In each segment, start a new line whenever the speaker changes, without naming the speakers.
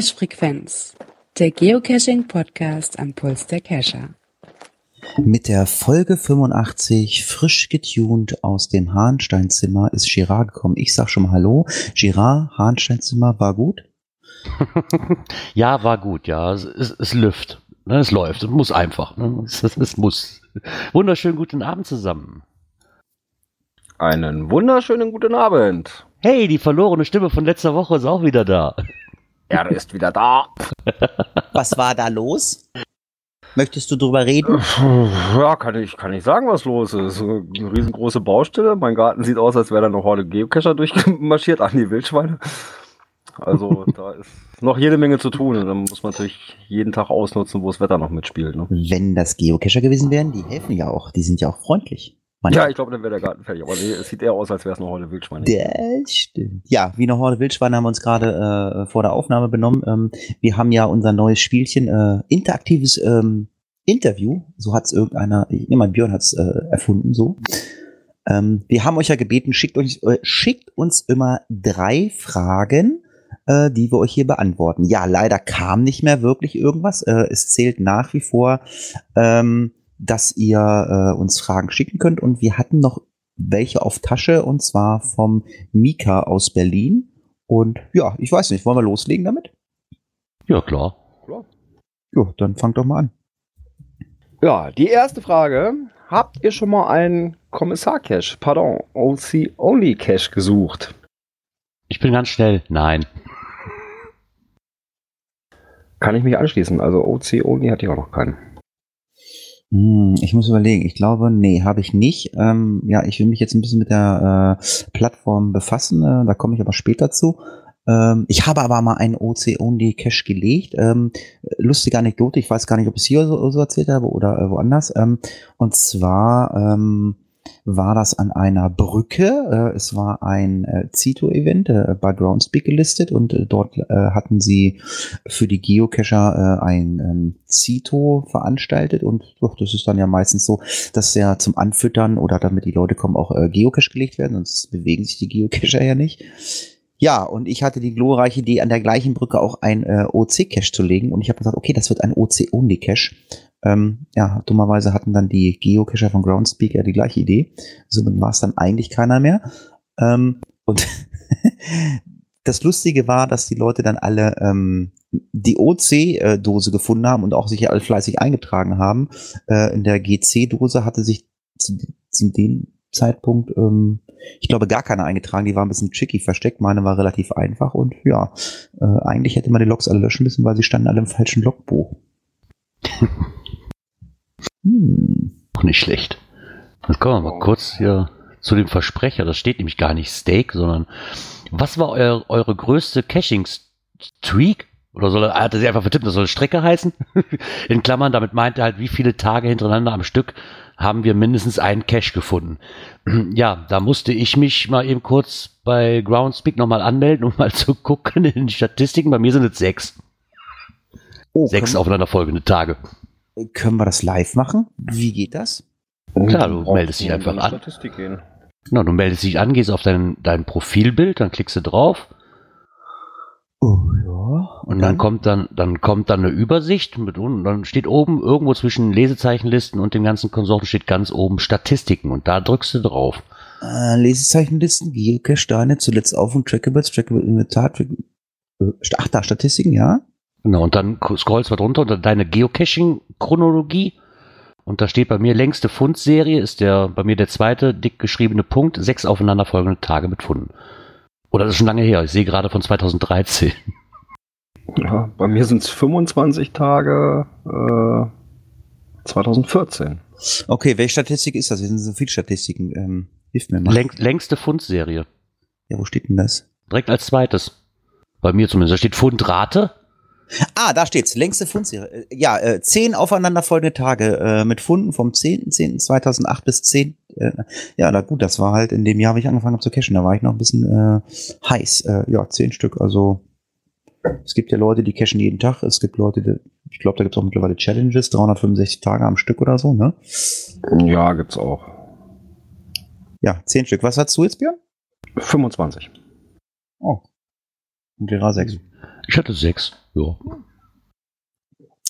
Cache Frequenz, der Geocaching Podcast am Puls der Cacher.
Mit der Folge 85 frisch getuned aus dem Hahnsteinzimmer ist Girard gekommen. Ich sag schon mal Hallo. Girard, Hahnsteinzimmer war gut?
ja, war gut, ja. Es, es, es läuft. Ne? Es läuft. Es muss einfach. Ne? Es, es muss. Wunderschönen guten Abend zusammen.
Einen wunderschönen guten Abend.
Hey, die verlorene Stimme von letzter Woche ist auch wieder da.
Er ist wieder da.
Was war da los? Möchtest du drüber reden?
Ja, kann ich, kann ich sagen, was los ist. Eine riesengroße Baustelle. Mein Garten sieht aus, als wäre da noch Horde Geocacher durchmarschiert an die Wildschweine. Also da ist noch jede Menge zu tun und dann muss man natürlich jeden Tag ausnutzen, wo das Wetter noch mitspielt. Ne?
Wenn das Geocacher gewesen wären, die helfen ja auch. Die sind ja auch freundlich.
Man ja, ich glaube, dann wäre der Garten fertig. Aber nee, es sieht eher aus, als wäre es eine Horde Wildschweine.
Das stimmt. Ja, wie eine Horde Wildschweine haben wir uns gerade äh, vor der Aufnahme benommen. Ähm, wir haben ja unser neues Spielchen, äh, interaktives ähm, Interview. So hat es irgendeiner, ich nehme mal, Björn hat es äh, erfunden, so. Ähm, wir haben euch ja gebeten, schickt, euch, äh, schickt uns immer drei Fragen, äh, die wir euch hier beantworten. Ja, leider kam nicht mehr wirklich irgendwas. Äh, es zählt nach wie vor. Ähm, dass ihr äh, uns Fragen schicken könnt. Und wir hatten noch welche auf Tasche und zwar vom Mika aus Berlin. Und ja, ich weiß nicht, wollen wir loslegen damit?
Ja, klar. klar.
Ja, dann fangt doch mal an.
Ja, die erste Frage. Habt ihr schon mal einen Kommissar-Cache, pardon, OC-Only-Cache gesucht?
Ich bin ganz schnell. Nein.
Kann ich mich anschließen. Also OC-Only hatte ich auch noch keinen.
Hm, ich muss überlegen. Ich glaube, nee, habe ich nicht. Ähm, ja, ich will mich jetzt ein bisschen mit der äh, Plattform befassen. Äh, da komme ich aber später zu. Ähm, ich habe aber mal einen OC-Only-Cache gelegt. Ähm, lustige Anekdote. Ich weiß gar nicht, ob ich es hier so, so erzählt habe oder äh, woanders. Ähm, und zwar ähm, war das an einer Brücke. Äh, es war ein äh, Zito-Event äh, bei Groundspeak gelistet und äh, dort äh, hatten sie für die Geocacher äh, ein ähm, Zito veranstaltet und doch, das ist dann ja meistens so, dass ja zum Anfüttern oder damit die Leute kommen auch äh, Geocache gelegt werden, sonst bewegen sich die Geocacher ja nicht. Ja, und ich hatte die glorreiche Idee, an der gleichen Brücke auch ein äh, OC-Cache zu legen. Und ich habe gesagt, okay, das wird ein OC-Only-Cache. Ähm, ja, dummerweise hatten dann die Geocacher von Groundspeak ja die gleiche Idee. Somit war es dann eigentlich keiner mehr. Ähm, und das Lustige war, dass die Leute dann alle ähm, die OC-Dose gefunden haben und auch sich alle fleißig eingetragen haben. Äh, in der GC-Dose hatte sich zu, zu dem Zeitpunkt, ähm, ich glaube, gar keine eingetragen. Die war ein bisschen tricky versteckt. Meine war relativ einfach und ja, äh, eigentlich hätte man die Logs alle löschen müssen, weil sie standen alle im falschen Logbuch.
hm. Auch nicht schlecht. Jetzt kommen wir mal kurz hier zu dem Versprecher. Das steht nämlich gar nicht Steak, sondern was war euer, eure größte Caching-Streak? Oder soll er, hat er sie einfach vertippt, das soll Strecke heißen? In Klammern, damit meint er halt, wie viele Tage hintereinander am Stück haben wir mindestens einen Cache gefunden. ja, da musste ich mich mal eben kurz bei Groundspeak nochmal anmelden, um mal zu gucken in den Statistiken. Bei mir sind es sechs. Oh, sechs aufeinanderfolgende Tage.
Können wir das live machen? Wie geht das?
Klar, du meldest dich einfach an. Genau, du meldest dich an, gehst auf dein, dein Profilbild, dann klickst du drauf
Oh, ja.
Und, und dann, dann, kommt dann, dann kommt dann eine Übersicht mit und dann steht oben irgendwo zwischen Lesezeichenlisten und den ganzen Konsorten steht ganz oben Statistiken und da drückst du drauf.
Äh, Lesezeichenlisten, Geocache, Steine, zuletzt auf und Trackables, Trackable Inventar, Track, äh, ach da, Statistiken, ja.
Genau, und dann scrollst du drunter unter deine Geocaching-Chronologie und da steht bei mir längste Fundserie, ist der bei mir der zweite dick geschriebene Punkt, sechs aufeinanderfolgende Tage mit Funden. Oder das ist schon lange her. Ich sehe gerade von 2013.
Ja, bei mir sind es 25 Tage äh, 2014.
Okay, welche Statistik ist das? Hier sind so viele Statistiken. Ähm,
hilf mir mal. Läng längste Fundserie.
Ja, wo steht denn das?
Direkt als zweites. Bei mir zumindest. Da steht Fundrate.
Ah, da steht's. Längste Fundserie. Äh, ja, äh, zehn aufeinanderfolgende Tage äh, mit Funden vom 10.10.2008 bis 10. Äh, ja, na gut, das war halt in dem Jahr, wo ich angefangen habe zu cashen. Da war ich noch ein bisschen äh, heiß. Äh, ja, zehn Stück. Also es gibt ja Leute, die cashen jeden Tag. Es gibt Leute, die, ich glaube, da gibt es auch mittlerweile Challenges, 365 Tage am Stück oder so, ne?
Ja, gibt's auch.
Ja, zehn Stück. Was hast du jetzt, Björn?
25.
Oh. Und Gera 6.
Ich hatte sechs. Ja.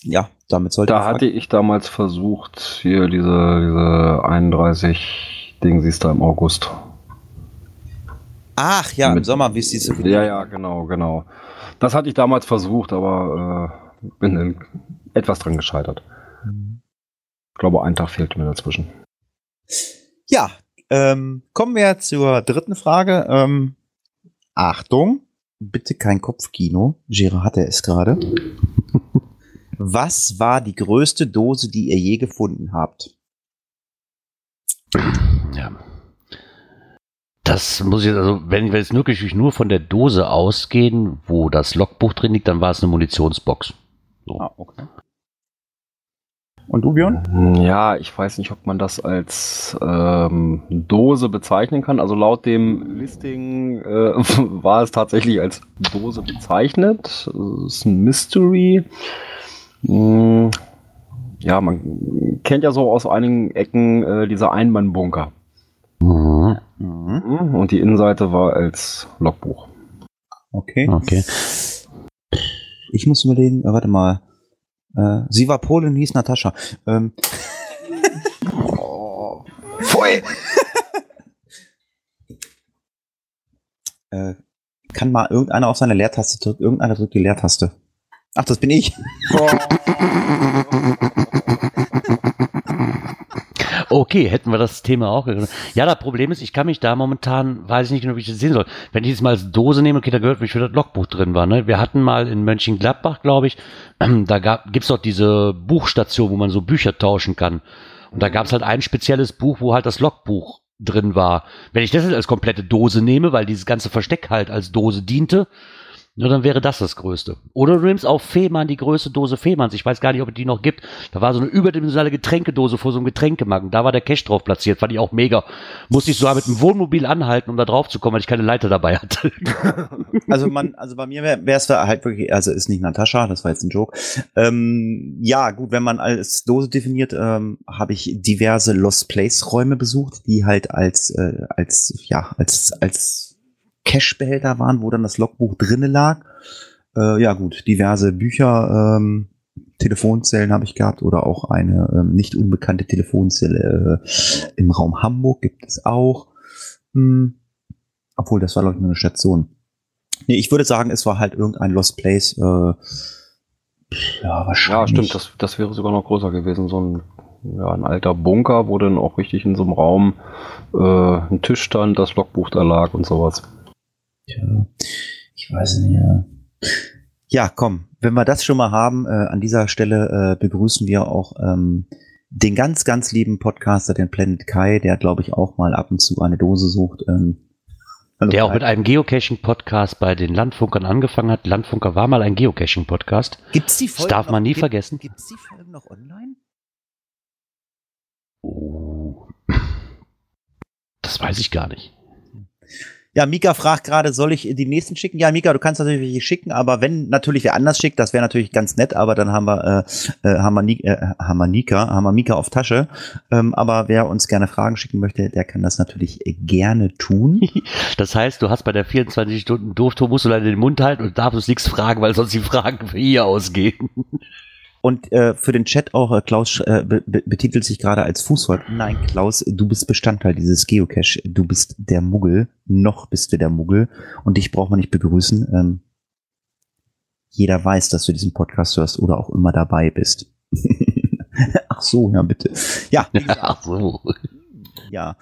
Ja, damit sollte
Da hatte ich damals versucht, hier diese, diese 31 Ding siehst du im August.
Ach ja, im
Mit-
Sommer, wie es diese
Ja, ja, genau, genau. Das hatte ich damals versucht, aber äh, bin dann etwas dran gescheitert. Ich glaube, ein Tag fehlt mir dazwischen.
Ja, ähm, kommen wir zur dritten Frage. Ähm, Achtung, bitte kein Kopfkino. Gera hatte es gerade. Was war die größte Dose, die ihr je gefunden habt?
ja. Das muss ich, also wenn wir jetzt wirklich nur von der Dose ausgehen, wo das Logbuch drin liegt, dann war es eine Munitionsbox.
Ah, okay. Und du, Björn?
Ja, ich weiß nicht, ob man das als ähm, Dose bezeichnen kann. Also laut dem Listing äh, war es tatsächlich als Dose bezeichnet. Das ist ein Mystery. Hm, ja, man kennt ja so aus einigen Ecken äh, diese Einmannbunker.
Mhm.
Mhm.
Hm, Und die Innenseite war als Logbuch.
Okay.
Okay.
Ich muss überlegen, äh, warte mal. Äh, sie war Polin, hieß Natascha. Ähm. oh, Pfui! äh, kann mal irgendeiner auf seine Leertaste drücken? Irgendeiner drückt die Leertaste. Ach, das bin ich.
Okay, hätten wir das Thema auch. Ja, das Problem ist, ich kann mich da momentan, weiß ich nicht genau, wie ich das sehen soll. Wenn ich jetzt mal als Dose nehme, okay, da gehört, wie viel das Logbuch drin war. Ne? Wir hatten mal in Mönchengladbach, glaube ich, da gab, gibt's doch diese Buchstation, wo man so Bücher tauschen kann. Und da gab's halt ein spezielles Buch, wo halt das Logbuch drin war. Wenn ich das jetzt als komplette Dose nehme, weil dieses ganze Versteck halt als Dose diente, ja, dann wäre das das Größte. Oder du nimmst auch Fehmarn, die größte Dose Fehmarns. Ich weiß gar nicht, ob es die noch gibt. Da war so eine überdimensionale Getränkedose vor so einem Getränkemarkt. Da war der Cash drauf platziert. Fand ich auch mega. Musste ich sogar mit dem Wohnmobil anhalten, um da drauf zu kommen, weil ich keine Leiter dabei hatte.
Also man, also bei mir wäre es halt wirklich, also ist nicht Natascha, das war jetzt ein Joke. Ähm, ja, gut, wenn man als Dose definiert, ähm, habe ich diverse Lost Place Räume besucht, die halt als äh, als ja als als Cash-Behälter waren, wo dann das Logbuch drinne lag. Äh, ja gut, diverse Bücher, ähm, Telefonzellen habe ich gehabt oder auch eine ähm, nicht unbekannte Telefonzelle äh, im Raum Hamburg gibt es auch. Hm, obwohl, das war glaube ich nur eine Station. Nee, ich würde sagen, es war halt irgendein Lost Place. Äh, ja,
Ja,
wahrscheinlich.
stimmt, das, das wäre sogar noch größer gewesen. So ein, ja, ein alter Bunker, wo dann auch richtig in so einem Raum äh, ein Tisch stand, das Logbuch da lag und sowas.
Tja, ich weiß nicht. Ja. ja, komm, wenn wir das schon mal haben, äh, an dieser Stelle äh, begrüßen wir auch ähm, den ganz, ganz lieben Podcaster, den Planet Kai, der, glaube ich, auch mal ab und zu eine Dose sucht. Ähm, hallo
Der auch mit einem Geocaching-Podcast bei den Landfunkern angefangen hat. Landfunker war mal ein Geocaching-Podcast.
Gibt's die
Das darf man nie
gibt,
vergessen.
Gibt's die Folgen noch online?
Oh. Das weiß ich gar nicht.
Ja, Mika fragt gerade, soll ich die nächsten schicken? Ja, Mika, du kannst natürlich welche schicken, aber wenn natürlich wer anders schickt, das wäre natürlich ganz nett, aber dann haben wir, äh, äh, haben wir, äh, haben wir Nika, haben wir Mika auf Tasche. Ähm, aber wer uns gerne Fragen schicken möchte, der kann das natürlich gerne tun.
Das heißt, du hast bei der 24 Stunden Durftour, musst du leider den Mund halten und darfst nichts fragen, weil sonst die Fragen für hier ausgehen.
Und äh, für den Chat auch, äh, Klaus äh, be be betitelt sich gerade als Fußvolk. Nein, Klaus, du bist Bestandteil dieses Geocache. Du bist der Muggel. Noch bist du der Muggel. Und dich braucht man nicht begrüßen. Ähm, jeder weiß, dass du diesen Podcast hörst oder auch immer dabei bist. Ach so, ja, bitte. Ja,
Ach so.
ja.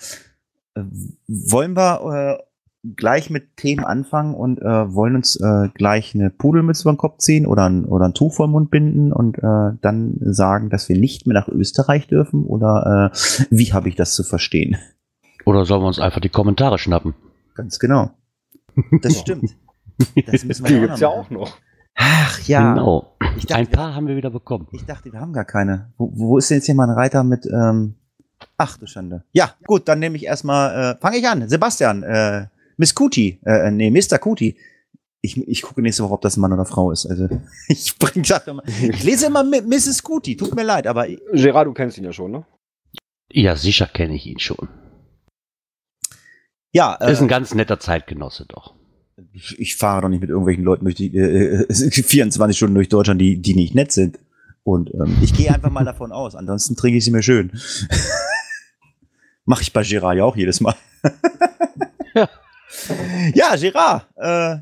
Äh, wollen wir äh, gleich mit Themen anfangen und äh, wollen uns äh, gleich eine Pudelmütze über den Kopf ziehen oder ein, oder ein Tuch vor den Mund binden und äh, dann sagen, dass wir nicht mehr nach Österreich dürfen? Oder äh, wie habe ich das zu verstehen?
Oder sollen wir uns einfach die Kommentare schnappen?
Ganz genau. Das stimmt. Das müssen
Die
wir
gibt's ja auch noch.
Ach ja.
Genau.
Ich dachte,
Ein paar haben wir wieder bekommen.
Ich dachte, wir haben gar keine. Wo, wo ist denn jetzt hier mal ein Reiter mit, ähm, ach du Schande. Ja, gut, dann nehme ich erstmal, äh, fange ich an. Sebastian, äh, Miss Kuti, äh, nee, Mr. Kuti. Ich, ich gucke nächste Woche, ob das ein Mann oder Frau ist. Also, ich bring sag immer, ich lese immer Mrs. Kuti, tut mir leid, aber
Gerard, du kennst ihn ja schon, ne?
Ja, sicher kenne ich ihn schon.
ja, äh,
Ist ein ganz netter Zeitgenosse doch.
Ich, ich fahre doch nicht mit irgendwelchen Leuten durch die äh, 24 Stunden durch Deutschland, die, die nicht nett sind. Und ähm, ich gehe einfach mal davon aus. Ansonsten trinke ich sie mir schön. Mache ich bei Gerard ja auch jedes Mal.
Ja.
Gerard, äh,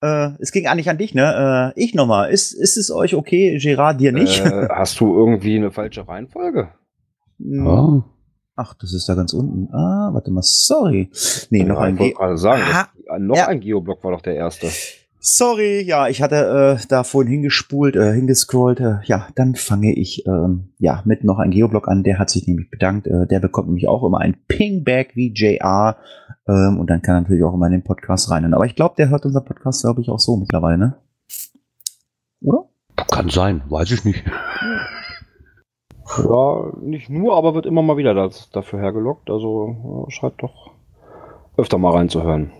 äh, es ging eigentlich an dich, ne? Äh, ich nochmal. Ist, ist es euch okay, Gerard, dir nicht?
Äh, hast du irgendwie eine falsche Reihenfolge?
Ja.
Ach, das ist da ganz unten. Ah, warte mal, sorry. Nee, noch
Ja,
ein
ich wollte
Ge
gerade sagen, das, noch
Ja.
ein Geoblock war doch der erste.
Sorry, ja, ich hatte äh, da vorhin hingespult, äh, hingescrollt. Äh, ja, dann fange ich ähm, ja mit noch ein Geoblock an. Der hat sich nämlich bedankt. Äh, der bekommt nämlich auch immer ein Pingback wie JR. Ähm, und dann kann er natürlich auch immer in den Podcast rein. Aber ich glaube, der hört unseren Podcast, glaube ich, auch so mittlerweile, ne? Oder?
Kann sein, weiß ich nicht.
Ja, nicht nur, aber wird immer mal wieder das, dafür hergelockt. Also ja, scheint doch öfter mal reinzuhören.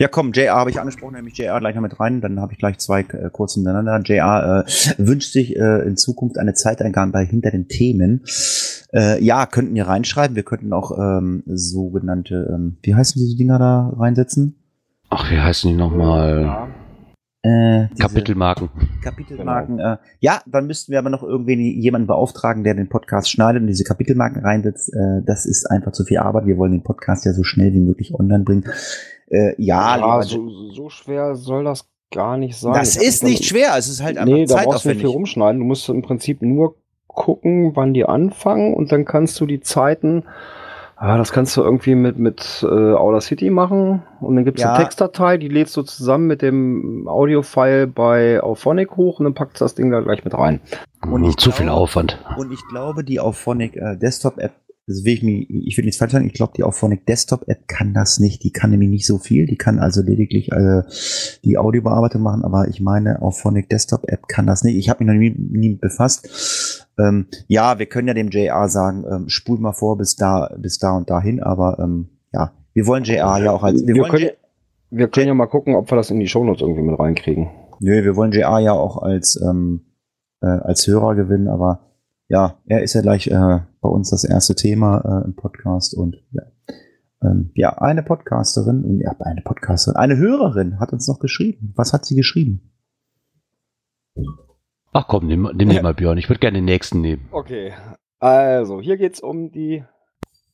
Ja, komm, JR habe ich angesprochen, nämlich JR gleich noch mit rein. Dann habe ich gleich zwei äh, kurz hintereinander. JR äh, wünscht sich äh, in Zukunft eine Zeiteingabe bei hinter den Themen. Äh, ja, könnten wir reinschreiben. Wir könnten auch ähm, sogenannte, ähm, wie heißen diese Dinger da reinsetzen?
Ach, wie heißen die nochmal?
Ja.
Äh,
Kapitelmarken.
Kapitelmarken. Äh, ja, dann müssten wir aber noch irgendwie jemanden beauftragen, der den Podcast schneidet und diese Kapitelmarken reinsetzt. Äh, das ist einfach zu viel Arbeit. Wir wollen den Podcast ja so schnell wie möglich online bringen. Äh, ja,
Ja,
lieber-
so, so schwer soll das gar nicht sein.
das
Ich
ist nicht schwer. Es ist halt einfach
Nee, da brauchst du nicht
zeitaufwendig.
viel rumschneiden. Du musst im Prinzip nur gucken, wann die anfangen und dann kannst du die Zeiten, ah, das kannst du irgendwie mit, mit äh, Audacity machen und dann gibt es
Ja.
eine Textdatei, die lädst du zusammen mit dem Audio-File bei Auphonic hoch und dann packst du das Ding da gleich mit rein.
Und ich
Zu viel Aufwand.
Und ich glaube, die Auphonic äh, Desktop-App, das will ich, mir, ich will nichts falsch sagen, ich glaube, die Auphonic Desktop-App kann das nicht. Die kann nämlich nicht so viel. Die kann also lediglich äh, die Audiobearbeitung machen, aber ich meine, Auphonic Desktop-App kann das nicht. Ich habe mich noch nie, nie mit befasst. Ähm, ja, wir können ja dem JR sagen, ähm, spul mal vor bis da, bis da und dahin, aber ähm, ja, wir wollen JR ja auch als, wir,
Wir können-
J-
Wir können ja mal gucken, ob wir das in die Shownotes irgendwie mit reinkriegen.
Nö, wir wollen JR ja auch als, ähm, äh, als Hörer gewinnen, aber ja, er ist ja gleich äh, bei uns das erste Thema äh, im Podcast und ja. Ähm, ja, eine Podcasterin, und ja, eine Podcasterin, eine Hörerin hat uns noch geschrieben. Was hat sie geschrieben?
Ach komm, nimm, nimm den mal Björn. Ich würde gerne den nächsten nehmen.
Okay, also hier geht es um die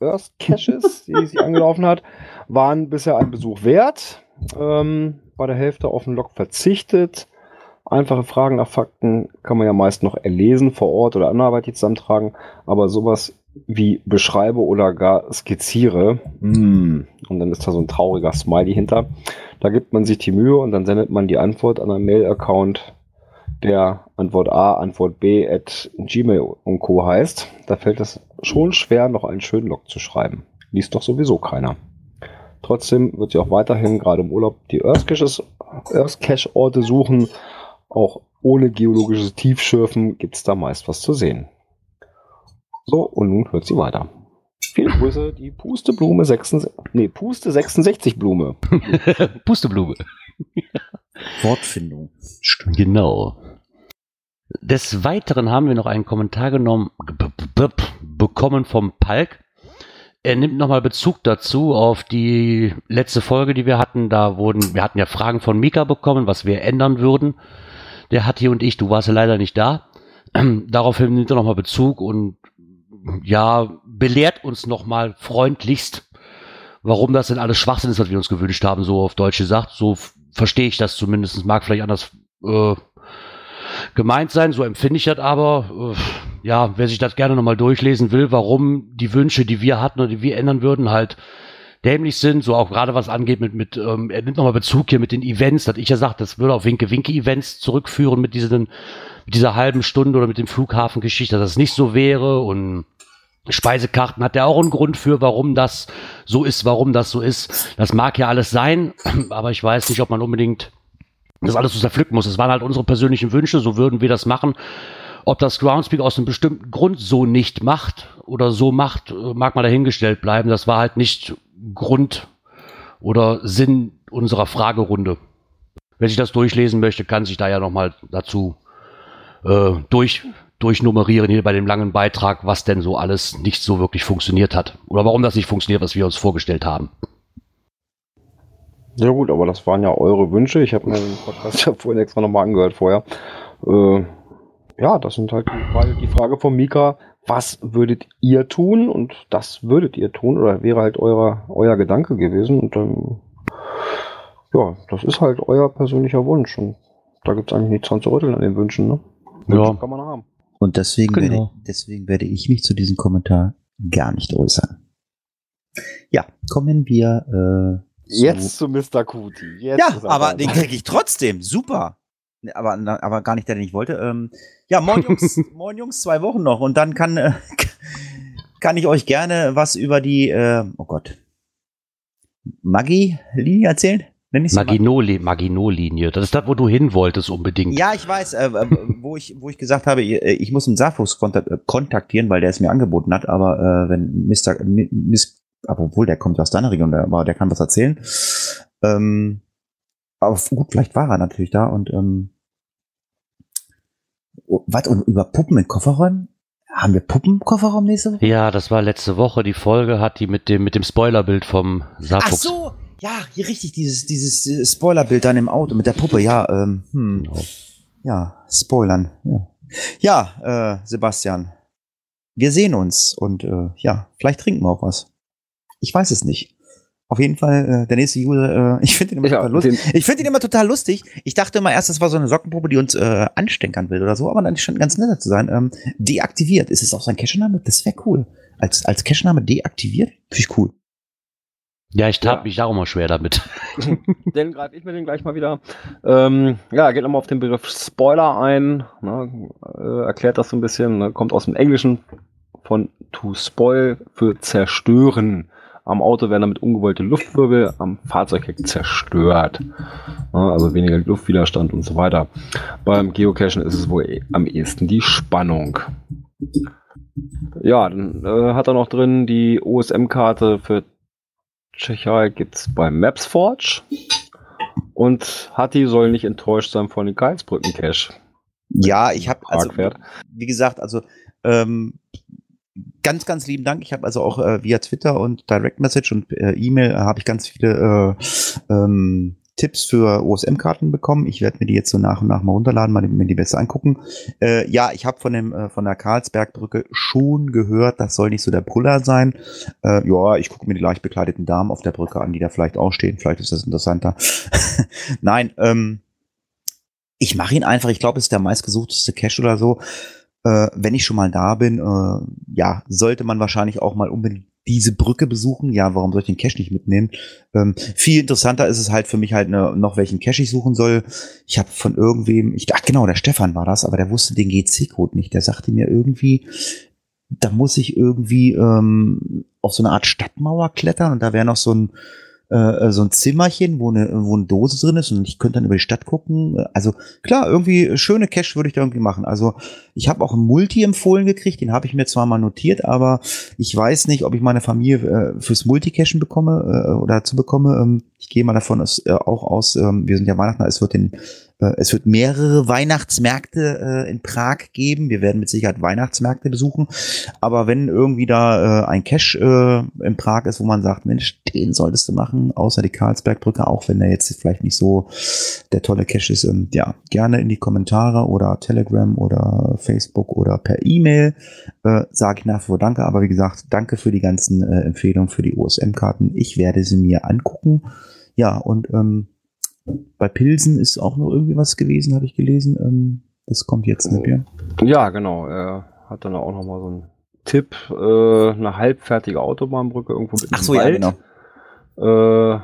Earth Caches, die sie angelaufen hat. Waren bisher ein Besuch wert. Ähm, bei der Hälfte auf den Log verzichtet. Einfache Fragen nach Fakten kann man ja meist noch erlesen vor Ort oder anderweitig zusammentragen. Aber sowas wie beschreibe oder gar skizziere, hm, und dann ist da so ein trauriger Smiley hinter. Da gibt man sich die Mühe und dann sendet man die Antwort an einen Mail-Account der Antwort A, Antwort B at Gmail und Co. heißt, da fällt es schon schwer, noch einen schönen Log zu schreiben. Liest doch sowieso keiner. Trotzdem wird sie auch weiterhin, gerade im Urlaub, die Earth Caches- Earth Cache-Orte suchen. Auch ohne geologisches Tiefschürfen gibt es da meist was zu sehen. So, und nun hört sie weiter. Viele Grüße, die Pusteblume 66, nee, Puste 66 Blume.
Pusteblume.
Wortfindung.
Genau. Des Weiteren haben wir noch einen Kommentar genommen, bekommen vom Palk. Er nimmt nochmal Bezug dazu auf die letzte Folge, die wir hatten. Da wurden, wir hatten ja Fragen von Mika bekommen, was wir ändern würden. Der Hatti und ich, du warst ja leider nicht da. Daraufhin nimmt er nochmal Bezug und ja, belehrt uns nochmal freundlichst, warum das denn alles Schwachsinn ist, was wir uns gewünscht haben, so auf Deutsch gesagt. So verstehe ich das zumindest, mag vielleicht anders äh, gemeint sein, so empfinde ich das aber. Äh, ja, wer sich das gerne nochmal durchlesen will, warum die Wünsche, die wir hatten oder die wir ändern würden, halt dämlich sind, so auch gerade was angeht mit, mit ähm, er nimmt nochmal Bezug hier mit den Events, dass ich ja sage, das würde auf Winke-Winke-Events zurückführen mit diesen, mit dieser halben Stunde oder mit dem Flughafengeschichte, dass es nicht so wäre und Speisekarten hat der auch einen Grund für, warum das so ist, warum das so ist. Das mag ja alles sein, aber ich weiß nicht, ob man unbedingt das alles so zerpflücken muss. Das waren halt unsere persönlichen Wünsche, so würden wir das machen. Ob das Groundspeak aus einem bestimmten Grund so nicht macht oder so macht, äh, mag mal dahingestellt bleiben. Das war halt nicht Grund oder Sinn unserer Fragerunde. Wer sich das durchlesen möchte, kann sich da ja nochmal dazu äh, durch, durchnummerieren hier bei dem langen Beitrag, was denn so alles nicht so wirklich funktioniert hat. Oder warum das nicht funktioniert, was wir uns vorgestellt haben.
Ja gut, aber das waren ja eure Wünsche. Ich habe mir den Podcast ja vorhin extra nochmal angehört vorher. Äh, ja, das sind halt die Frage, die Frage von Mika, was würdet ihr tun? Und das würdet ihr tun oder wäre halt euer, euer Gedanke gewesen. Und ähm, ja, das ist halt euer persönlicher Wunsch. Und da gibt es eigentlich nichts dran zu rütteln an den Wünschen. Ne?
Ja.
Wünsche kann man haben.
Und deswegen,
Genau.
werde, deswegen werde ich mich zu diesem Kommentar gar nicht äußern. Ja, kommen wir äh, zu-
Jetzt zu Mr. Kuti. Jetzt
Ja,
er
aber den kriege ich trotzdem. Super. Ne, Aber, aber gar nicht der, den ich wollte. Ähm, ja, moin Jungs, moin Jungs, zwei Wochen noch. Und dann kann, äh, kann ich euch gerne was über die, äh, oh Gott, Maggi-Linie erzählen?
Maginot- Maginot-Linie. Das ist das, wo du hin wolltest unbedingt.
Ja, ich weiß, äh, äh, wo, ich, wo ich gesagt habe, äh, ich muss einen Safus äh, kontaktieren, weil der es mir angeboten hat. Aber äh, wenn Mr. Mi- Miss, obwohl der kommt aus deiner Region, der, aber der kann was erzählen. Ähm, aber gut, vielleicht war er natürlich da und ähm, oh, was und über Puppen in Kofferräumen? Haben wir Puppen im Kofferraum nächste Woche?
Ja, das war letzte Woche. Die Folge hat die mit dem, mit dem Spoilerbild vom
Ach
Saarfuchs.
so, ja, hier richtig, dieses, dieses äh, Spoilerbild dann im Auto mit der Puppe, ja, ähm, hm.
Genau.
Ja, spoilern. Ja, ja äh, Sebastian. Wir sehen uns und äh, ja, vielleicht trinken wir auch was. Ich weiß es nicht. Auf jeden Fall, äh, der nächste User, äh, ich finde ihn immer
Ja,
total lustig.
den-
Ich finde ihn immer total lustig. Ich dachte immer erst, das war so eine Sockenpuppe, die uns äh, ansteckern will oder so, aber dann scheint ganz nett zu sein. Ähm, deaktiviert. Ist es auch sein Cache-Name? Das wäre cool. Als, als Cache-Name deaktiviert? Finde ich cool.
Ja, ich tab
Ja.
mich auch mal schwer damit.
Dann greife ich mir den gleich mal wieder. Ähm, ja, geht nochmal auf den Begriff Spoiler ein. Ne, äh, erklärt das so ein bisschen. Ne, kommt aus dem Englischen von to spoil für zerstören. Am Auto werden damit ungewollte Luftwirbel am Fahrzeugheck zerstört. Also weniger Luftwiderstand und so weiter. Beim Geocachen ist es wohl eh am ehesten die Spannung. Ja, dann äh, hat er noch drin die OSM-Karte für Tschechei gibt es bei MapsForge. Und Hatti soll nicht enttäuscht sein von den Geizbrücken-Cache.
Ja, ich habe also, wie gesagt, also ähm, ganz, ganz lieben Dank. Ich habe also auch äh, via Twitter und Direct Message und äh, E-Mail äh, habe ich ganz viele äh, ähm, Tipps für OSM-Karten bekommen. Ich werde mir die jetzt so nach und nach mal runterladen, mal mir die besser angucken. Äh, ja, ich habe von dem äh, von der Karlsbergbrücke schon gehört, das soll nicht so der Brüller sein. Äh, ja, ich gucke mir die leicht bekleideten Damen auf der Brücke an, die da vielleicht auch stehen. Vielleicht ist das interessanter. Nein, ähm, ich mache ihn einfach. Ich glaube, es ist der meistgesuchteste Cache oder so. Äh, wenn ich schon mal da bin, äh, ja, sollte man wahrscheinlich auch mal unbedingt diese Brücke besuchen. Ja, warum soll ich den Cache nicht mitnehmen? Ähm, viel interessanter ist es halt für mich halt ne, noch, welchen Cache ich suchen soll. Ich habe von irgendwem, ich ach genau, der Stefan war das, aber der wusste den GC-Code nicht. Der sagte mir irgendwie, da muss ich irgendwie ähm, auf so eine Art Stadtmauer klettern und da wäre noch so ein äh, so ein Zimmerchen, wo eine, wo eine Dose drin ist und ich könnte dann über die Stadt gucken. Also klar, irgendwie schöne Cache würde ich da irgendwie machen. Also ich habe auch einen Multi empfohlen gekriegt, den habe ich mir zwar mal notiert, aber ich weiß nicht, ob ich meine Familie äh, fürs Multicachen bekomme äh, oder dazu bekomme. Ähm, ich gehe mal davon aus, äh, auch aus, ähm, wir sind ja Weihnachten, es wird den äh, es wird mehrere Weihnachtsmärkte äh, in Prag geben. Wir werden mit Sicherheit Weihnachtsmärkte besuchen. Aber wenn irgendwie da äh, ein Cache äh, in Prag ist, wo man sagt, Mensch, den solltest du machen, außer die Karlsbergbrücke, auch wenn der jetzt vielleicht nicht so der tolle Cache ist, ähm, ja, gerne in die Kommentare oder Telegram oder Facebook oder per E-Mail äh, sage ich nach wie vor Danke. Aber wie gesagt, danke für die ganzen äh, Empfehlungen für die OSM-Karten. Ich werde sie mir angucken. Ja, und ähm, bei Pilsen ist auch noch irgendwie was gewesen, habe ich gelesen. Ähm, das kommt jetzt nicht mehr.
Ja, genau. Er hat dann auch nochmal so einen Tipp, äh, eine halbfertige Autobahnbrücke irgendwo mit
Ach so, ja, genau.
äh,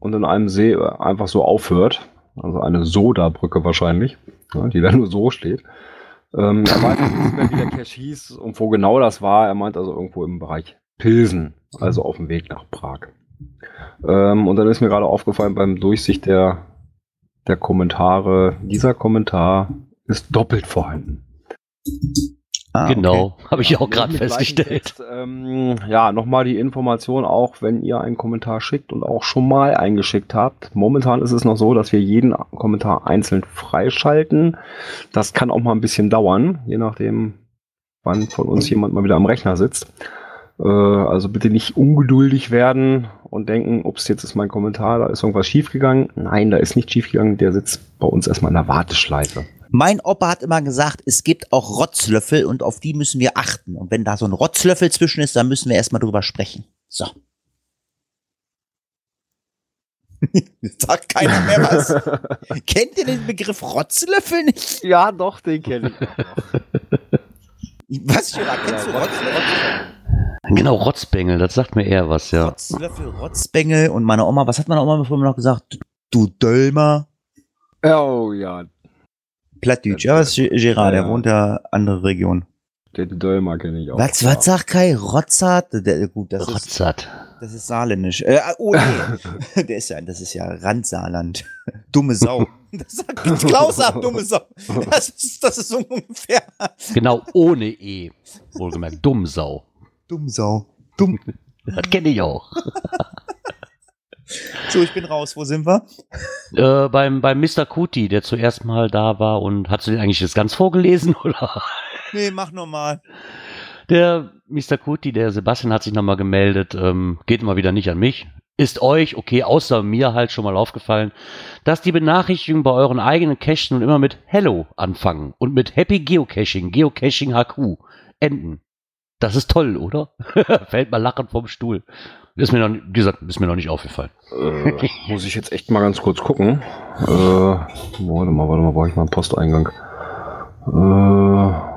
und in einem See äh, einfach so aufhört. Also eine Soda-Brücke wahrscheinlich, ja, die da nur so steht. Ähm, er weiß nicht mehr, wie der Cache hieß und wo genau das war. Er meint also irgendwo im Bereich Pilsen, also auf dem Weg nach Prag. Ähm, und dann ist mir gerade aufgefallen beim Durchsicht der, der Kommentare, dieser Kommentar ist doppelt vorhanden.
Ah,
genau, habe ich auch gerade festgestellt.
Text, ähm, ja, nochmal die Information, auch wenn ihr einen Kommentar schickt und auch schon mal eingeschickt habt. Momentan ist es noch so, dass wir jeden Kommentar einzeln freischalten. Das kann auch mal ein bisschen dauern, je nachdem, wann von uns jemand mal wieder am Rechner sitzt. Äh, also bitte nicht ungeduldig werden und denken, ups, jetzt ist mein Kommentar, da ist irgendwas schiefgegangen. Nein, da ist nicht schiefgegangen, der sitzt bei uns erstmal in der Warteschleife.
Mein Opa hat immer gesagt, es gibt auch Rotzlöffel und auf die müssen wir achten. Und wenn da so ein Rotzlöffel zwischen ist, dann müssen wir erstmal drüber sprechen. So. Sagt keiner mehr was. Kennt ihr den Begriff Rotzlöffel nicht?
ja, doch, den kenne ich.
Was, Gerard, kennst du Rotzlöffel?
Genau, Rotzbengel, das sagt mir eher was, ja.
Rotzlöffel, Rotzbengel und meine Oma, was hat meine Oma vorhin noch gesagt? Du Dölmer.
Oh ja,
Plattdeutsch, ja, was ist Gerard, der
Ja.
wohnt ja andere Region.
den Dölmer kenne ich auch.
Was, was sagt Kai? Rotzart? Der, gut, das ist,
Rotzat.
das ist saarländisch. Äh, oh nee, der ist ja, das ist ja Randsaarland. Dumme Sau. Das sagt Klaus sagt dumme Sau. Das ist, das ist so ungefähr.
Genau, ohne E. Wohlgemerkt, Dummsau.
Dumm Sau. Dumm.
Das kenne ich auch.
So, ich bin raus. Wo sind wir?
Äh, beim, beim Mr. Kuti, der zuerst mal da war und hast du den eigentlich das ganz vorgelesen, oder?
Nee, mach nochmal.
Der Mr. Kuti, der Sebastian hat sich nochmal gemeldet, ähm, geht mal wieder nicht an mich. Ist euch, okay, außer mir halt schon mal aufgefallen, dass die Benachrichtigungen bei euren eigenen Caches nun immer mit Hello anfangen und mit Happy Geocaching, Geocaching HQ enden. Das ist toll, oder? Fällt mal lachend vom Stuhl. Ist mir noch, wie gesagt, ist mir noch nicht aufgefallen.
Äh, muss ich jetzt echt mal ganz kurz gucken. Äh, warte mal, warte mal, brauche ich mal einen Posteingang. Äh,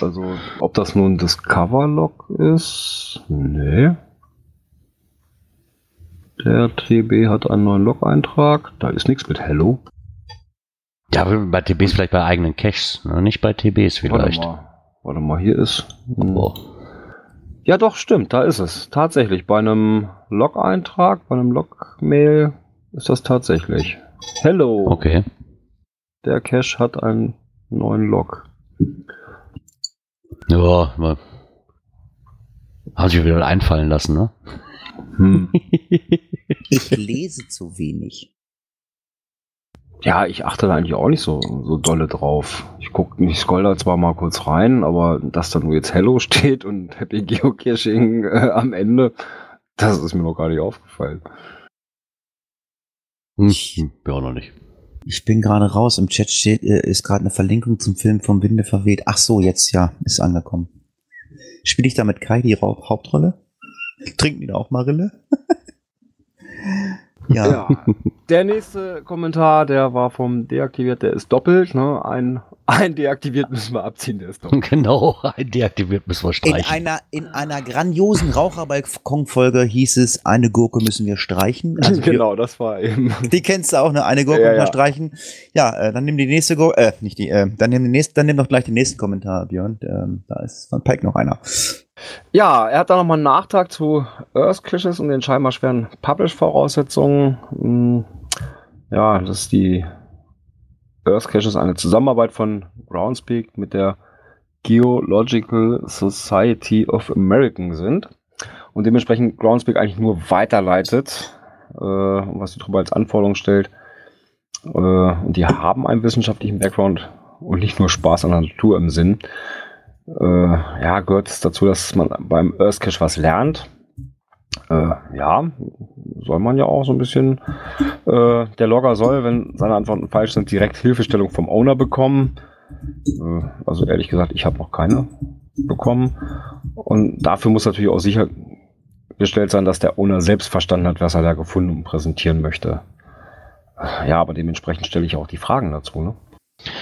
also, ob das nun das Coverlog ist? Nee. Der TB hat einen neuen Log-Eintrag. Da ist nichts mit Hello.
Ja, bei TBs vielleicht bei eigenen Caches, ne? nicht bei TBs vielleicht.
Warte mal. Warte mal, hier ist. hm.
Oh.
Ja, doch, stimmt, da ist es. Tatsächlich. Bei einem Log-Eintrag, bei einem Log-Mail ist das tatsächlich. Hello.
Okay.
Der Cache hat einen neuen Log.
Ja, mal. Haben sich wieder einfallen lassen, ne?
Hm.
Ich lese zu wenig.
Ja, ich achte da eigentlich auch nicht so, so dolle drauf. Ich guck, ich scroll da zwar mal kurz rein, aber dass da nur jetzt Hello steht und Happy Geocaching äh, am Ende, das ist mir noch gar nicht aufgefallen.
Hm, hm, ja, noch nicht.
Ich bin gerade raus. Im Chat steht, äh, ist gerade eine Verlinkung zum Film vom Winde verweht. Ach so, jetzt ja, ist angekommen. Spiele ich da mit Kai die Hauptrolle? Trinken die da auch Marille? ja.
Ja. Der nächste Kommentar, der war vom deaktiviert, der ist doppelt. Ne? Ein, ein deaktiviert müssen wir abziehen, der ist doppelt.
Genau, deaktiviert müssen wir
In
streichen.
einer, in einer grandiosen Raucherbalkon-Folge hieß es, eine Gurke müssen wir streichen. Also wir-
genau, das war eben.
Die kennst du auch, ne? Eine Gurke
Ja,
müssen wir
ja.
streichen. Ja, äh, dann nimm die nächste Gurke, äh, nicht die, äh, dann nimm die nächste, dann nimm doch gleich den nächsten Kommentar, Björn. Ähm, da ist von Pike noch einer.
Ja, er hat da nochmal einen Nachtrag zu Earth Clashes und den scheinbar schweren Publish-Voraussetzungen. Hm, Ja, das ist die Earth Caches eine Zusammenarbeit von Groundspeak mit der Geological Society of American sind und dementsprechend Groundspeak eigentlich nur weiterleitet, äh, was sie darüber als Anforderung stellt. Äh, und die haben einen wissenschaftlichen Background und nicht nur Spaß an der Natur im Sinn. Äh, ja, gehört es dazu, dass man beim Earth Cache was lernt. Äh, ja, soll man ja auch so ein bisschen. Äh, der Logger soll, wenn seine Antworten falsch sind, direkt Hilfestellung vom Owner bekommen. Äh, also ehrlich gesagt, ich habe noch keine bekommen. Und dafür muss natürlich auch sichergestellt sein, dass der Owner selbst verstanden hat, was er da gefunden und präsentieren möchte. Ja, aber dementsprechend stelle ich auch die Fragen dazu. Ne?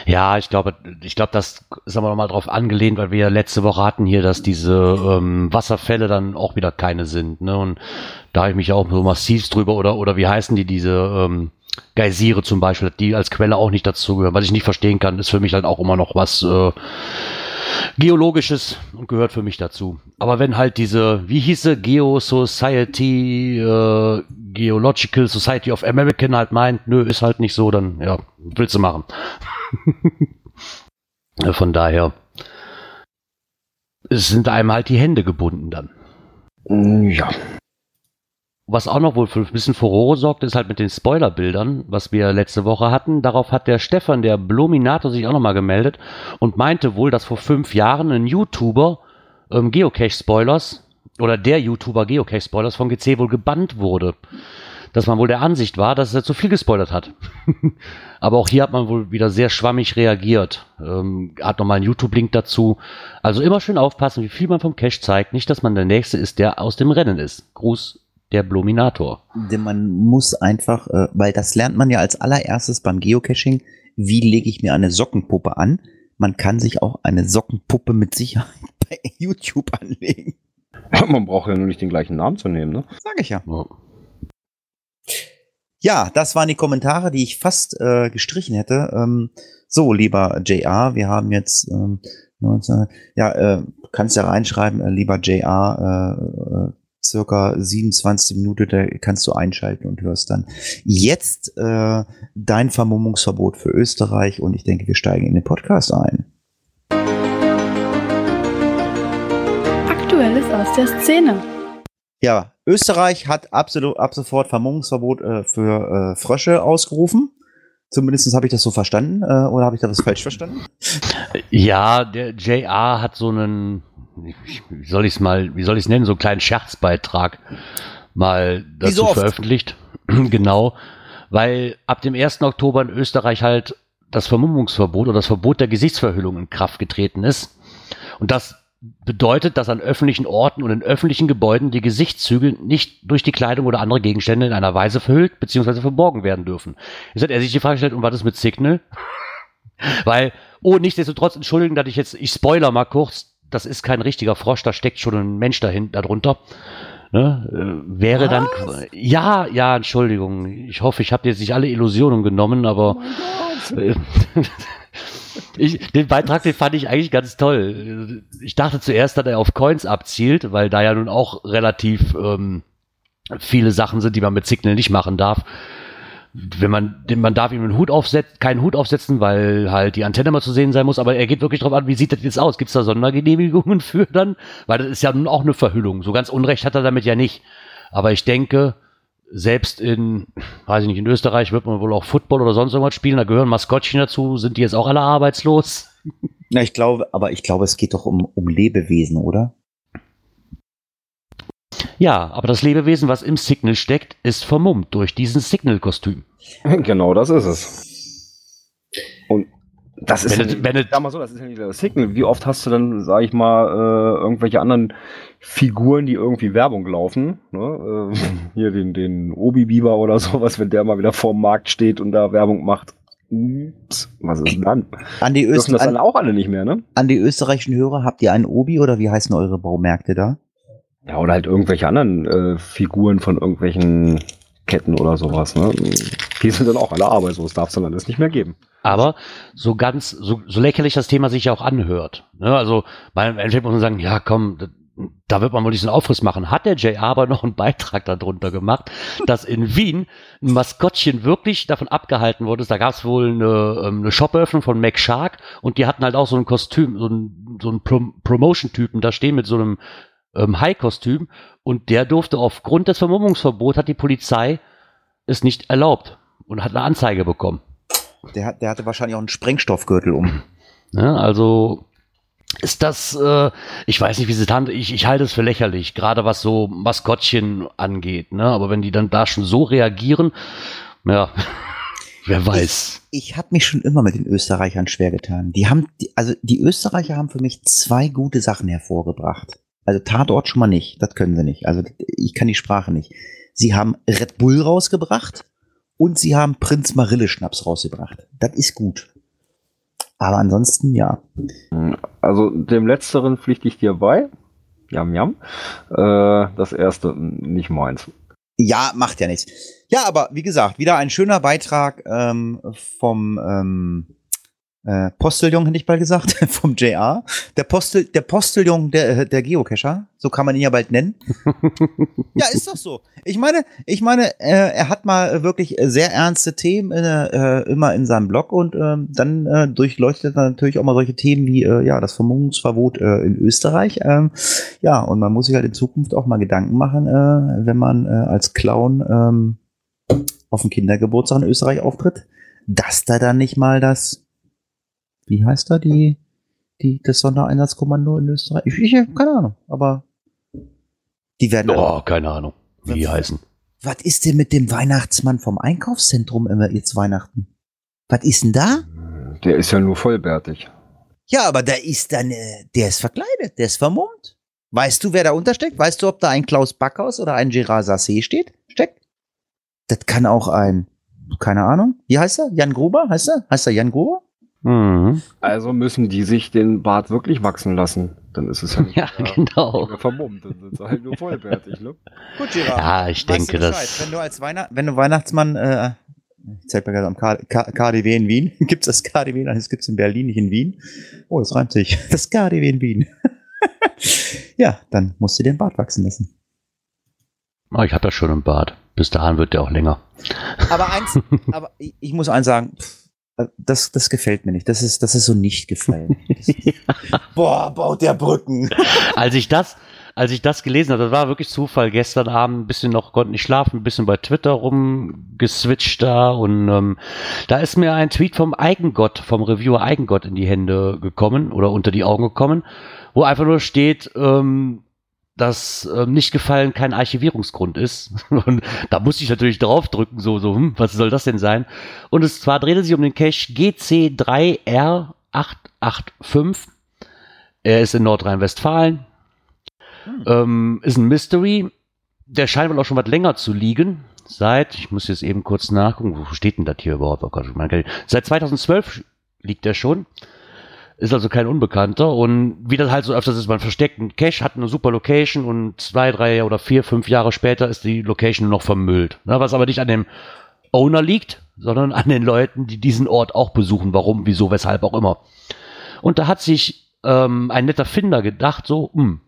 Ja, ich glaube, ich glaube, das ist aber nochmal drauf angelehnt, weil wir ja letzte Woche hatten hier, dass diese ähm, Wasserfälle dann auch wieder keine sind. Ne? Und da habe ich mich auch so massiv drüber, oder, oder wie heißen die, diese ähm, Geysire zum Beispiel, die als Quelle auch nicht dazugehören. Was ich nicht verstehen kann, ist für mich halt auch immer noch was äh, Geologisches und gehört für mich dazu. Aber wenn halt diese, wie hieße Geo Society, äh, Geological Society of American halt meint, nö, ist halt nicht so, dann ja, willst du machen. Von daher es sind einem halt die Hände gebunden dann.
Ja.
Was auch noch wohl für ein bisschen Furore sorgt, ist halt mit den Spoilerbildern, was wir letzte Woche hatten. Darauf hat der Stefan, der Bluminator, sich auch nochmal gemeldet und meinte wohl, dass vor fünf Jahren ein YouTuber ähm, Geocache-Spoilers oder der YouTuber Geocache-Spoilers von GC wohl gebannt wurde. Dass man wohl der Ansicht war, dass er zu viel gespoilert hat. Aber auch hier hat man wohl wieder sehr schwammig reagiert. Ähm, hat nochmal einen YouTube-Link dazu. Also immer schön aufpassen, wie viel man vom Cache zeigt. Nicht, dass man der Nächste ist, der aus dem Rennen ist. Gruß, der Bluminator.
Denn man muss einfach, äh, weil das lernt man ja als allererstes beim Geocaching, wie lege ich mir eine Sockenpuppe an? Man kann sich auch eine Sockenpuppe mit Sicherheit bei YouTube anlegen.
Man braucht ja nur nicht den gleichen Namen zu nehmen, ne?
Sag ich ja.
Ja.
Ja, das waren die Kommentare, die ich fast äh, gestrichen hätte. Ähm, so, lieber JR, wir haben jetzt ähm, 19, ja, äh, kannst ja reinschreiben, äh, lieber JR, äh, äh, circa 27 Minuten, da kannst du einschalten und hörst dann jetzt äh, dein Vermummungsverbot für Österreich und ich denke, wir steigen in den Podcast ein.
Aktuelles aus der Szene.
Ja, Österreich hat absolut ab sofort Vermummungsverbot äh, für äh, Frösche ausgerufen. Zumindest habe ich das so verstanden. Äh, oder habe ich da was falsch verstanden?
Ja, der JR hat so einen, wie soll ich es mal, wie soll ich es nennen, so einen kleinen Scherzbeitrag mal
so
dazu
oft.
veröffentlicht. genau, weil ab dem 1. Oktober in Österreich halt das Vermummungsverbot oder das Verbot der Gesichtsverhüllung in Kraft getreten ist. Und das bedeutet, dass an öffentlichen Orten und in öffentlichen Gebäuden die Gesichtszüge nicht durch die Kleidung oder andere Gegenstände in einer Weise verhüllt bzw. verborgen werden dürfen. Jetzt hat er sich die Frage gestellt, und was ist mit Signal? Weil, oh, nichtsdestotrotz, entschuldigen, dass ich jetzt, ich spoiler mal kurz, das ist kein richtiger Frosch, da steckt schon ein Mensch dahin, darunter. Ne? Äh, wäre dann, ja, ja, Entschuldigung, ich hoffe, ich habe jetzt nicht alle Illusionen genommen, aber äh, ich, den Beitrag, den fand ich eigentlich ganz toll. Ich dachte zuerst, dass er auf Coins abzielt, weil da ja nun auch relativ ähm, viele Sachen sind, die man mit Signal nicht machen darf wenn man, man darf ihm einen Hut aufsetzen, keinen Hut aufsetzen, weil halt die Antenne mal zu sehen sein muss, aber er geht wirklich drauf an, wie sieht das jetzt aus? Gibt es da Sondergenehmigungen für dann? Weil das ist ja nun auch eine Verhüllung. So ganz Unrecht hat er damit ja nicht. Aber ich denke, selbst in, weiß ich nicht, in Österreich wird man wohl auch Football oder sonst irgendwas spielen, da gehören Maskottchen dazu, sind die jetzt auch alle arbeitslos?
Na, ich glaube, aber ich glaube, es geht doch um, um Lebewesen, oder?
Ja, aber das Lebewesen, was im Signal steckt, ist vermummt durch diesen Signal-Kostüm.
Genau, das ist es. Und das ist
Wenn
ja sag mal so, das ist ja nicht das Signal. Wie oft hast du dann, sag ich mal, äh, irgendwelche anderen Figuren, die irgendwie Werbung laufen? Ne? Äh, hier den, den Obi-Biber oder sowas, wenn der mal wieder vorm Markt steht und da Werbung macht. Ups, was ist denn dann?
An die,
Dürfen
Öst
das dann
an,
auch alle nicht mehr, ne?
an die österreichischen Hörer, habt ihr einen Obi oder wie heißen eure Baumärkte da?
Ja, oder halt irgendwelche anderen äh, Figuren von irgendwelchen Ketten oder sowas, ne? Die sind dann auch alle arbeitslos, darf es dann alles nicht mehr geben.
Aber so ganz, so, so lächerlich das Thema sich ja auch anhört. Ne? Also, weil im Endeffekt muss man sagen, ja komm, da, wird man wohl diesen Aufriss machen. Hat der JR aber noch einen Beitrag darunter gemacht, dass in Wien ein Maskottchen wirklich davon abgehalten wurde. Da gab es wohl eine, ähm, eine Shop-Eröffnung von Mac Shark und die hatten halt auch so ein Kostüm, so ein, so ein Prom Promotion-Typen da stehen mit so einem ähm, High-Kostüm und der durfte aufgrund des Vermummungsverbots hat die Polizei es nicht erlaubt und hat eine Anzeige bekommen.
Der, hat, der hatte wahrscheinlich auch einen Sprengstoffgürtel um.
Ne? Also ist das, äh, ich weiß nicht, wie sie tan ich, ich halte es für lächerlich, gerade was so Maskottchen angeht, ne? Aber wenn die dann da schon so reagieren, ja, wer weiß.
Ich habe mich schon immer mit den Österreichern schwer getan. Die haben, also die Österreicher haben für mich zwei gute Sachen hervorgebracht. Also Tatort schon mal nicht, das können sie nicht. Also ich kann die Sprache nicht. Sie haben Red Bull rausgebracht und sie haben Prinz Marille Schnaps rausgebracht. Das ist gut. Aber ansonsten ja.
Also dem letzteren pflichte ich dir bei. Jam, jam. Äh, das erste nicht meins.
Ja, macht ja nichts. Ja, aber wie gesagt, wieder ein schöner Beitrag ähm, vom ähm, äh, Posteljung, hätte ich bald gesagt, vom JR. Der, Postel, der Posteljung der, der Geocacher, so kann man ihn ja bald nennen. ja, ist doch so. Ich meine, ich meine, äh, er hat mal wirklich sehr ernste Themen äh, äh, immer in seinem Blog und ähm, dann äh, durchleuchtet er natürlich auch mal solche Themen wie äh, ja das Vermummungsverbot äh, in Österreich. Ähm, ja, und man muss sich halt in Zukunft auch mal Gedanken machen, äh, wenn man äh, als Clown ähm, auf dem Kindergeburtstag in Österreich auftritt, dass da dann nicht mal das, wie heißt da die, die, das Sondereinsatzkommando in Österreich? Ich, ich habe keine Ahnung, aber die werden.
Oh, keine Ahnung, wie die heißen.
Was ist denn mit dem Weihnachtsmann vom Einkaufszentrum immer jetzt Weihnachten? Was ist denn da?
Der ist ja nur vollbärtig.
Ja, aber da ist dann, äh, der ist verkleidet, der ist vermummt. Weißt du, wer da untersteckt? Weißt du, ob da ein Klaus Backhaus oder ein Gerard Sassé steht? Steckt? Das kann auch ein, keine Ahnung. Wie heißt er? Jan Gruber? Heißt er? Heißt er Jan Gruber?
Mhm.
Also müssen die sich den Bart wirklich wachsen lassen. Dann ist es ja nicht
Ja,
mehr,
genau.
nicht mehr vermummt. Dann sind sie halt nur vollbärtig, ne?
Gut, Gerard.
Ja, ich
du
denke,
Bescheid?
das.
Wenn du als Weihnacht, wenn du Weihnachtsmann, äh, ich zeig mir gerade am K K KDW in Wien. Gibt's das KDW? Nein, das gibt's in Berlin, nicht in Wien. Oh, das reimt sich. Das KDW in Wien. ja, dann musst du den Bart wachsen lassen.
Oh, ich habe ja schon einen Bart. Bis dahin wird der auch länger.
Aber eins, aber ich, ich muss eins sagen, pff, das, das gefällt mir nicht. Das ist, das ist so nicht gefallen. Boah, baut der Brücken.
Als ich das, als ich das gelesen habe, das war wirklich Zufall. Gestern Abend ein bisschen noch, konnte nicht schlafen, ein bisschen bei Twitter rumgeswitcht da und ähm, da ist mir ein Tweet vom Eigengott, vom Reviewer Eigengott in die Hände gekommen oder unter die Augen gekommen, wo einfach nur steht, ähm, dass ähm, nicht gefallen kein Archivierungsgrund ist. Und da musste ich natürlich draufdrücken, so, so, hm, was soll das denn sein? Und es zwar drehte sich um den Cache GC3R885. Er ist in Nordrhein-Westfalen. Ähm, ist ein Mystery. Der scheint wohl auch schon was länger zu liegen. Seit, ich muss jetzt eben kurz nachgucken, wo steht denn das hier überhaupt? Oh Gott, seit 2012 liegt er schon. Ist also kein Unbekannter. Und wie das halt so öfters ist, man versteckt einen Cache, hat eine super Location und zwei, drei oder vier, fünf Jahre später ist die Location noch vermüllt. Na, was aber nicht an dem Owner liegt, sondern an den Leuten, die diesen Ort auch besuchen. Warum, wieso, weshalb auch immer. Und da hat sich ähm, ein netter Finder gedacht, so, hm,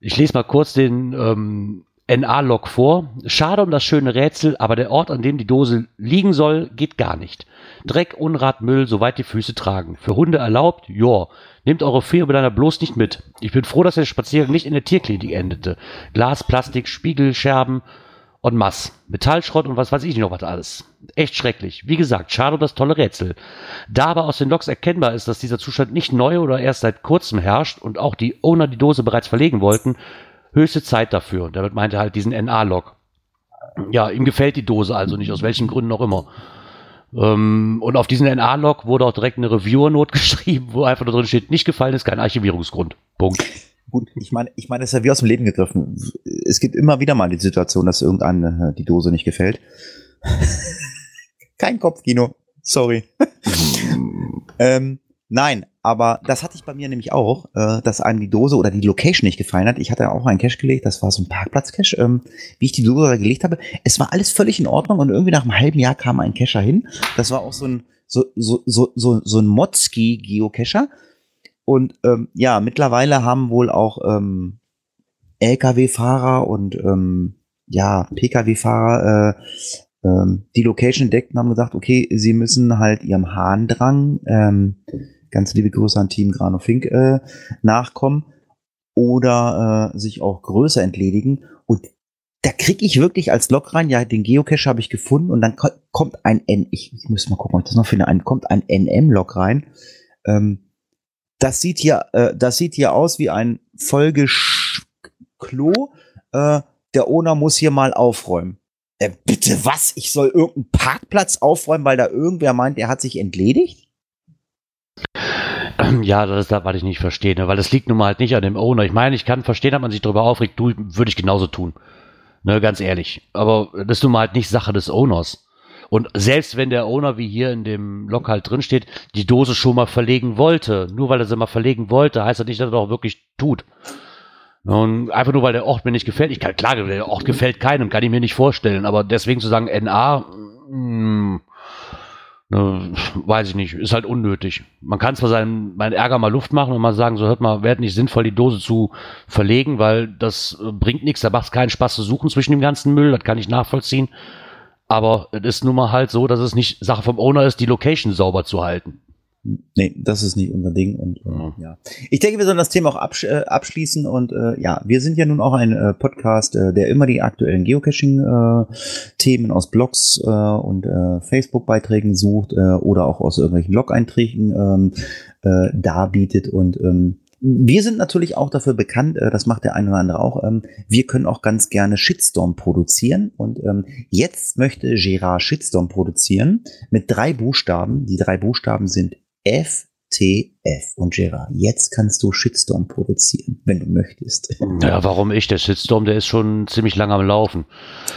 ich lese mal kurz den ähm, NA-Log vor. Schade um das schöne Rätsel, aber der Ort, an dem die Dose liegen soll, geht gar nicht. Dreck, Unrat, Müll, soweit die Füße tragen. Für Hunde erlaubt? Joa. Nehmt eure Vierbeleiner bloß nicht mit. Ich bin froh, dass der Spaziergang nicht in der Tierklinik endete. Glas, Plastik, Spiegelscherben und Mass. Metallschrott und was weiß ich noch was alles. Echt schrecklich. Wie gesagt, schade um das tolle Rätsel. Da aber aus den Logs erkennbar ist, dass dieser Zustand nicht neu oder erst seit kurzem herrscht und auch die Owner die Dose bereits verlegen wollten, höchste Zeit dafür. Und damit meinte er halt diesen NA-Log. Ja, ihm gefällt die Dose also nicht, aus welchen Gründen auch immer. Ähm, und auf diesen NA-Log wurde auch direkt eine Reviewer-Note geschrieben, wo einfach da drin steht, nicht gefallen ist kein Archivierungsgrund. Punkt.
Gut, ich meine, ich meine, das ist ja wie aus dem Leben gegriffen. Es gibt immer wieder mal die Situation, dass irgendeine äh, die Dose nicht gefällt. Kein Kopfkino. Sorry. ähm, nein, aber das hatte ich bei mir nämlich auch, äh, dass einem die Dose oder die Location nicht gefallen hat. Ich hatte auch einen Cache gelegt, das war so ein Parkplatz-Cache. Ähm, wie ich die Dose da gelegt habe, es war alles völlig in Ordnung und irgendwie nach einem halben Jahr kam ein Cacher hin. Das war auch so ein so so so so, so ein Modski-Geocacher. Und ähm, ja, mittlerweile haben wohl auch ähm, Lkw-Fahrer und ähm, ja, Pkw-Fahrer äh, ähm, die Location entdeckt und haben gesagt, okay, sie müssen halt ihrem Harndrang, ähm, ganz liebe Grüße an Team Grano Fink, äh, nachkommen oder äh, sich auch größer entledigen. Und da kriege ich wirklich als Log rein, ja, den Geocache habe ich gefunden und dann ko kommt ein N, ich, ich muss mal gucken, ob ich das noch finde, ein, kommt ein NM-Log rein. Ähm, das sieht hier, äh, das sieht hier aus wie ein Folgeklo. Äh, der Owner muss hier mal aufräumen. Äh, bitte was? Ich soll irgendeinen Parkplatz aufräumen, weil da irgendwer meint, er hat sich entledigt?
Ja, das ist das, was ich nicht verstehe, ne? weil das liegt nun mal halt nicht an dem Owner. Ich meine, ich kann verstehen, dass man sich darüber aufregt, du, würde ich genauso tun. Ne, ganz ehrlich. Aber das ist nun mal halt nicht Sache des Owners. Und selbst wenn der Owner, wie hier in dem Log halt drin die Dose schon mal verlegen wollte, nur weil er sie mal verlegen wollte, heißt das nicht, dass er das auch wirklich tut. Und einfach nur, weil der Ort mir nicht gefällt. Ich kann, klar, der Ort gefällt keinem, kann ich mir nicht vorstellen. Aber deswegen zu sagen, NA, mh, ne, weiß ich nicht, ist halt unnötig. Man kann zwar seinen, meinen Ärger mal Luft machen und mal sagen, so hört mal, wäre nicht sinnvoll, die Dose zu verlegen, weil das äh, bringt nichts, da macht es keinen Spaß zu suchen zwischen dem ganzen Müll, das kann ich nachvollziehen. Aber es ist nun mal halt so, dass es nicht Sache vom Owner ist, die Location sauber zu halten.
Nee, das ist nicht unser Ding. Und äh,
Ja.
ja. Ich denke, wir sollen das Thema auch absch äh, abschließen. Und äh, ja, wir sind ja nun auch ein äh, Podcast, äh, der immer die aktuellen Geocaching-Themen aus Blogs äh, und äh, Facebook-Beiträgen sucht äh, oder auch aus irgendwelchen Blog-Einträgen ähm, äh, darbietet. Und ähm, wir sind natürlich auch dafür bekannt, äh, das macht der eine oder andere auch, ähm, wir können auch ganz gerne Shitstorm produzieren. Und ähm, jetzt möchte Gerard Shitstorm produzieren mit drei Buchstaben. Die drei Buchstaben sind FTF. Und Gerard, jetzt kannst du Shitstorm produzieren, wenn du möchtest.
Ja, warum ich? Der Shitstorm, der ist schon ziemlich lange am Laufen.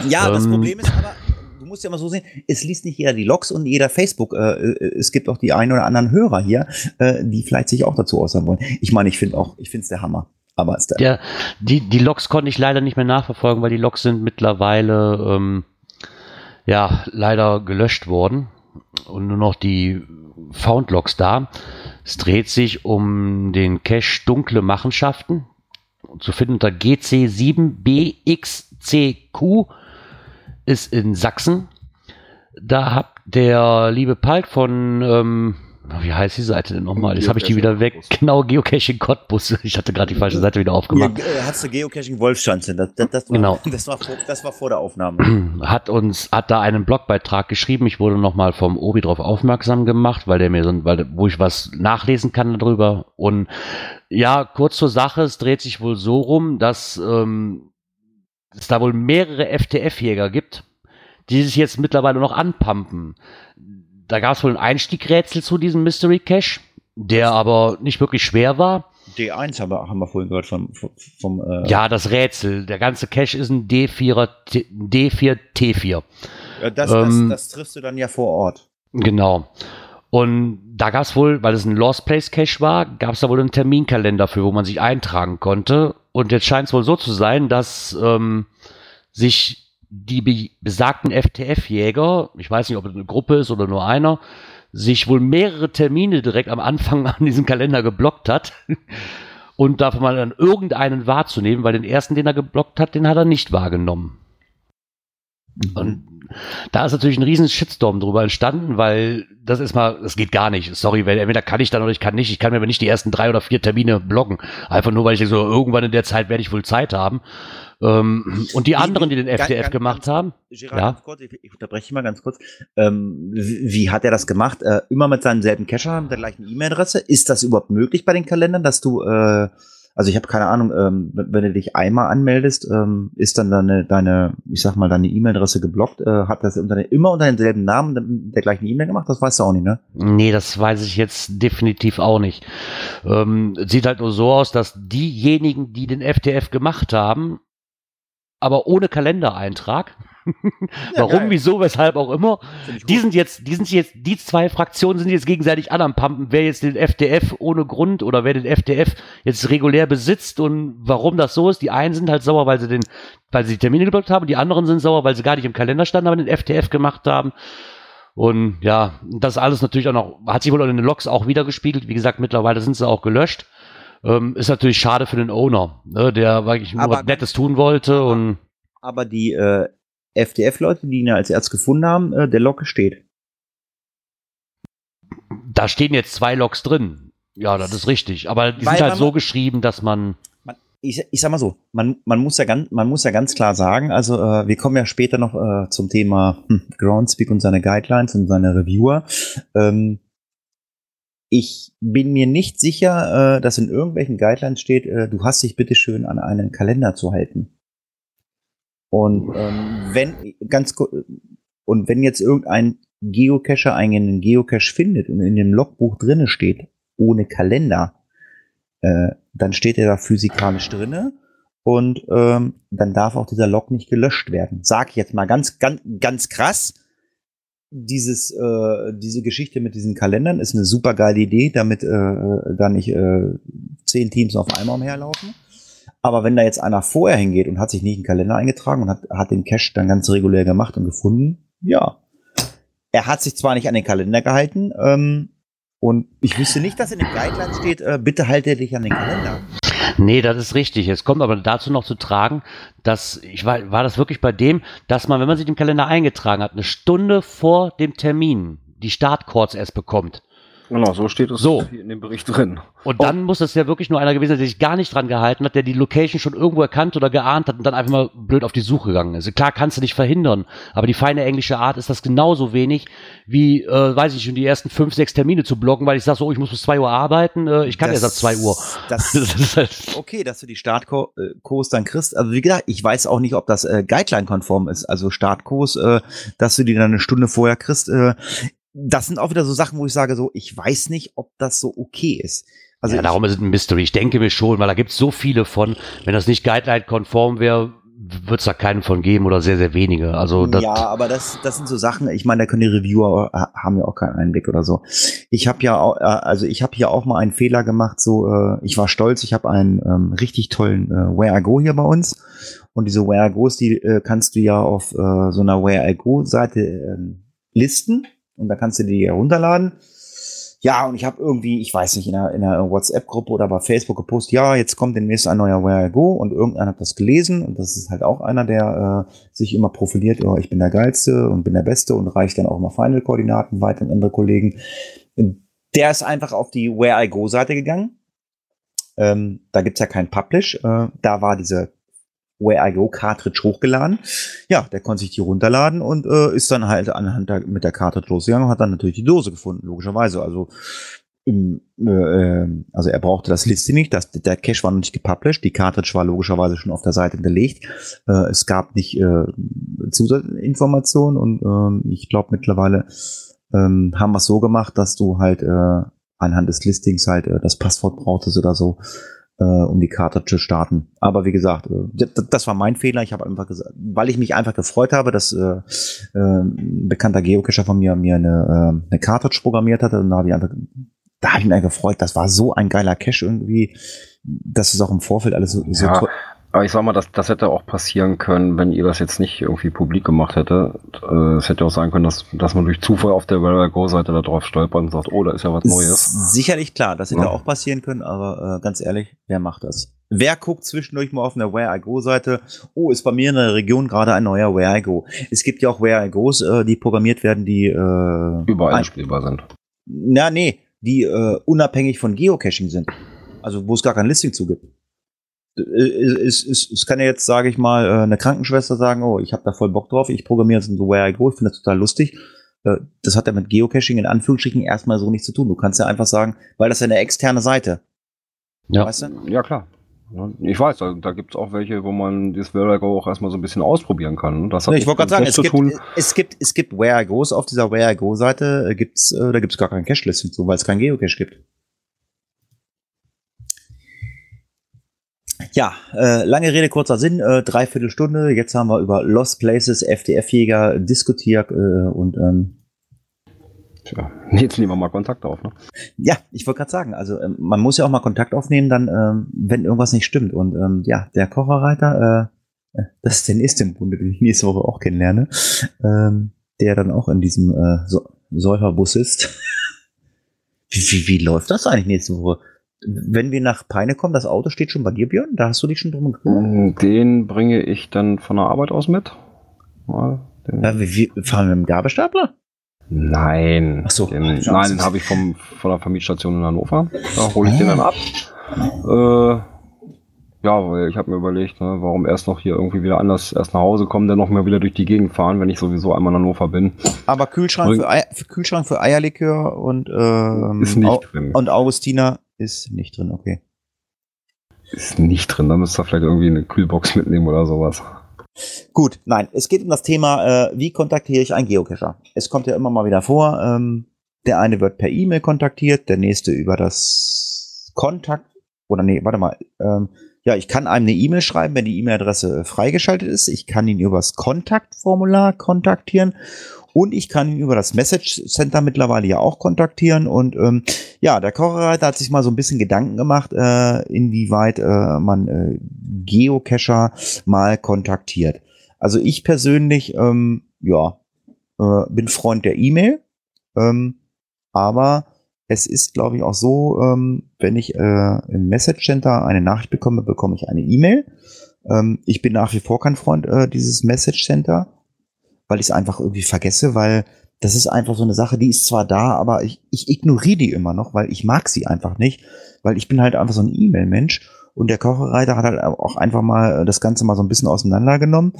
Ja, das
Ähm.
Problem ist aber, du musst ja mal so sehen, es liest nicht jeder die Logs und jeder Facebook. Äh, äh, es gibt auch die ein oder anderen Hörer hier, äh, die vielleicht sich auch dazu äußern wollen. Ich meine, ich finde auch, ich finde es der Hammer. Aber ist der,
Der, die, die Logs konnte ich leider nicht mehr nachverfolgen, weil die Logs sind mittlerweile ähm, ja leider gelöscht worden und nur noch die Found-Logs da. Es dreht sich um den Cache Dunkle Machenschaften. Zu finden unter GC7BXCQ ist in Sachsen. Da hat der liebe Palk von, ähm, wie heißt die Seite denn nochmal? Jetzt habe ich die wieder weg.
Geocaching
Genau, Geocaching Cottbus. Ich hatte gerade die falsche Seite wieder aufgemacht.
Hier, äh, hast du Geocaching Wolfschanze. Das, das, das, war,
Genau.
das, war vor, das war vor der Aufnahme.
hat uns, hat da einen Blogbeitrag geschrieben. Ich wurde nochmal vom Obi drauf aufmerksam gemacht, weil der mir so, weil, wo ich was nachlesen kann darüber. Und ja, kurz zur Sache, es dreht sich wohl so rum, dass ähm, es da wohl mehrere FTF-Jäger gibt, die sich jetzt mittlerweile noch anpumpen. Da gab es wohl ein Einstiegrätsel zu diesem Mystery Cache, der aber nicht wirklich schwer war.
D1 haben wir, haben wir vorhin gehört vom, vom, vom äh,
Ja, das Rätsel. Der ganze Cache ist ein D4er, T- D4 T4.
äh, das,
ähm,
das, das triffst du dann ja vor Ort.
Genau. Und da gab es wohl, weil es ein Lost Place Cache war, gab es da wohl einen Terminkalender für, wo man sich eintragen konnte. Und jetzt scheint es wohl so zu sein, dass ähm, sich die be besagten FTF-Jäger, ich weiß nicht, ob es eine Gruppe ist oder nur einer, sich wohl mehrere Termine direkt am Anfang an diesem Kalender geblockt hat. Und davon mal dann irgendeinen wahrzunehmen, weil den ersten, den er geblockt hat, den hat er nicht wahrgenommen. Und da ist natürlich ein riesen Shitstorm drüber entstanden, weil das ist mal, das geht gar nicht. Sorry, weil entweder kann ich dann oder ich kann nicht. Ich kann mir aber nicht die ersten drei oder vier Termine blocken. Einfach nur, weil ich denke, so irgendwann in der Zeit werde ich wohl Zeit haben. Ähm, und die anderen, die den FDF
ganz-
gemacht
ganz-
haben,
Gerard,
Ja.
kurz, ich, ich unterbreche mal ganz kurz. Ähm, wie, wie hat er das gemacht? Äh, immer mit seinem selben Cacher, mit der gleichen E-Mail-Adresse? Ist das überhaupt möglich bei den Kalendern, dass du, äh, also ich habe keine Ahnung, ähm, wenn du dich einmal anmeldest, ähm, ist dann deine, deine, ich sag mal, deine E-Mail-Adresse geblockt? Äh, hat das unter, immer unter denselben Namen der gleichen E-Mail gemacht? Das weißt du auch nicht, ne?
Nee, das weiß ich jetzt definitiv auch nicht. Ähm, sieht halt nur so aus, dass diejenigen, die den FTF gemacht haben, aber ohne Kalendereintrag, warum,
geil.
wieso, weshalb auch immer, die sind jetzt, die sind jetzt, die zwei Fraktionen sind jetzt gegenseitig an am Pumpen, wer jetzt den FTF ohne Grund oder wer den FTF jetzt regulär besitzt und warum das so ist. Die einen sind halt sauer, weil sie den, weil sie die Termine geblockt haben, die anderen sind sauer, weil sie gar nicht im Kalender standen, aber den FTF gemacht haben. Und ja, das alles natürlich auch noch, hat sich wohl in den Logs auch wieder gespiegelt. Wie gesagt, mittlerweile sind sie auch gelöscht. Ähm, ist natürlich schade für den Owner, ne, der wirklich nur
Aber-
was Nettes tun wollte und
Aber die äh, FDF-Leute, die ihn ja als erst gefunden haben, äh, der Locke steht.
da stehen jetzt zwei Logs drin. Ja, das ist richtig. Aber die
Weil
sind halt so geschrieben, dass man.
man, ich, ich sag mal so, man, man, muss ja ganz, man muss ja ganz klar sagen, also äh, wir kommen ja später noch äh, zum Thema hm, Groundspeak und seine Guidelines und seine Reviewer. Ähm, ich bin mir nicht sicher, äh, dass in irgendwelchen Guidelines steht, äh, du hast dich bitte schön an einen Kalender zu halten. Und ähm, wenn ganz und wenn jetzt irgendein Geocacher einen Geocache findet und in dem Logbuch drinne steht, ohne Kalender, äh, dann steht er da physikalisch drinne und ähm, dann darf auch dieser Log nicht gelöscht werden. Sag ich jetzt mal ganz, ganz, ganz krass. Dieses, äh, diese Geschichte mit diesen Kalendern ist eine super geile Idee, damit äh, da nicht äh, zehn Teams auf einmal umherlaufen. Aber wenn da jetzt einer vorher hingeht und hat sich nicht in den Kalender eingetragen und hat, hat den Cache dann ganz regulär gemacht und gefunden, ja. Er hat sich zwar nicht an den Kalender gehalten, ähm, und ich wüsste nicht, dass in den Guidelines steht, äh, bitte halte dich an den Kalender.
Nee, das ist richtig. Es kommt aber dazu noch zu tragen, dass, ich war, war das wirklich bei dem, dass man, wenn man sich im Kalender eingetragen hat, eine Stunde vor dem Termin die Startcodes erst bekommt.
Genau, so steht es
So.
hier in dem Bericht drin.
Und dann muss das ja wirklich nur einer gewesen sein, der sich gar nicht dran gehalten hat, der die Location schon irgendwo erkannt oder geahnt hat und dann einfach mal blöd auf die Suche gegangen ist. Klar kannst du nicht verhindern, aber die feine englische Art ist das genauso wenig wie, äh, weiß ich, schon die ersten fünf, sechs Termine zu blocken, weil ich sage so, oh, ich muss bis zwei Uhr arbeiten, äh, ich kann erst ab zwei Uhr.
Das,
Das halt,
okay, dass du die Startkurs dann kriegst. Also wie gesagt, ich weiß auch nicht, ob das äh, Guideline-konform ist. Also Startkurs, äh, dass du die dann eine Stunde vorher kriegst. Äh, das sind auch wieder so Sachen, wo ich sage so, ich weiß nicht, ob das so okay ist. Also
ja, darum ist es ein Mystery. Ich denke mir schon, weil da gibt es so viele von, wenn das nicht Guideline-konform wäre, wird es da keinen von geben oder sehr, sehr wenige. Also das,
ja, aber das, das sind so Sachen, ich meine, da können die Reviewer äh, haben ja auch keinen Einblick oder so. Ich habe ja auch, äh, also ich habe hier auch mal einen Fehler gemacht, so äh, ich war stolz, ich habe einen ähm, richtig tollen äh, Where I Go hier bei uns und diese Where I Go's, die äh, kannst du ja auf äh, so einer Where I Go Seite ähm, listen und da kannst du die herunterladen. Ja, und ich habe irgendwie, ich weiß nicht, in einer, in einer WhatsApp-Gruppe oder bei Facebook gepostet, ja, jetzt kommt demnächst ein neuer Where I Go und irgendeiner hat das gelesen und das ist halt auch einer, der äh, sich immer profiliert, oh, ich bin der Geilste und bin der Beste und reicht dann auch mal Final-Koordinaten weiter an andere Kollegen. Der ist einfach auf die Where I Go-Seite gegangen. Ähm, da gibt's ja kein Publish. Äh, da war diese Go Cartridge hochgeladen. Ja, der konnte sich die runterladen und äh, ist dann halt anhand der, mit der Cartridge losgegangen und hat dann natürlich die Dose gefunden, logischerweise. Also, im, äh, äh, also er brauchte das Listing nicht, das, der Cache war noch nicht gepublished, die Cartridge war logischerweise schon auf der Seite hinterlegt. Äh, es gab nicht äh, Zusatzinformationen und ähm, ich glaube mittlerweile ähm, haben wir es so gemacht, dass du halt äh, anhand des Listings halt äh, das Passwort brauchtest oder so äh, um die Karte zu starten. Aber wie gesagt, äh, das war mein Fehler. Ich habe einfach gesagt, weil ich mich einfach gefreut habe, dass äh, äh, ein bekannter Geocacher von mir mir eine, äh, eine Cartridge programmiert hatte. Und da habe ich einfach, da habe ich mich einfach gefreut. Das war so ein geiler Cache irgendwie, dass es auch im Vorfeld alles so, so
Ja,
toll.
Aber ich sag mal, das, das hätte auch passieren können, wenn ihr das jetzt nicht irgendwie publik gemacht hätte. Äh, Es hätte auch sein können, dass, dass man durch Zufall auf der Where I Go Seite da drauf stolpert und sagt, oh, da ist ja was Neues.
Sicherlich klar, das hätte
Ja.
auch passieren können, aber äh, ganz ehrlich, wer macht das? Wer guckt zwischendurch mal auf einer Where I Go Seite? Oh, ist bei mir in der Region gerade ein neuer Where I Go. Es gibt ja auch Where I Go's, äh, die programmiert werden, die äh,
Überall
ein-
spielbar sind.
Na, nee, die äh, unabhängig von Geocaching sind. Also wo es gar kein Listing zu gibt. Äh, Es, es, es kann ja jetzt, sage ich mal, äh, eine Krankenschwester sagen, oh, ich habe da voll Bock drauf, ich programmiere jetzt ein Where I Go, ich finde das total lustig. Äh, Das hat ja mit Geocaching in Anführungsstrichen erstmal so nichts zu tun. Du kannst ja einfach sagen, weil das ist ja eine externe Seite.
Ja.
Weißt du?
Ja, klar. Ich weiß, da, da gibt es auch welche, wo man das Where I Go auch erstmal so ein bisschen ausprobieren kann. Das hat
ich wollte gerade sagen, es gibt,
tun.
es gibt, es gibt Where I Go's auf dieser Where I Go Seite, gibt's, da gibt's gar kein Cache-Listing zu, weil es kein Geocache gibt. Ja, äh, lange Rede, kurzer Sinn, äh, dreiviertel Stunde. Jetzt haben wir über Lost Places, FDF-Jäger diskutiert äh, und ähm,
Tja, jetzt nehmen wir mal Kontakt auf. Ne?
ja, ich wollte gerade sagen, also ähm, man muss ja auch mal Kontakt aufnehmen, dann, ähm, wenn irgendwas nicht stimmt. Und ähm, ja, der Kocherreiter, äh, das ist der nächste im Bunde, den ich nächste Woche auch kennenlerne, ähm, der dann auch in diesem äh, so Säuferbus ist. wie, wie, wie läuft das eigentlich nächste Woche? Wenn wir nach Peine kommen, das Auto steht schon bei dir, Björn? Da hast du dich schon drum gekümmert?
Den bringe ich dann von der Arbeit aus mit. Mal
Ja, wie, wie, fahren wir mit dem Gabelstapler?
Nein.
Ach so.
Den, nein, den habe ich vom, von der Vermietstation in Hannover. Da hole ich den dann ab. Äh, ja, weil ich habe mir überlegt, ne, warum erst noch hier irgendwie wieder anders erst nach Hause kommen, dann noch mal wieder durch die Gegend fahren, wenn ich sowieso einmal in Hannover bin.
Aber Kühlschrank
Bring-
für, Ei, für Kühlschrank für Eierlikör und ähm,
Ist nicht
Au-
drin.
und Augustiner ist nicht drin, okay.
Ist nicht drin. Da müsst ihr vielleicht irgendwie eine Kühlbox mitnehmen oder sowas.
Gut, nein, es geht um das Thema, äh, wie kontaktiere ich einen Geocacher? Es kommt ja immer mal wieder vor, ähm, der eine wird per E-Mail kontaktiert, der nächste über das Kontakt, oder nee, warte mal, ähm, ja, ich kann einem eine E-Mail schreiben, wenn die E-Mail-Adresse äh, freigeschaltet ist. Ich kann ihn über das Kontaktformular kontaktieren und ich kann ihn über das Message Center mittlerweile ja auch kontaktieren. Und ähm, ja, der Kocherreiter hat sich mal so ein bisschen Gedanken gemacht, äh, inwieweit äh, man äh, Geocacher mal kontaktiert. Also ich persönlich, ähm, ja, äh, bin Freund der E-Mail, ähm, aber es ist, glaube ich, auch so, ähm, wenn ich äh, im Message Center eine Nachricht bekomme, bekomme ich eine E-Mail. Ähm, ich bin nach wie vor kein Freund äh, dieses Message Center, weil ich es einfach irgendwie vergesse, weil das ist einfach so eine Sache, die ist zwar da, aber ich, ich ignoriere die immer noch, weil ich mag sie einfach nicht, weil ich bin halt einfach so ein E-Mail-Mensch und der Kochereiter hat halt auch einfach mal das Ganze mal so ein bisschen auseinandergenommen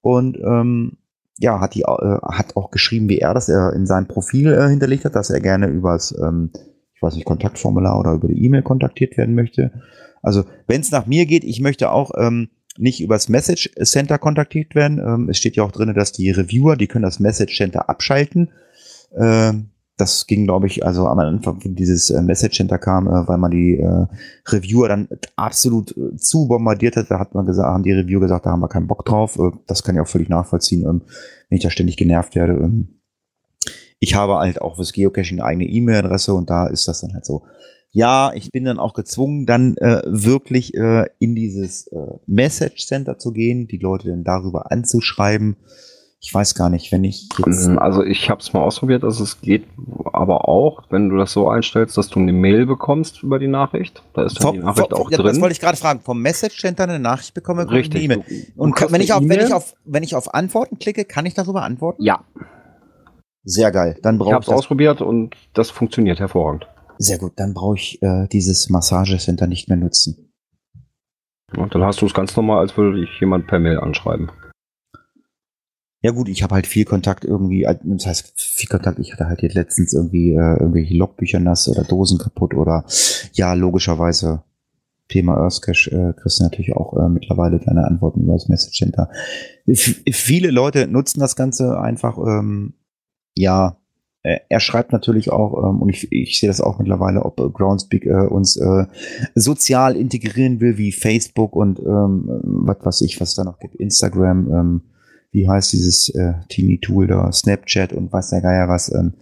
und ähm, ja, hat die äh, hat auch geschrieben, wie er das er in seinem Profil äh, hinterlegt hat, dass er gerne übers, ähm, ich weiß nicht, Kontaktformular oder über die E-Mail kontaktiert werden möchte. Also, wenn es nach mir geht, ich möchte auch ähm, nicht übers Message Center kontaktiert werden. Ähm, es steht ja auch drin, dass die Reviewer, die können das Message Center abschalten. Ähm, das ging, glaube ich, also am Anfang, wenn dieses äh, Message Center kam, äh, weil man die äh, Reviewer dann absolut äh, zu bombardiert hat, da hat man gesagt, haben die Reviewer gesagt, da haben wir keinen Bock drauf. Äh, das kann ich auch völlig nachvollziehen, ähm, wenn ich da ständig genervt werde. Ähm. ich habe halt auch fürs Geocaching eine eigene E-Mail-Adresse und da ist das dann halt so. Ja, ich bin dann auch gezwungen, dann äh, wirklich äh, in dieses äh, Message Center zu gehen, die Leute dann darüber anzuschreiben ich weiß gar nicht, wenn ich
jetzt. Ähm, also ich habe es mal ausprobiert, also es geht aber auch, wenn du das so einstellst, dass du eine Mail bekommst über die Nachricht. Da ist dann vom, die Nachricht vom, auch ja, drin. Das
wollte ich gerade fragen. Vom Message Center eine Nachricht bekomme,
Richtig.
Eine E-Mail. Und wenn ich, auf, wenn, ich auf, wenn ich auf Antworten klicke, kann ich darüber antworten?
Ja.
Sehr geil. Dann brauche
ich. habe es ausprobiert und das funktioniert hervorragend.
Sehr gut. Dann brauche ich äh, dieses Massagecenter nicht mehr nutzen.
Und dann hast du es ganz normal, als würde dich jemand per Mail anschreiben.
Ja gut, ich habe halt viel Kontakt irgendwie, äh, das heißt viel Kontakt, ich hatte halt jetzt letztens irgendwie äh, irgendwelche Logbücher nass oder Dosen kaputt oder ja, logischerweise Thema Earthcache äh, kriegst du natürlich auch äh, mittlerweile deine Antworten über das Message Center. F viele Leute nutzen das Ganze einfach, ähm, ja, er schreibt natürlich auch, ähm, und ich, ich sehe das auch mittlerweile, ob äh, Groundspeak äh, uns äh, sozial integrieren will, wie Facebook und ähm, was weiß ich, was da noch gibt, Instagram, ähm, wie heißt dieses äh, Teenie-Tool da, Snapchat und weiß der Geier was. Ähm,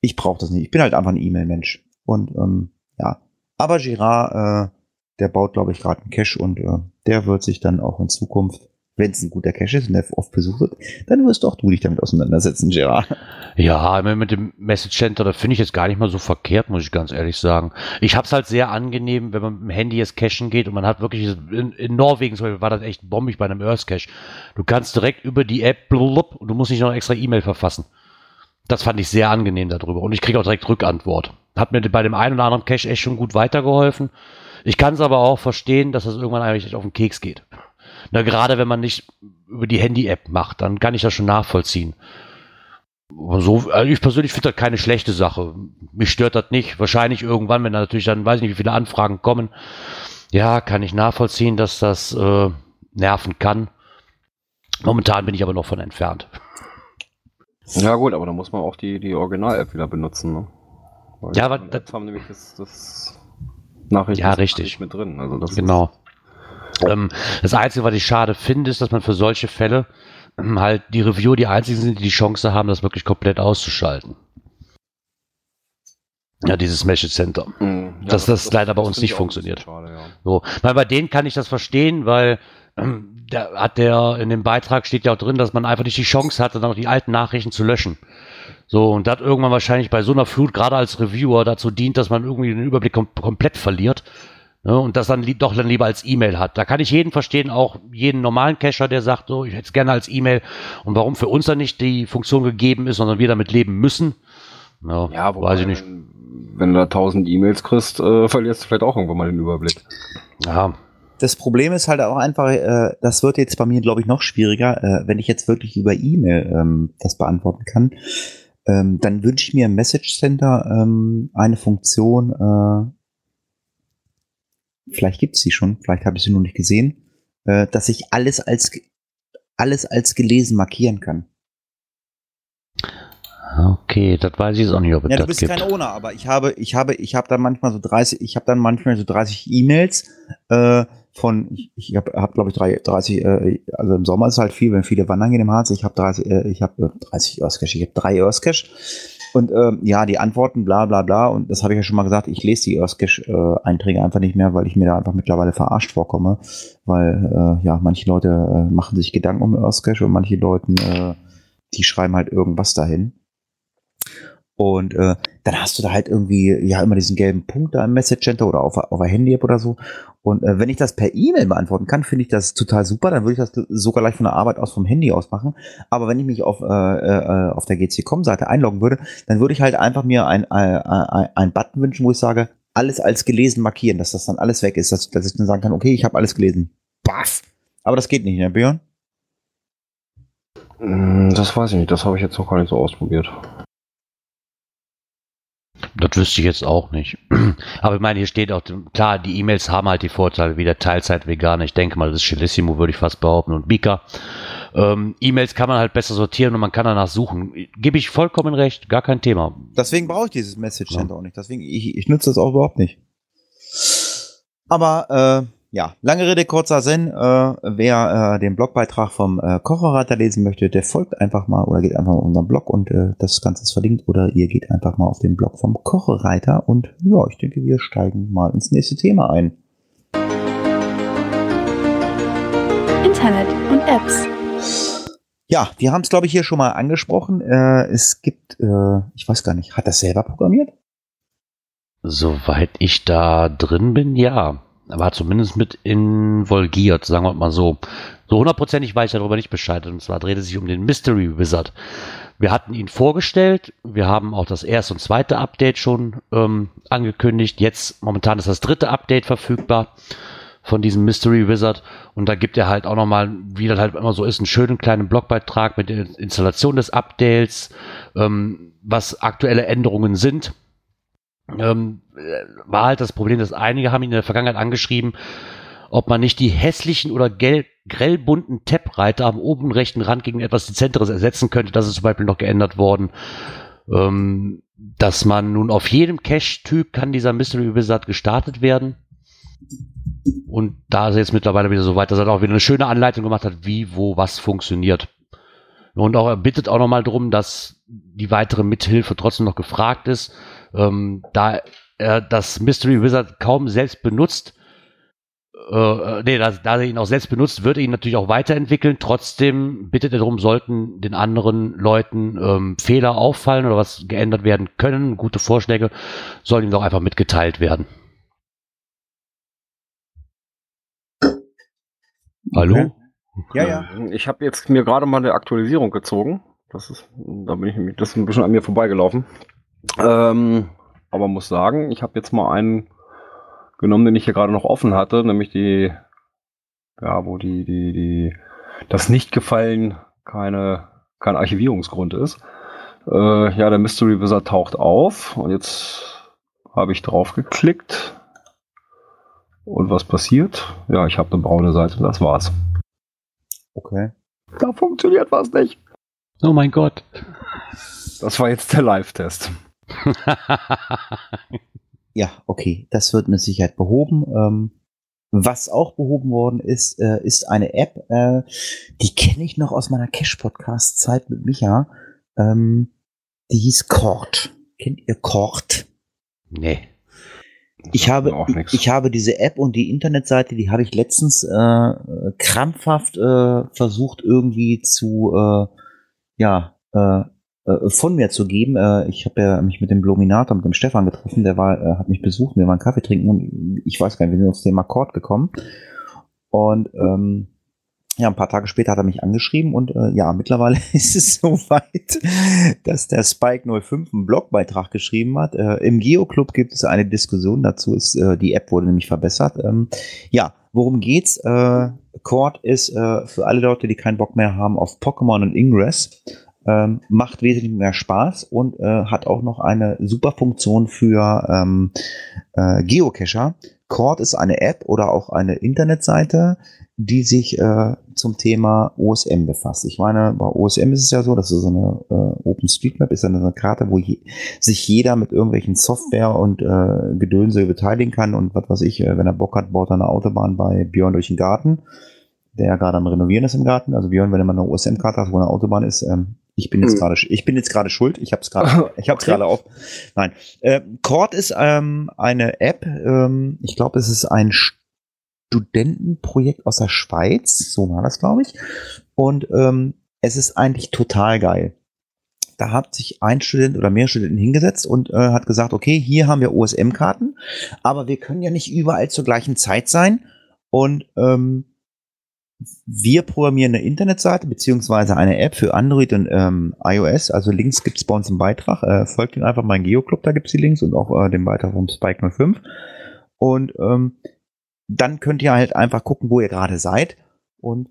ich brauche das nicht. Ich bin halt einfach ein E-Mail-Mensch. Und ähm, ja, aber Girard, äh, der baut, glaube ich, gerade einen Cache und äh, der wird sich dann auch in Zukunft wenn es ein guter Cache ist und der oft besucht wird, dann wirst auch du dich damit auseinandersetzen, Gerard.
Ja, mit dem Message Center, da finde ich jetzt gar nicht mal so verkehrt, muss ich ganz ehrlich sagen. Ich habe es halt sehr angenehm, wenn man mit dem Handy jetzt cachen geht und man hat wirklich, in, in Norwegen zum Beispiel war das echt bombig bei einem Earth Cache. Du kannst direkt über die App blub, und du musst nicht noch extra E-Mail verfassen. Das fand ich sehr angenehm darüber und ich kriege auch direkt Rückantwort. Hat mir bei dem einen oder anderen Cache echt schon gut weitergeholfen. Ich kann es aber auch verstehen, dass das irgendwann eigentlich auf den Keks geht. Na, gerade wenn man nicht über die Handy-App macht, dann kann ich das schon nachvollziehen. So, also ich persönlich finde das keine schlechte Sache. Mich stört das nicht. Wahrscheinlich irgendwann, wenn da natürlich dann, weiß ich nicht, wie viele Anfragen kommen, ja, kann ich nachvollziehen, dass das äh, nerven kann. Momentan bin ich aber noch von entfernt.
Ja gut, aber da muss man auch die, die Original-App wieder benutzen. Ne?
ja, aber das
haben nämlich das, das Nachrichten
ja, richtig.
mit drin. Also das
genau. Ähm, das Einzige, was ich schade finde, ist, dass man für solche Fälle ähm, halt die Review die einzigen sind, die die Chance haben, das wirklich komplett auszuschalten. Ja, dieses Message Center. Mhm. Ja, dass das, das, leider bei uns nicht funktioniert. Schade, ja. So, weil bei denen kann ich das verstehen, weil ähm, da hat der in dem Beitrag steht ja auch drin, dass man einfach nicht die Chance hatte, dann auch die alten Nachrichten zu löschen. So, und das irgendwann wahrscheinlich bei so einer Flut, gerade als Reviewer, dazu dient, dass man irgendwie den Überblick kom komplett verliert Ne, und das dann doch dann lieber als E-Mail hat. Da kann ich jeden verstehen, auch jeden normalen Cacher, der sagt, so, ich hätte es gerne als E-Mail. Und warum für uns dann nicht die Funktion gegeben ist, sondern wir damit leben müssen,
ja, ja wobei, weiß ich nicht. Wenn, wenn du da tausend E-Mails kriegst, äh, verlierst du vielleicht auch irgendwann mal den Überblick.
Ja. Das Problem ist halt auch einfach, äh, das wird jetzt bei mir, glaube ich, noch schwieriger, äh, wenn ich jetzt wirklich über E-Mail ähm, das beantworten kann. Ähm, dann wünsche ich mir im Message Center ähm, eine Funktion, äh, vielleicht gibt es sie schon, vielleicht habe ich sie noch nicht gesehen, äh, dass ich alles als alles als gelesen markieren kann.
Okay, das weiß ich jetzt auch nicht, ob
es ja, das gibt. du bist kein Owner, aber ich habe, ich habe, ich habe dann manchmal so 30, ich habe dann manchmal so 30 E-Mails äh, von, ich, ich habe, hab, glaube ich, 30, äh, also im Sommer ist halt viel, wenn viele wandern gehen im Harz. Ich habe 30, äh, ich habe 30 Earthcache, ich habe drei Earthcache und ähm, ja, die Antworten, bla bla bla, und das habe ich ja schon mal gesagt, ich lese die Earthcache-Einträge äh, einfach nicht mehr, weil ich mir da einfach mittlerweile verarscht vorkomme, weil äh, ja, manche Leute äh, machen sich Gedanken um Earthcache und manche Leute, äh, die schreiben halt irgendwas dahin. Und äh, dann hast du da halt irgendwie ja immer diesen gelben Punkt da im Message Center oder auf, auf der Handy-App oder so. Und äh, wenn ich das per E-Mail beantworten kann, finde ich das total super. Dann würde ich das sogar gleich von der Arbeit aus vom Handy aus machen. Aber wenn ich mich auf, äh, äh, auf der GC.com-Seite einloggen würde, dann würde ich halt einfach mir ein, ein, ein, ein Button wünschen, wo ich sage, alles als gelesen markieren, dass das dann alles weg ist, dass, dass ich dann sagen kann, okay, ich habe alles gelesen. Baff. Aber das geht nicht, ne, Björn?
Mm, Das weiß ich nicht, das habe ich jetzt noch gar nicht so ausprobiert.
Das wüsste ich jetzt auch nicht. Aber ich meine, hier steht auch, klar, die E-Mails haben halt die Vorteile wie der Teilzeit Veganer. Ich denke mal, das ist Chilissimo, würde ich fast behaupten, und Bika. Ähm, E-Mails kann man halt besser sortieren und man kann danach suchen. Gebe ich vollkommen recht, gar kein Thema.
Deswegen brauche ich dieses Message Center auch nicht. Deswegen, ich, ich nutze das auch überhaupt nicht. Aber äh, ja, lange Rede, kurzer Sinn. Äh, wer äh, den Blogbeitrag vom äh, Kocherreiter lesen möchte, der folgt einfach mal oder geht einfach mal auf unseren Blog und äh, das Ganze ist verlinkt. Oder ihr geht einfach mal auf den Blog vom Kocherreiter und ja, ich denke, wir steigen mal ins nächste Thema ein.
Internet und Apps.
Ja, wir haben es, glaube ich, hier schon mal angesprochen. Äh, es gibt, äh, ich weiß gar nicht, hat das selber programmiert?
Soweit ich da drin bin, ja. War zumindest mit involviert, sagen wir mal so. So hundertprozentig weiß ich darüber nicht Bescheid. Und zwar dreht es sich um den Mystery Wizard. Wir hatten ihn vorgestellt. Wir haben auch das erste und zweite Update schon ähm, angekündigt. Jetzt momentan ist das dritte Update verfügbar von diesem Mystery Wizard. Und da gibt er halt auch nochmal, wie das halt immer so ist, einen schönen kleinen Blogbeitrag mit der Installation des Updates, ähm, was aktuelle Änderungen sind. Ähm, äh, war halt das Problem, dass einige haben ihn in der Vergangenheit angeschrieben, ob man nicht die hässlichen oder gel grellbunten Tab-Reiter am oben rechten Rand gegen etwas Dezenteres ersetzen könnte. Das ist zum Beispiel noch geändert worden. Ähm, dass man nun auf jedem Cache-Typ kann dieser Mystery Wizard gestartet werden. Und da ist er jetzt mittlerweile wieder so weit, dass er auch wieder eine schöne Anleitung gemacht hat, wie, wo, was funktioniert. Und auch er bittet auch nochmal darum, dass die weitere Mithilfe trotzdem noch gefragt ist. Ähm, da er das Mystery Wizard kaum selbst benutzt, äh, nee, da, da er ihn auch selbst benutzt, wird er ihn natürlich auch weiterentwickeln. Trotzdem bittet er darum, sollten den anderen Leuten ähm, Fehler auffallen oder was geändert werden können, gute Vorschläge, sollen ihm doch einfach mitgeteilt werden. Hallo?
Ja, ja.
Ich habe jetzt mir gerade mal eine Aktualisierung gezogen. Das ist, da bin ich nämlich, das ist ein bisschen an mir vorbeigelaufen. Ähm, aber muss sagen, ich habe jetzt mal einen genommen, den ich hier gerade noch offen hatte, nämlich die, ja, wo die, die, die, das Nicht-Gefallen keine, kein Archivierungsgrund ist. Äh, ja, der Mystery Wizard taucht auf und jetzt habe ich drauf geklickt. Und was passiert? Ja, ich habe eine braune Seite, das war's.
Okay.
Da funktioniert was nicht.
Oh mein Gott.
Das war jetzt der Live-Test.
Ja, okay, das wird mit Sicherheit behoben. Ähm, was auch behoben worden ist, äh, ist eine App, äh, die kenne ich noch aus meiner Cash-Podcast-Zeit mit Micha. Ähm, die hieß Cord. Kennt ihr Cord?
nee.
Ich habe, ich, habe diese App und die Internetseite, die habe ich letztens äh, krampfhaft äh, versucht irgendwie zu, äh, ja, äh, von mir zu geben. Äh, ich habe ja mich mit dem Bluminator, mit dem Stefan getroffen, der war, äh, hat mich besucht, wir waren Kaffee trinken und ich weiß gar nicht, wir sind aufs Thema Chord gekommen. Und ähm, ja, ein paar Tage später hat er mich angeschrieben und äh, ja, mittlerweile ist es so weit, dass der Spike 05 einen Blogbeitrag geschrieben hat. Äh, Im Geoclub gibt es eine Diskussion dazu, ist, äh, die App wurde nämlich verbessert. Ähm, ja, worum geht's? Äh, Cord ist äh, für alle Leute, die keinen Bock mehr haben auf Pokémon und Ingress, ähm, macht wesentlich mehr Spaß und äh, hat auch noch eine super Funktion für ähm, äh, Geocacher. Cord ist eine App oder auch eine Internetseite, die sich äh, zum Thema OSM befasst. Ich meine, bei OSM ist es ja so, dass so eine äh, OpenStreetMap ist ja eine Karte, wo je, sich jeder mit irgendwelchen Software und äh, Gedönse beteiligen kann und was weiß ich, äh, wenn er Bock hat, baut er eine Autobahn bei Björn durch den Garten, der ja gerade am Renovieren ist im Garten. Also Björn, wenn du mal eine OSM-Karte hast, wo eine Autobahn ist, ähm, ich bin jetzt
Hm.
gerade, ich bin jetzt gerade schuld. Ich habe es gerade, ich habe es
Okay.
gerade auf. Nein, äh, Cord ist ähm, eine App. Ähm, ich glaube, es ist ein Studentenprojekt aus der Schweiz. So war das, glaube ich. Und ähm, es ist eigentlich total geil. da hat sich ein Student oder mehr Studenten hingesetzt und äh, hat gesagt, okay, hier haben wir OSM-Karten, aber wir können ja nicht überall zur gleichen Zeit sein. Und ähm, wir programmieren eine Internetseite beziehungsweise eine App für Android und ähm, iOS. Also Links gibt es bei uns im Beitrag. Äh, folgt den einfach meinen Geoclub, da gibt es die Links und auch äh, den Beitrag vom Spike 05. Und ähm, dann könnt ihr halt einfach gucken, wo ihr gerade seid. Und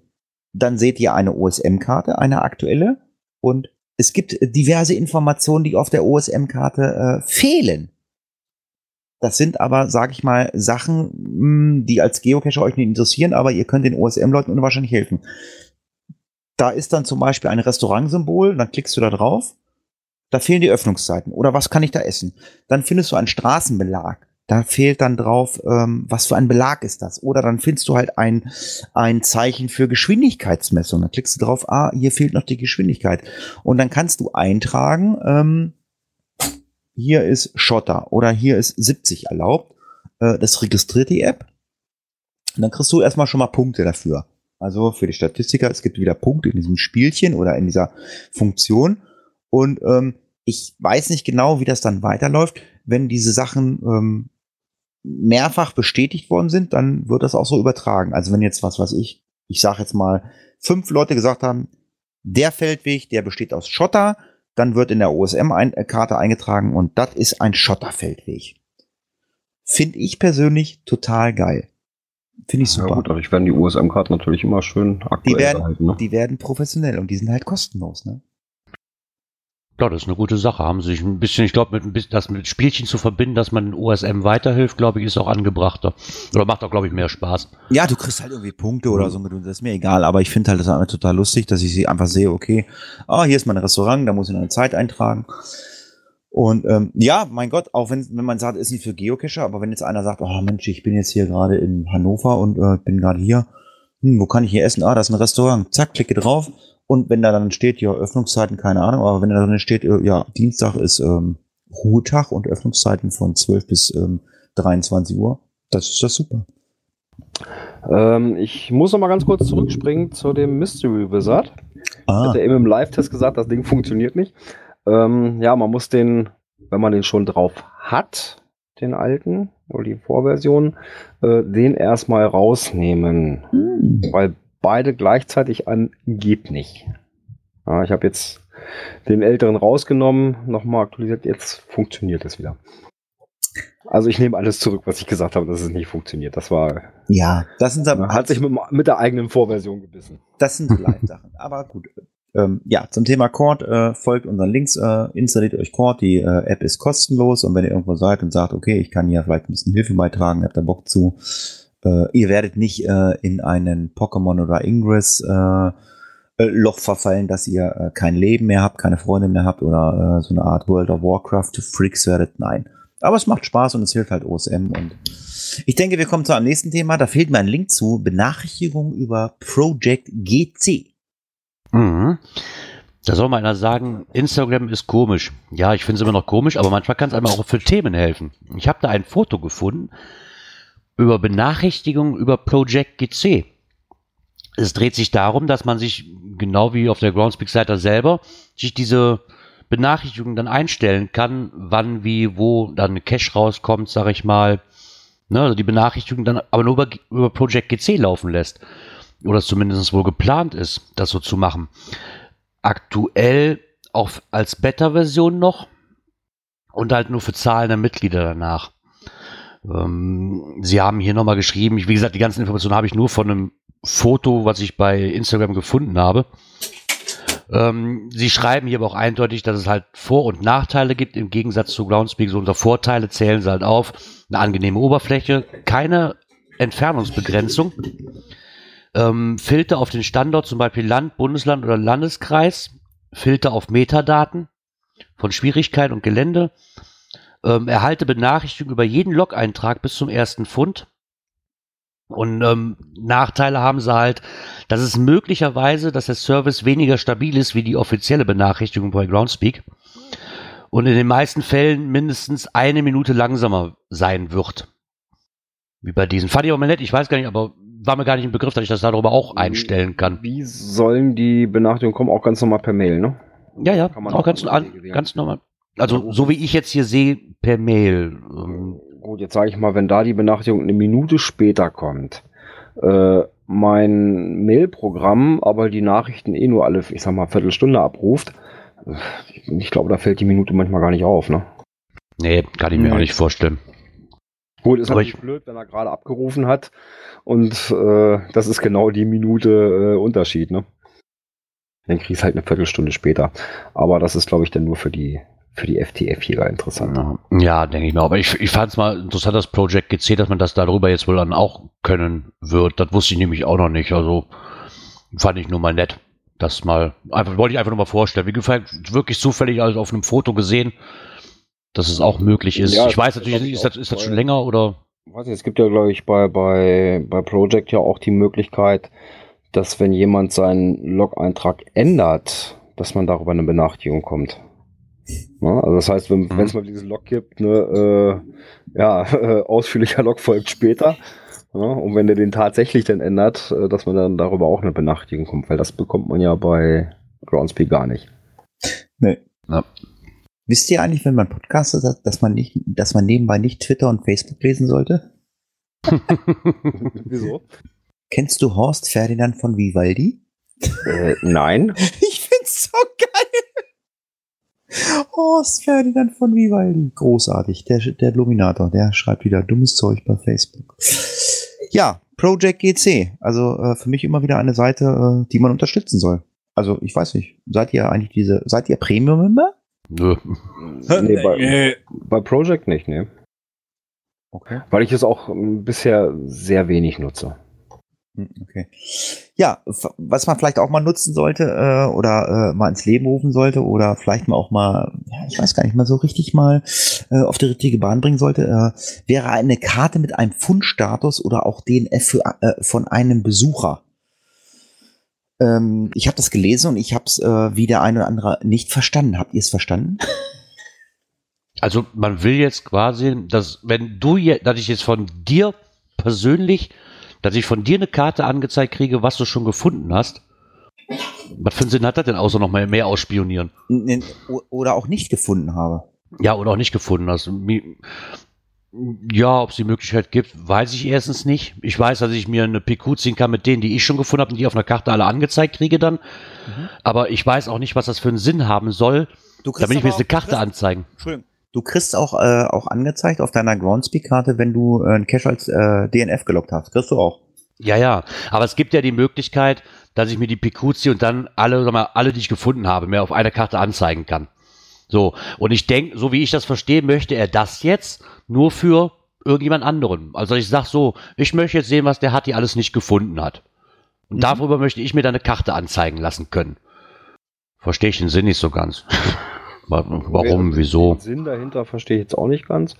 dann seht ihr eine OSM-Karte, eine aktuelle. Und es gibt diverse Informationen, die auf der OSM-Karte äh, fehlen. Das sind aber, sag ich mal, Sachen, mh, die als Geocacher euch nicht interessieren, aber ihr könnt den OSM-Leuten unwahrscheinlich helfen. Da ist dann zum Beispiel ein Restaurantsymbol, dann klickst du da drauf, da fehlen die Öffnungszeiten. Oder was kann ich da essen? Dann findest du einen Straßenbelag. Da fehlt dann drauf, ähm, was für ein Belag ist das? Oder dann findest du halt ein, ein Zeichen für Geschwindigkeitsmessung. Dann klickst du drauf, ah, hier fehlt noch die Geschwindigkeit. Und dann kannst du eintragen, ähm, hier ist Schotter oder hier ist 70 erlaubt. Äh, das registriert die App. Und dann kriegst du erstmal schon mal Punkte dafür. Also für die Statistiker, es gibt wieder Punkte in diesem Spielchen oder in dieser Funktion. Und ähm, ich weiß nicht genau, wie das dann weiterläuft. Wenn diese Sachen ähm, mehrfach bestätigt worden sind, dann wird das auch so übertragen. Also wenn jetzt, was weiß ich, ich sage jetzt mal, fünf Leute gesagt haben, der Feldweg, der besteht aus Schotter, dann wird in der OSM-Karte eingetragen und das ist ein Schotterfeldweg. Finde ich persönlich total geil. Finde ich super.
Ja gut, dadurch werden die OSM-Karten natürlich immer schön aktuell
die, werden,
gehalten. Ne?
die werden professionell und die sind halt kostenlos. Ne?
Ja, das ist eine gute Sache. Haben sie sich ein bisschen, ich glaube, mit ein bisschen das mit Spielchen zu verbinden, dass man den OSM weiterhilft, glaube ich, ist auch angebrachter. Oder macht auch, glaube ich, mehr Spaß.
Ja, du kriegst halt irgendwie Punkte oder so, das ist mir egal, aber ich finde halt das einfach total lustig, dass ich sie einfach sehe, okay, ah, hier ist mein Restaurant, da muss ich eine Zeit eintragen. Und ähm, ja, mein Gott, auch wenn, wenn man sagt, ist nicht für Geocacher, aber wenn jetzt einer sagt, oh Mensch, ich bin jetzt hier gerade in Hannover und äh, bin gerade hier, hm, wo kann ich hier essen? Ah, das ist ein Restaurant. Zack, klicke drauf. Und wenn da dann steht, ja, Öffnungszeiten, keine Ahnung, aber wenn da dann steht, äh, ja, Dienstag ist ähm, Ruhetag und Öffnungszeiten von 12 bis ähm, 23 Uhr, das ist das super.
Ähm, ich muss noch mal ganz kurz zurückspringen zu dem Mystery Wizard.
Ah,
Hat er eben im Live-Test gesagt, das Ding funktioniert nicht. Ähm, ja, man muss den, wenn man den schon drauf hat, den alten oder die Vorversion, äh, den erstmal rausnehmen.
hm.
Weil beide gleichzeitig an geht nicht. Ja, ich habe jetzt den älteren rausgenommen, nochmal aktualisiert, jetzt funktioniert es wieder. Also ich nehme alles zurück, was ich gesagt habe, dass es nicht funktioniert. Das war,
ja, das sind aber,
hat sich mit, mit der eigenen Vorversion gebissen.
das sind Live-Sachen. aber gut. Ähm, ja, zum Thema Cord, äh, folgt unseren Links, äh, installiert euch Cord, die äh, App ist kostenlos und wenn ihr irgendwo seid und sagt, okay, ich kann hier vielleicht ein bisschen Hilfe beitragen, habt da Bock zu, äh, ihr werdet nicht äh, in einen Pokémon oder Ingress äh, äh, Loch verfallen, dass ihr äh, kein Leben mehr habt, keine Freunde mehr habt oder äh, so eine Art World of Warcraft Freaks werdet. Nein. Aber es macht Spaß und es hilft halt OSM und ich denke, wir kommen zu einem nächsten Thema. Da fehlt mir ein Link zu Benachrichtigung über Project GC.
Mhm. Da soll mal einer sagen, Instagram ist komisch. Ja, ich finde es immer noch komisch, aber manchmal kann es einem auch für Themen helfen. Ich habe da ein Foto gefunden über Benachrichtigungen über Project GC. Es dreht sich darum, dass man sich, genau wie auf der Groundspeak-Seite selber, sich diese Benachrichtigungen dann einstellen kann, wann, wie, wo dann Cache rauskommt, sag ich mal. Ne, also die Benachrichtigung dann aber nur über, über Project GC laufen lässt. Oder es zumindest wohl geplant ist, das so zu machen. Aktuell auch als Beta-Version noch und halt nur für zahlende Mitglieder danach. Ähm, Sie haben hier nochmal geschrieben, ich, wie gesagt, die ganzen Informationen habe ich nur von einem Foto, was ich bei Instagram gefunden habe. Ähm, Sie schreiben hier aber auch eindeutig, dass es halt Vor- und Nachteile gibt, im Gegensatz zu Groundspeak. So unter Vorteile zählen sie halt auf. Eine angenehme Oberfläche, keine Entfernungsbegrenzung, ähm, Filter auf den Standort, zum Beispiel Land, Bundesland oder Landeskreis, Filter auf Metadaten von Schwierigkeit und Gelände, ähm, erhalte Benachrichtigung über jeden Log-Eintrag bis zum ersten Pfund. Und ähm, Nachteile haben sie halt, dass es möglicherweise, dass der Service weniger stabil ist wie die offizielle Benachrichtigung bei Groundspeak und in den meisten Fällen mindestens eine Minute langsamer sein wird. Wie bei diesen. Fand ich auch mal nett, ich weiß gar nicht, aber war mir gar nicht im Begriff, dass ich das darüber auch einstellen kann.
Wie sollen die Benachrichtigungen kommen? Auch ganz normal per Mail, ne?
Ja, ja,
Kann man
auch
auch
ganz, an, ganz normal. Also, so wie ich jetzt hier sehe, per Mail. Ähm,
Gut, jetzt sage ich mal, wenn da die Benachrichtigung eine Minute später kommt, äh, mein Mailprogramm aber die Nachrichten eh nur alle, ich sag mal, Viertelstunde abruft, äh, ich glaube, da fällt die Minute manchmal gar nicht auf, ne?
nee, kann ich mir
Nee.
auch nicht vorstellen.
Gut, ist
Aber
natürlich blöd, wenn er gerade abgerufen hat und äh, das ist genau die Minute äh, Unterschied, ne? Dann kriegst halt eine Viertelstunde später. Aber das ist, glaube ich, dann nur für die für die FTF-Jäger interessant.
Ja, ja denke ich mir. Aber ich, ich fand es mal interessant, das Project GC, dass man das darüber jetzt wohl dann auch können wird. Das wusste ich nämlich auch noch nicht. Also fand ich nur mal nett. Das mal, einfach, wollte ich einfach nur mal vorstellen. Wie gesagt, wirklich zufällig also auf einem Foto gesehen, dass es auch möglich ist.
Ja,
ich weiß natürlich,
ist
ist das, ist das schon länger oder?
Weiß nicht, es gibt ja, glaube ich, bei, bei, bei Project ja auch die Möglichkeit, dass wenn jemand seinen Log-Eintrag ändert, dass man darüber eine Benachrichtigung kommt. Ja, also das heißt, wenn
Mhm.
es mal diesen Log gibt, ne, äh, ja, äh, ausführlicher Log folgt später. Ja, und wenn der den tatsächlich dann ändert, äh, dass man dann darüber auch eine Benachrichtigung kommt, weil das bekommt man ja bei Groundspeak gar nicht.
Nee.
Ja.
Wisst ihr eigentlich, wenn man podcastet, dass- dass man nicht, dass man nebenbei nicht Twitter und Facebook lesen sollte?
Wieso?
Kennst du Horst Ferdinand von Vivaldi?
Äh, nein.
Ich find's so geil. Horst Ferdinand von Vivaldi. Großartig. Der, der Luminator, der schreibt wieder dummes Zeug bei Facebook. Ja, Project GC. Also äh, für mich immer wieder eine Seite, äh, die man unterstützen soll. Also ich weiß nicht, seid ihr eigentlich diese, seid ihr Premium-Member?
Nö.
nee, bei, bei Project nicht, ne.
Okay.
Weil ich es auch ähm, bisher sehr wenig nutze.
Hm, Okay. Ja, was man vielleicht auch mal nutzen sollte äh, oder äh, mal ins Leben rufen sollte oder vielleicht mal auch mal, ja, ich weiß gar nicht, mal so richtig mal äh, auf die richtige Bahn bringen sollte, äh, wäre eine Karte mit einem Fundstatus oder auch DNF für, äh, von einem Besucher. Ähm, ich habe das gelesen und ich habe es äh, wie der eine oder andere nicht verstanden. Habt ihr es verstanden?
Also man will jetzt quasi, dass wenn du jetzt, dass ich jetzt von dir persönlich, dass ich von dir eine Karte angezeigt kriege, was du schon gefunden hast. Was für einen Sinn hat das denn, außer noch mal mehr ausspionieren?
Oder auch nicht gefunden habe.
Ja, oder auch nicht gefunden hast. Ja, ob es die Möglichkeit gibt, weiß ich erstens nicht. Ich weiß, dass ich mir eine PQ ziehen kann mit denen, die ich schon gefunden habe und die auf einer Karte alle angezeigt kriege dann. Aber ich weiß auch nicht, was das für einen Sinn haben soll, damit ich mir jetzt eine Karte anzeigen.
Entschuldigung. Du kriegst auch, äh, auch angezeigt auf deiner Groundspeak-Karte, wenn du äh, einen Cache als äh, DNF gelockt hast. Kriegst du auch.
Ja, ja. Aber es gibt ja die Möglichkeit, dass ich mir die ziehe und dann alle, sag mal, alle, die ich gefunden habe, mir auf einer Karte anzeigen kann. So. Und ich denke, so wie ich das verstehe, möchte er das jetzt nur für irgendjemand anderen. Also ich sag so, ich möchte jetzt sehen, was der hat, die alles nicht gefunden hat. Und
Mhm.
darüber möchte ich mir dann eine Karte anzeigen lassen können. Verstehe ich den Sinn nicht so ganz. Wa- Warum, wieso?
Den Sinn dahinter verstehe ich jetzt auch nicht ganz.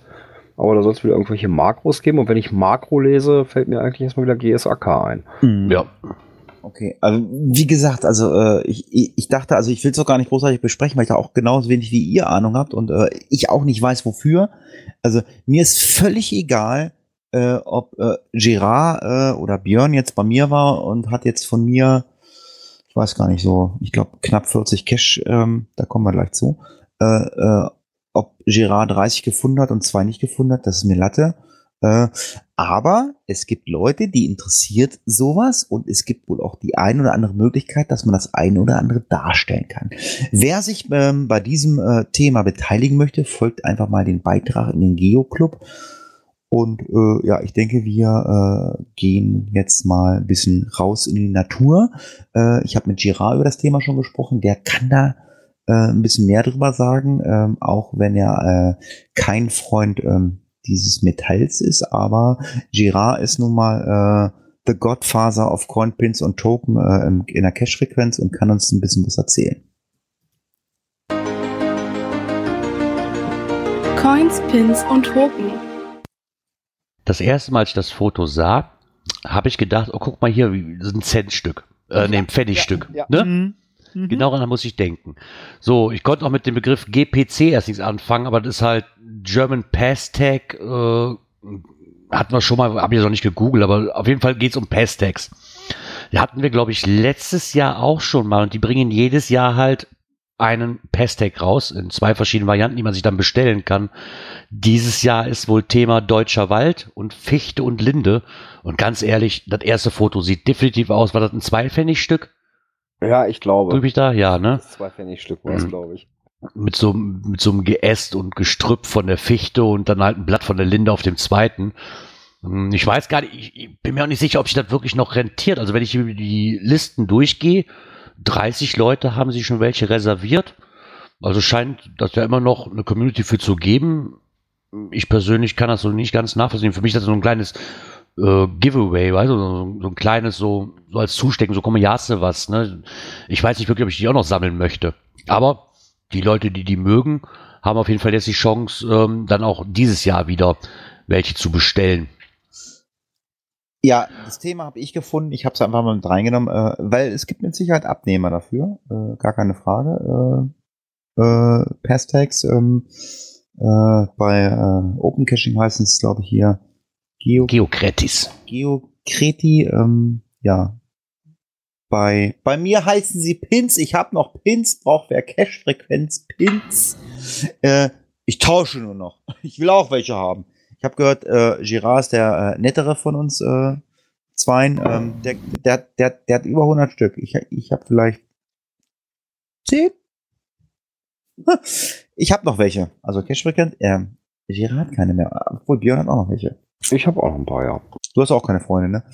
Aber da soll es wieder irgendwelche Makros geben. Und wenn ich Makro lese, fällt mir eigentlich erstmal wieder GSAK ein.
Ja.
Okay, also wie gesagt, also äh, ich, ich dachte, also ich will es auch gar nicht großartig besprechen, weil ich da auch genauso wenig wie ihr Ahnung habt und äh, ich auch nicht weiß, wofür. Also mir ist völlig egal, äh, ob äh, Gerard äh, oder Björn jetzt bei mir war und hat jetzt von mir, ich weiß gar nicht so, ich glaube knapp 40 Cash, ähm, da kommen wir gleich zu, äh, äh, ob Gerard 30 gefunden hat und zwei nicht gefunden hat, das ist mir Latte. Äh, aber es gibt Leute, die interessiert sowas und es gibt wohl auch die eine oder andere Möglichkeit, dass man das eine oder andere darstellen kann. Wer sich ähm, bei diesem äh, Thema beteiligen möchte, folgt einfach mal den Beitrag in den Geo-Club. Und äh, ja, ich denke, wir äh, gehen jetzt mal ein bisschen raus in die Natur. Äh, ich habe mit Girard über das Thema schon gesprochen. Der kann da äh, ein bisschen mehr drüber sagen, ähm, auch wenn er äh, kein Freund ähm, dieses Metalls ist. Aber Girard ist nun mal äh, the Godfather of Coinpins und Token äh, in der Cache-Frequenz und kann uns ein bisschen was erzählen.
Coins, Pins und Token.
Das erste Mal, als ich das Foto sah, habe ich gedacht, oh, guck mal hier, ein Centstück. Äh, nee, ein Pfennigstück.
ja.
Ne? Genau daran muss ich denken. So, ich konnte auch mit dem Begriff GPC erst nichts anfangen, aber das ist halt German Pass Tag. Äh, hatten wir schon mal, habe ich noch nicht gegoogelt, aber auf jeden Fall geht es um Pass Tags. Die hatten wir, glaube ich, letztes Jahr auch schon mal und die bringen jedes Jahr halt einen Pestec raus in zwei verschiedenen Varianten, die man sich dann bestellen kann. Dieses Jahr ist wohl Thema Deutscher Wald und Fichte und Linde. Und ganz ehrlich, das erste Foto sieht definitiv aus. War das ein Zweipfennigstück?
Ja, ich glaube.
Drück ich da? Ja, ne?
Zwei Pfennigstück war es,
Mhm.
glaube ich.
Mit so, mit so einem Geäst und Gestrüpp von der Fichte und dann halt ein Blatt von der Linde auf dem zweiten. Hm, Ich weiß gar nicht, ich, ich bin mir auch nicht sicher, ob sich das wirklich noch rentiert. Also wenn ich über die Listen durchgehe, 30 Leute haben sich schon welche reserviert. Also scheint das ja immer noch eine Community für zu geben. Ich persönlich kann das so nicht ganz nachvollziehen. Für mich ist das so ein kleines äh, Giveaway, weißt du, so, so ein kleines, so, so als Zustecken, so komm, ja, was, ne? Ich weiß nicht wirklich, ob ich die auch noch sammeln möchte. Aber die Leute, die die mögen, haben auf jeden Fall jetzt die Chance, ähm, dann auch dieses Jahr wieder welche zu bestellen.
Ja, das Thema habe ich gefunden. Ich habe es einfach mal mit reingenommen, äh, weil es gibt mit Sicherheit Abnehmer dafür. Äh, gar keine Frage. Äh, äh, Pastags ähm, äh, bei äh, Open Caching heißen es, glaube ich, hier Geo
Geokretis.
Geokreti. Ähm, ja. Bei, bei mir heißen sie Pins. Ich habe noch Pins. Braucht wer Cache-Frequenz Pins. Äh, ich tausche nur noch. Ich will auch welche haben. Ich habe gehört, äh, Girard ist der äh, nettere von uns äh, zweien. Ähm, der, der, der, der hat über 100 Stück. Ich, ich habe vielleicht 10. Ich habe noch welche. Also Cache-Frequenz. Ähm, Girard hat keine mehr. Obwohl Björn hat auch noch welche.
Ich habe auch noch ein paar, ja.
Du hast auch keine Freunde, ne?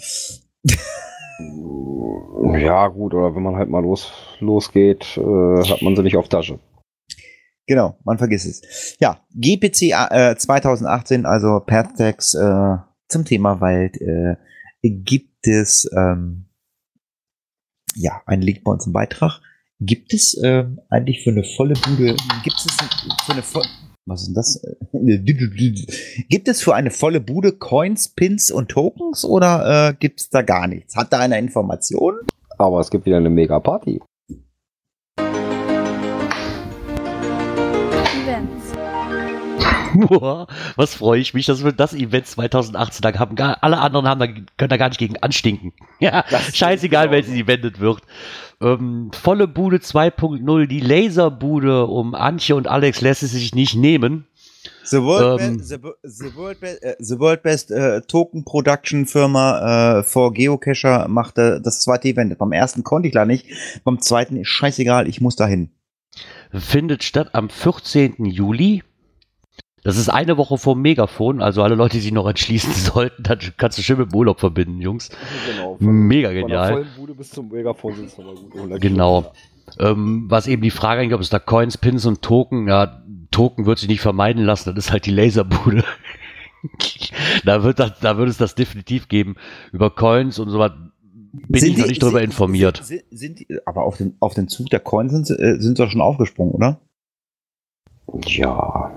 Ja, gut, oder wenn man halt mal los, losgeht, äh, hat man sie nicht auf Tasche.
Genau, man vergisst es. Ja, GPC äh, 2018, also Pathtags äh, zum Thema Wald, äh, gibt es ähm, ja einen Link bei uns im Beitrag. Gibt es ähm, eigentlich für eine volle Bude, gibt es für eine volle, was ist denn das? Gibt es für eine volle Bude Coins, Pins und Tokens oder äh, gibt es da gar nichts? Hat da einer Informationen?
Aber es gibt wieder eine Mega-Party.
Boah, Was freue ich mich, dass wir das Event 2018 da haben. Gar, alle anderen haben da, können da gar nicht gegen anstinken. Ja,
Das
scheißegal,
stimmt
welches Event wird. Ähm, volle Bude 2.0, die Laserbude um Antje und Alex lässt es sich nicht nehmen.
The World,
Ähm.
Best, the, the World, Best, äh, the World Best äh, Token Production Firma äh, for Geocacher macht äh, das zweite Event. Beim ersten konnte ich leider nicht. Beim zweiten ist scheißegal, ich muss dahin.
Findet statt am 14. Juli. Das ist eine Woche vor Megafon, also alle Leute, die sich noch entschließen sollten, dann kannst du schön mit dem Urlaub verbinden, Jungs.
Genau.
Mega
Von der
genial.
vollen Bude bis zum Megafon sind es nochmal gut 100
Genau. Ähm, was eben die Frage eigentlich, ob es da Coins, Pins und Token, ja, Token wird sich nicht vermeiden lassen, das ist halt die Laserbude. da, wird das, da wird es das definitiv geben. Über Coins und so was bin ich noch
die-
nicht drüber
sind-
informiert.
Sind, sind, die, aber auf den, auf den Zug der Coins sind, sie, äh, sind sie doch schon aufgesprungen, oder?
Ja.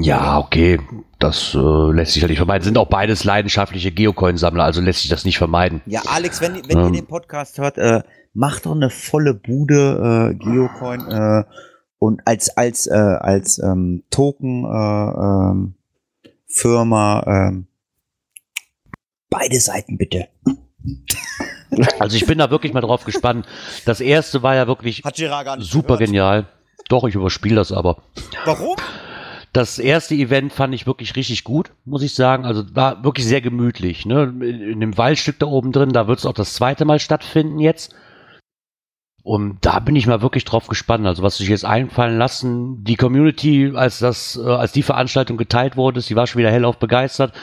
Ja, okay, das äh, lässt sich ja nicht vermeiden. Sind auch beides leidenschaftliche Geocoin-Sammler, also lässt sich das nicht vermeiden.
Ja, Alex, wenn, wenn ihr
Ähm.
den Podcast hört, äh, macht doch eine volle Bude äh, Geocoin äh, und als als äh, als ähm, Token äh, Firma ähm, beide Seiten bitte.
Also ich bin da wirklich mal drauf gespannt. Das erste war ja wirklich super
gehört.
genial. Doch, ich überspiele das aber.
Warum?
Das erste Event fand ich wirklich richtig gut, muss ich sagen. Also war wirklich sehr gemütlich. Ne? In, dem Waldstück da oben drin, da wird es auch das zweite Mal stattfinden jetzt. Und da bin ich mal wirklich drauf gespannt. Also was sich jetzt einfallen lassen, die Community, als das, äh, als die Veranstaltung geteilt wurde, die war schon wieder hellauf begeistert.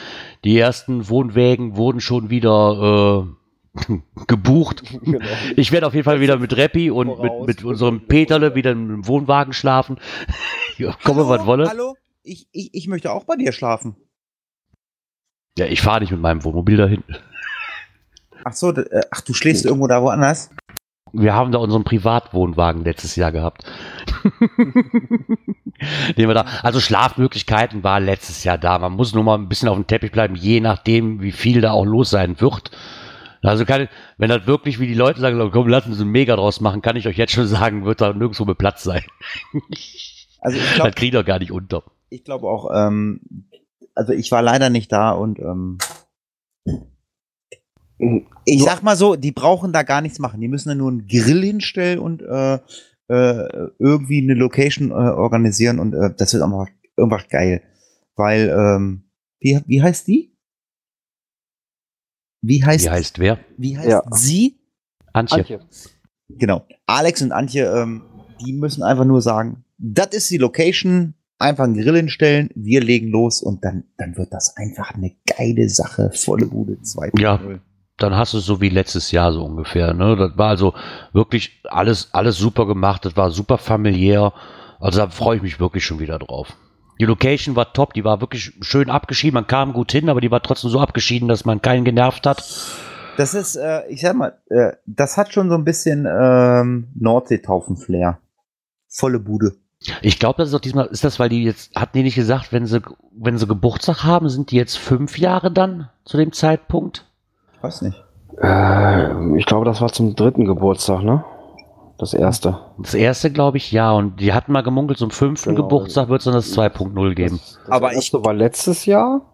Die ersten Wohnwägen wurden schon wieder äh, gebucht.
Genau.
Ich werde auf jeden Fall wieder mit Reppi und mit,
Voraus.
mit unserem Peterle wieder im Wohnwagen schlafen. ja, komme, was wolle.
Hallo? Ich, ich, ich möchte auch bei dir schlafen.
Ja, ich fahre nicht mit meinem Wohnmobil dahin.
Ach so, äh, ach, du schläfst irgendwo da woanders?
Wir haben da unseren Privatwohnwagen letztes Jahr gehabt. Den wir da, also Schlafmöglichkeiten war letztes Jahr da. Man muss nur mal ein bisschen auf dem Teppich bleiben, je nachdem, wie viel da auch los sein wird. Also kann, wenn das wirklich, wie die Leute sagen, komm, lassen Sie einen Mega draus machen, kann ich euch jetzt schon sagen, wird da nirgendwo mit Platz sein.
Also ich glaube
Das kriegt ihr gar nicht unter.
ich glaube auch, ähm, also ich war leider nicht da und ähm, ich sag mal so, die brauchen da gar nichts machen. Die müssen da nur einen Grill hinstellen und äh, äh, irgendwie eine Location äh, organisieren und äh, das wird einfach, einfach geil. Weil, ähm, wie, wie heißt die? Wie heißt,
Wie heißt wer?
wie heißt
Ja.
sie?
Antje.
Antje.
Genau. Alex und Antje, ähm, die müssen einfach nur sagen, das ist die Location, einfach einen Grill hinstellen, wir legen los und dann, dann wird das einfach eine geile Sache. Volle Bude 2.0.
Ja. Dann hast du es so wie letztes Jahr so ungefähr. Ne? Das war also wirklich alles, alles super gemacht. Das war super familiär. Also da freue ich mich wirklich schon wieder drauf. Die Location war top, die war wirklich schön abgeschieden. Man kam gut hin, aber die war trotzdem so abgeschieden, dass man keinen genervt hat.
Das ist, äh, ich sag mal, äh, das hat schon so ein bisschen ähm, Nordseetaufen-Flair. Volle Bude.
Ich glaube, das ist auch diesmal, ist das, weil die jetzt, hatten die nicht gesagt, wenn sie, wenn sie Geburtstag haben, sind die jetzt fünf Jahre dann zu dem Zeitpunkt?
Ich weiß nicht.
Äh, ich glaube, das war zum dritten Geburtstag, ne? Das erste.
Das erste, glaube ich, ja. Und die hatten mal gemunkelt, zum fünften
Genau.
Geburtstag wird es dann das 2.0 geben.
Das, das
Aber ich-
war letztes Jahr.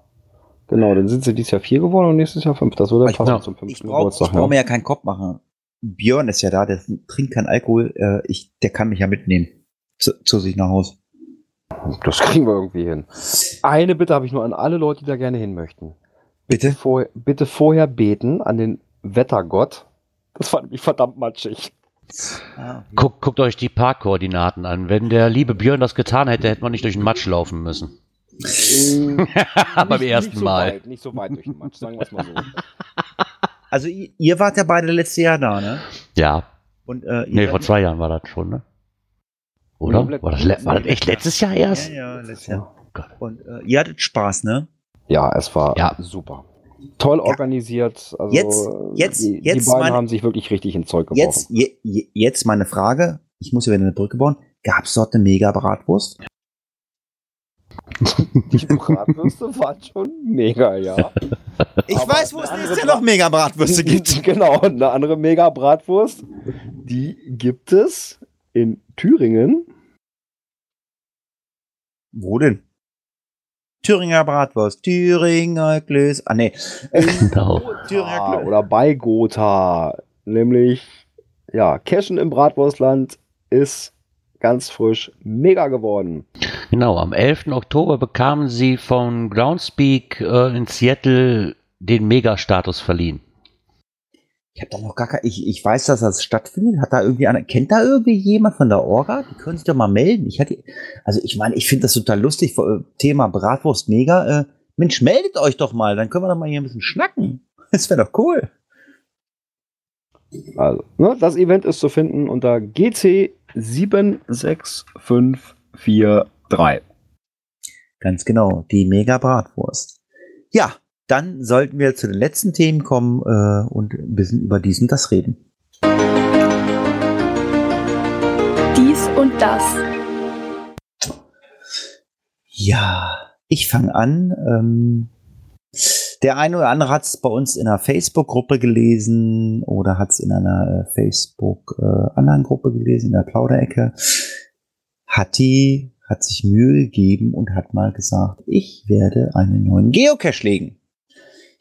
Genau, dann sind sie dieses Jahr vier geworden und nächstes Jahr fünf. Das würde
Ich
dann passen
brauch-
zum
Ich
fünften
brauche
Geburtstag.
brauch
ja.
mir ja keinen Kopf machen. Björn ist ja da, der trinkt keinen Alkohol. Äh, ich, der kann mich ja mitnehmen. Zu, zu sich nach Hause.
Das kriegen wir irgendwie hin. Eine Bitte habe ich nur an alle Leute, die da gerne hin möchten.
Bitte?
Vor, bitte vorher beten an den Wettergott. Das fand mich verdammt matschig.
Ah,
Guckt, guckt euch die Parkkoordinaten an. Wenn der liebe Björn das getan hätte, hätte man nicht durch den Matsch laufen müssen. Beim
Nicht-
ersten
nicht so
Mal.
Weit, nicht so weit durch den Matsch, sagen wir es mal so.
Also ihr, ihr wart ja beide letztes Jahr da, ne?
Ja,
Und, äh, ihr
nee, vor zwei Jahren war das schon, ne? Oder? War das, war das echt letztes Jahr erst?
Ja, ja, letztes
Ja.
Jahr. Und äh, ihr hattet Spaß, ne?
Ja, es war
Ja.
super. Toll organisiert. Also
Jetzt- jetzt-
die,
jetzt
die beiden
meine-
haben sich wirklich richtig ins Zeug geworfen.
Jetzt, je, je, jetzt meine Frage. Ich muss ja wieder eine Brücke bauen. Gab es dort eine Mega-Bratwurst?
Die Bratwürste waren schon mega, ja.
Ich
Aber
weiß, wo es nächstes Jahr noch Mega-Bratwürste gibt.
genau, eine andere mega Bratwurst. Die gibt es in Thüringen.
Wo denn? Thüringer Bratwurst. Thüringer Klöß. Ah, nee.
Genau.
Thüringer
Ah,
Klöß.
oder bei Gotha. Nämlich, ja, Cashen im Bratwurstland ist ganz frisch mega geworden.
Genau, am 11. Oktober bekamen sie von Groundspeak äh, in Seattle den Mega-Status verliehen.
Ich habe da noch gar kein, ich, ich weiß, dass das stattfindet. Hat da irgendwie einer, kennt da irgendwie jemand von der Orga? Die können sich doch mal melden. Ich hatte, also ich meine, ich finde das total lustig. äh, Thema Bratwurst mega. Äh, Mensch, meldet euch doch mal, dann können wir doch mal hier ein bisschen schnacken. Das wäre doch cool.
Also, ne, das Event ist zu finden unter GC 76543.
Ganz genau, die mega Bratwurst. Ja, dann sollten wir zu den letzten Themen kommen äh, und ein bisschen über dies und das reden.
Dies und das.
Ja, ich fange an. Ähm, der eine oder andere hat es bei uns in einer Facebook-Gruppe gelesen oder hat es in einer äh, Facebook-anderen Gruppe gelesen, in der Plauderecke. Hatti hat sich Mühe gegeben und hat mal gesagt, ich werde einen neuen Geocache legen.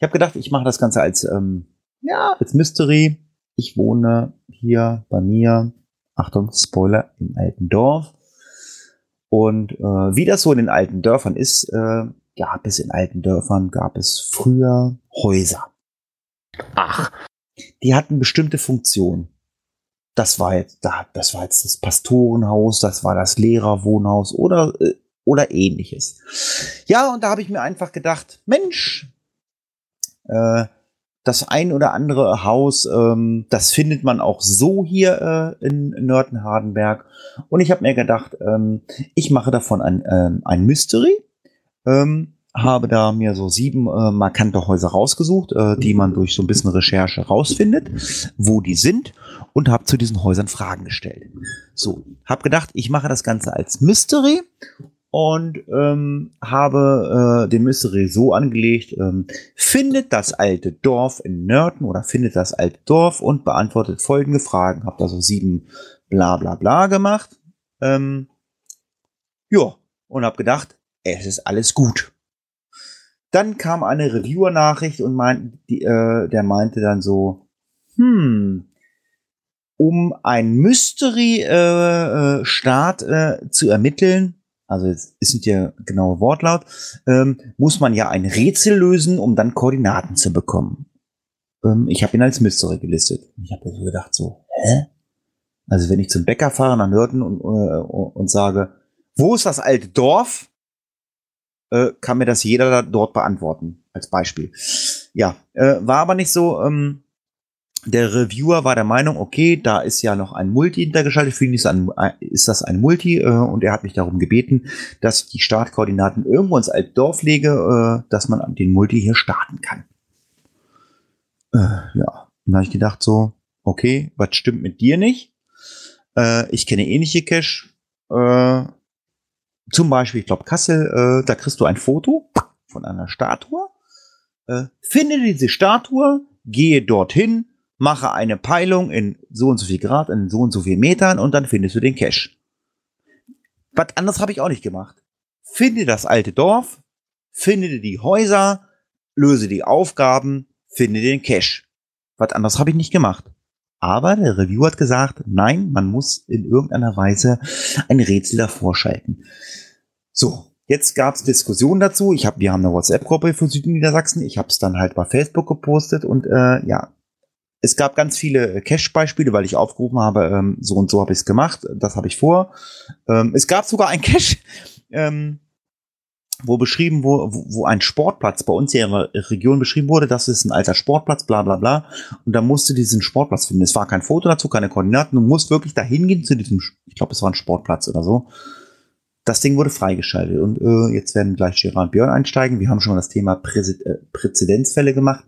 Ich habe gedacht, ich mache das Ganze als, ähm, ja, als Mystery. Ich wohne hier bei mir, Achtung, Spoiler, im alten Dorf. Und äh, wie das so in den alten Dörfern ist, äh, gab es in alten Dörfern, gab es früher Häuser.
Ach,
Die hatten bestimmte Funktionen. Das war jetzt, da, das war jetzt das Pastorenhaus, das war das Lehrerwohnhaus oder, äh, oder ähnliches. Ja, und da habe ich mir einfach gedacht, Mensch, äh, das ein oder andere Haus, ähm, das findet man auch so hier äh, in Nörten-Hardenberg. Und ich habe mir gedacht, ähm, ich mache davon ein, ähm, ein Mystery. Ähm, habe da mir so sieben äh, markante Häuser rausgesucht, äh, die man durch so ein bisschen Recherche rausfindet, wo die sind und habe zu diesen Häusern Fragen gestellt. So, habe gedacht, ich mache das Ganze als Mystery und ähm, habe äh, den Mystery so angelegt, ähm, findet das alte Dorf in Nörten oder findet das alte Dorf und beantwortet folgende Fragen. Habe da so sieben bla bla bla gemacht. Ähm, ja, und habe gedacht, es ist alles gut. Dann kam eine Reviewer-Nachricht und meint, die, äh, der meinte dann so, hm, um ein Mystery-Staat äh, äh, zu ermitteln, also es ist ja genaue Wortlaut, ähm, muss man ja ein Rätsel lösen, um dann Koordinaten zu bekommen. Ähm, ich habe ihn als Mystery gelistet. Ich habe so gedacht so, hä? Also wenn ich zum Bäcker fahre nach Nörden und, äh, und sage, wo ist das alte Dorf? Äh, kann mir das jeder dort beantworten, als Beispiel. Ja, äh, war aber nicht so. Ähm, der Reviewer war der Meinung, okay, da ist ja noch ein Multi hintergeschaltet, für ihn ist, ein, ist das ein Multi äh, und er hat mich darum gebeten, dass ich die Startkoordinaten irgendwo ins alte Dorf lege, äh, dass man den Multi hier starten kann. Äh, ja, dann habe ich gedacht so, okay, was stimmt mit dir nicht? Äh, ich kenne ähnliche Cache. Äh, zum Beispiel, ich glaube, Kassel, äh, da kriegst du ein Foto von einer Statue. Finde diese Statue, gehe dorthin, mache eine Peilung in so und so viel Grad, in so und so viel Metern und dann findest du den Cache. Was anderes habe ich auch nicht gemacht. Finde das alte Dorf, finde die Häuser, löse die Aufgaben, finde den Cache. Was anderes habe ich nicht gemacht. Aber der Reviewer hat gesagt, nein, man muss in irgendeiner Weise ein Rätsel davor schalten. So, jetzt gab es Diskussionen dazu. Ich hab, wir haben eine WhatsApp-Gruppe für Südniedersachsen. Ich habe es dann halt bei Facebook gepostet und äh, ja, es gab ganz viele Cache-Beispiele, weil ich aufgerufen habe, ähm, so und so habe ich es gemacht, das habe ich vor. Ähm, es gab sogar ein Cache, ähm, wo beschrieben wo, wo ein Sportplatz bei uns hier in der Region beschrieben wurde, das ist ein alter Sportplatz, bla bla bla. Und da musste diesen Sportplatz finden. Es war kein Foto dazu, keine Koordinaten. Du musst wirklich da hingehen zu diesem, ich glaube, es war ein Sportplatz oder so. Das Ding wurde freigeschaltet. Und äh, jetzt werden gleich Gerard und Björn einsteigen. Wir haben schon mal das Thema äh, Präzedenzfälle gemacht.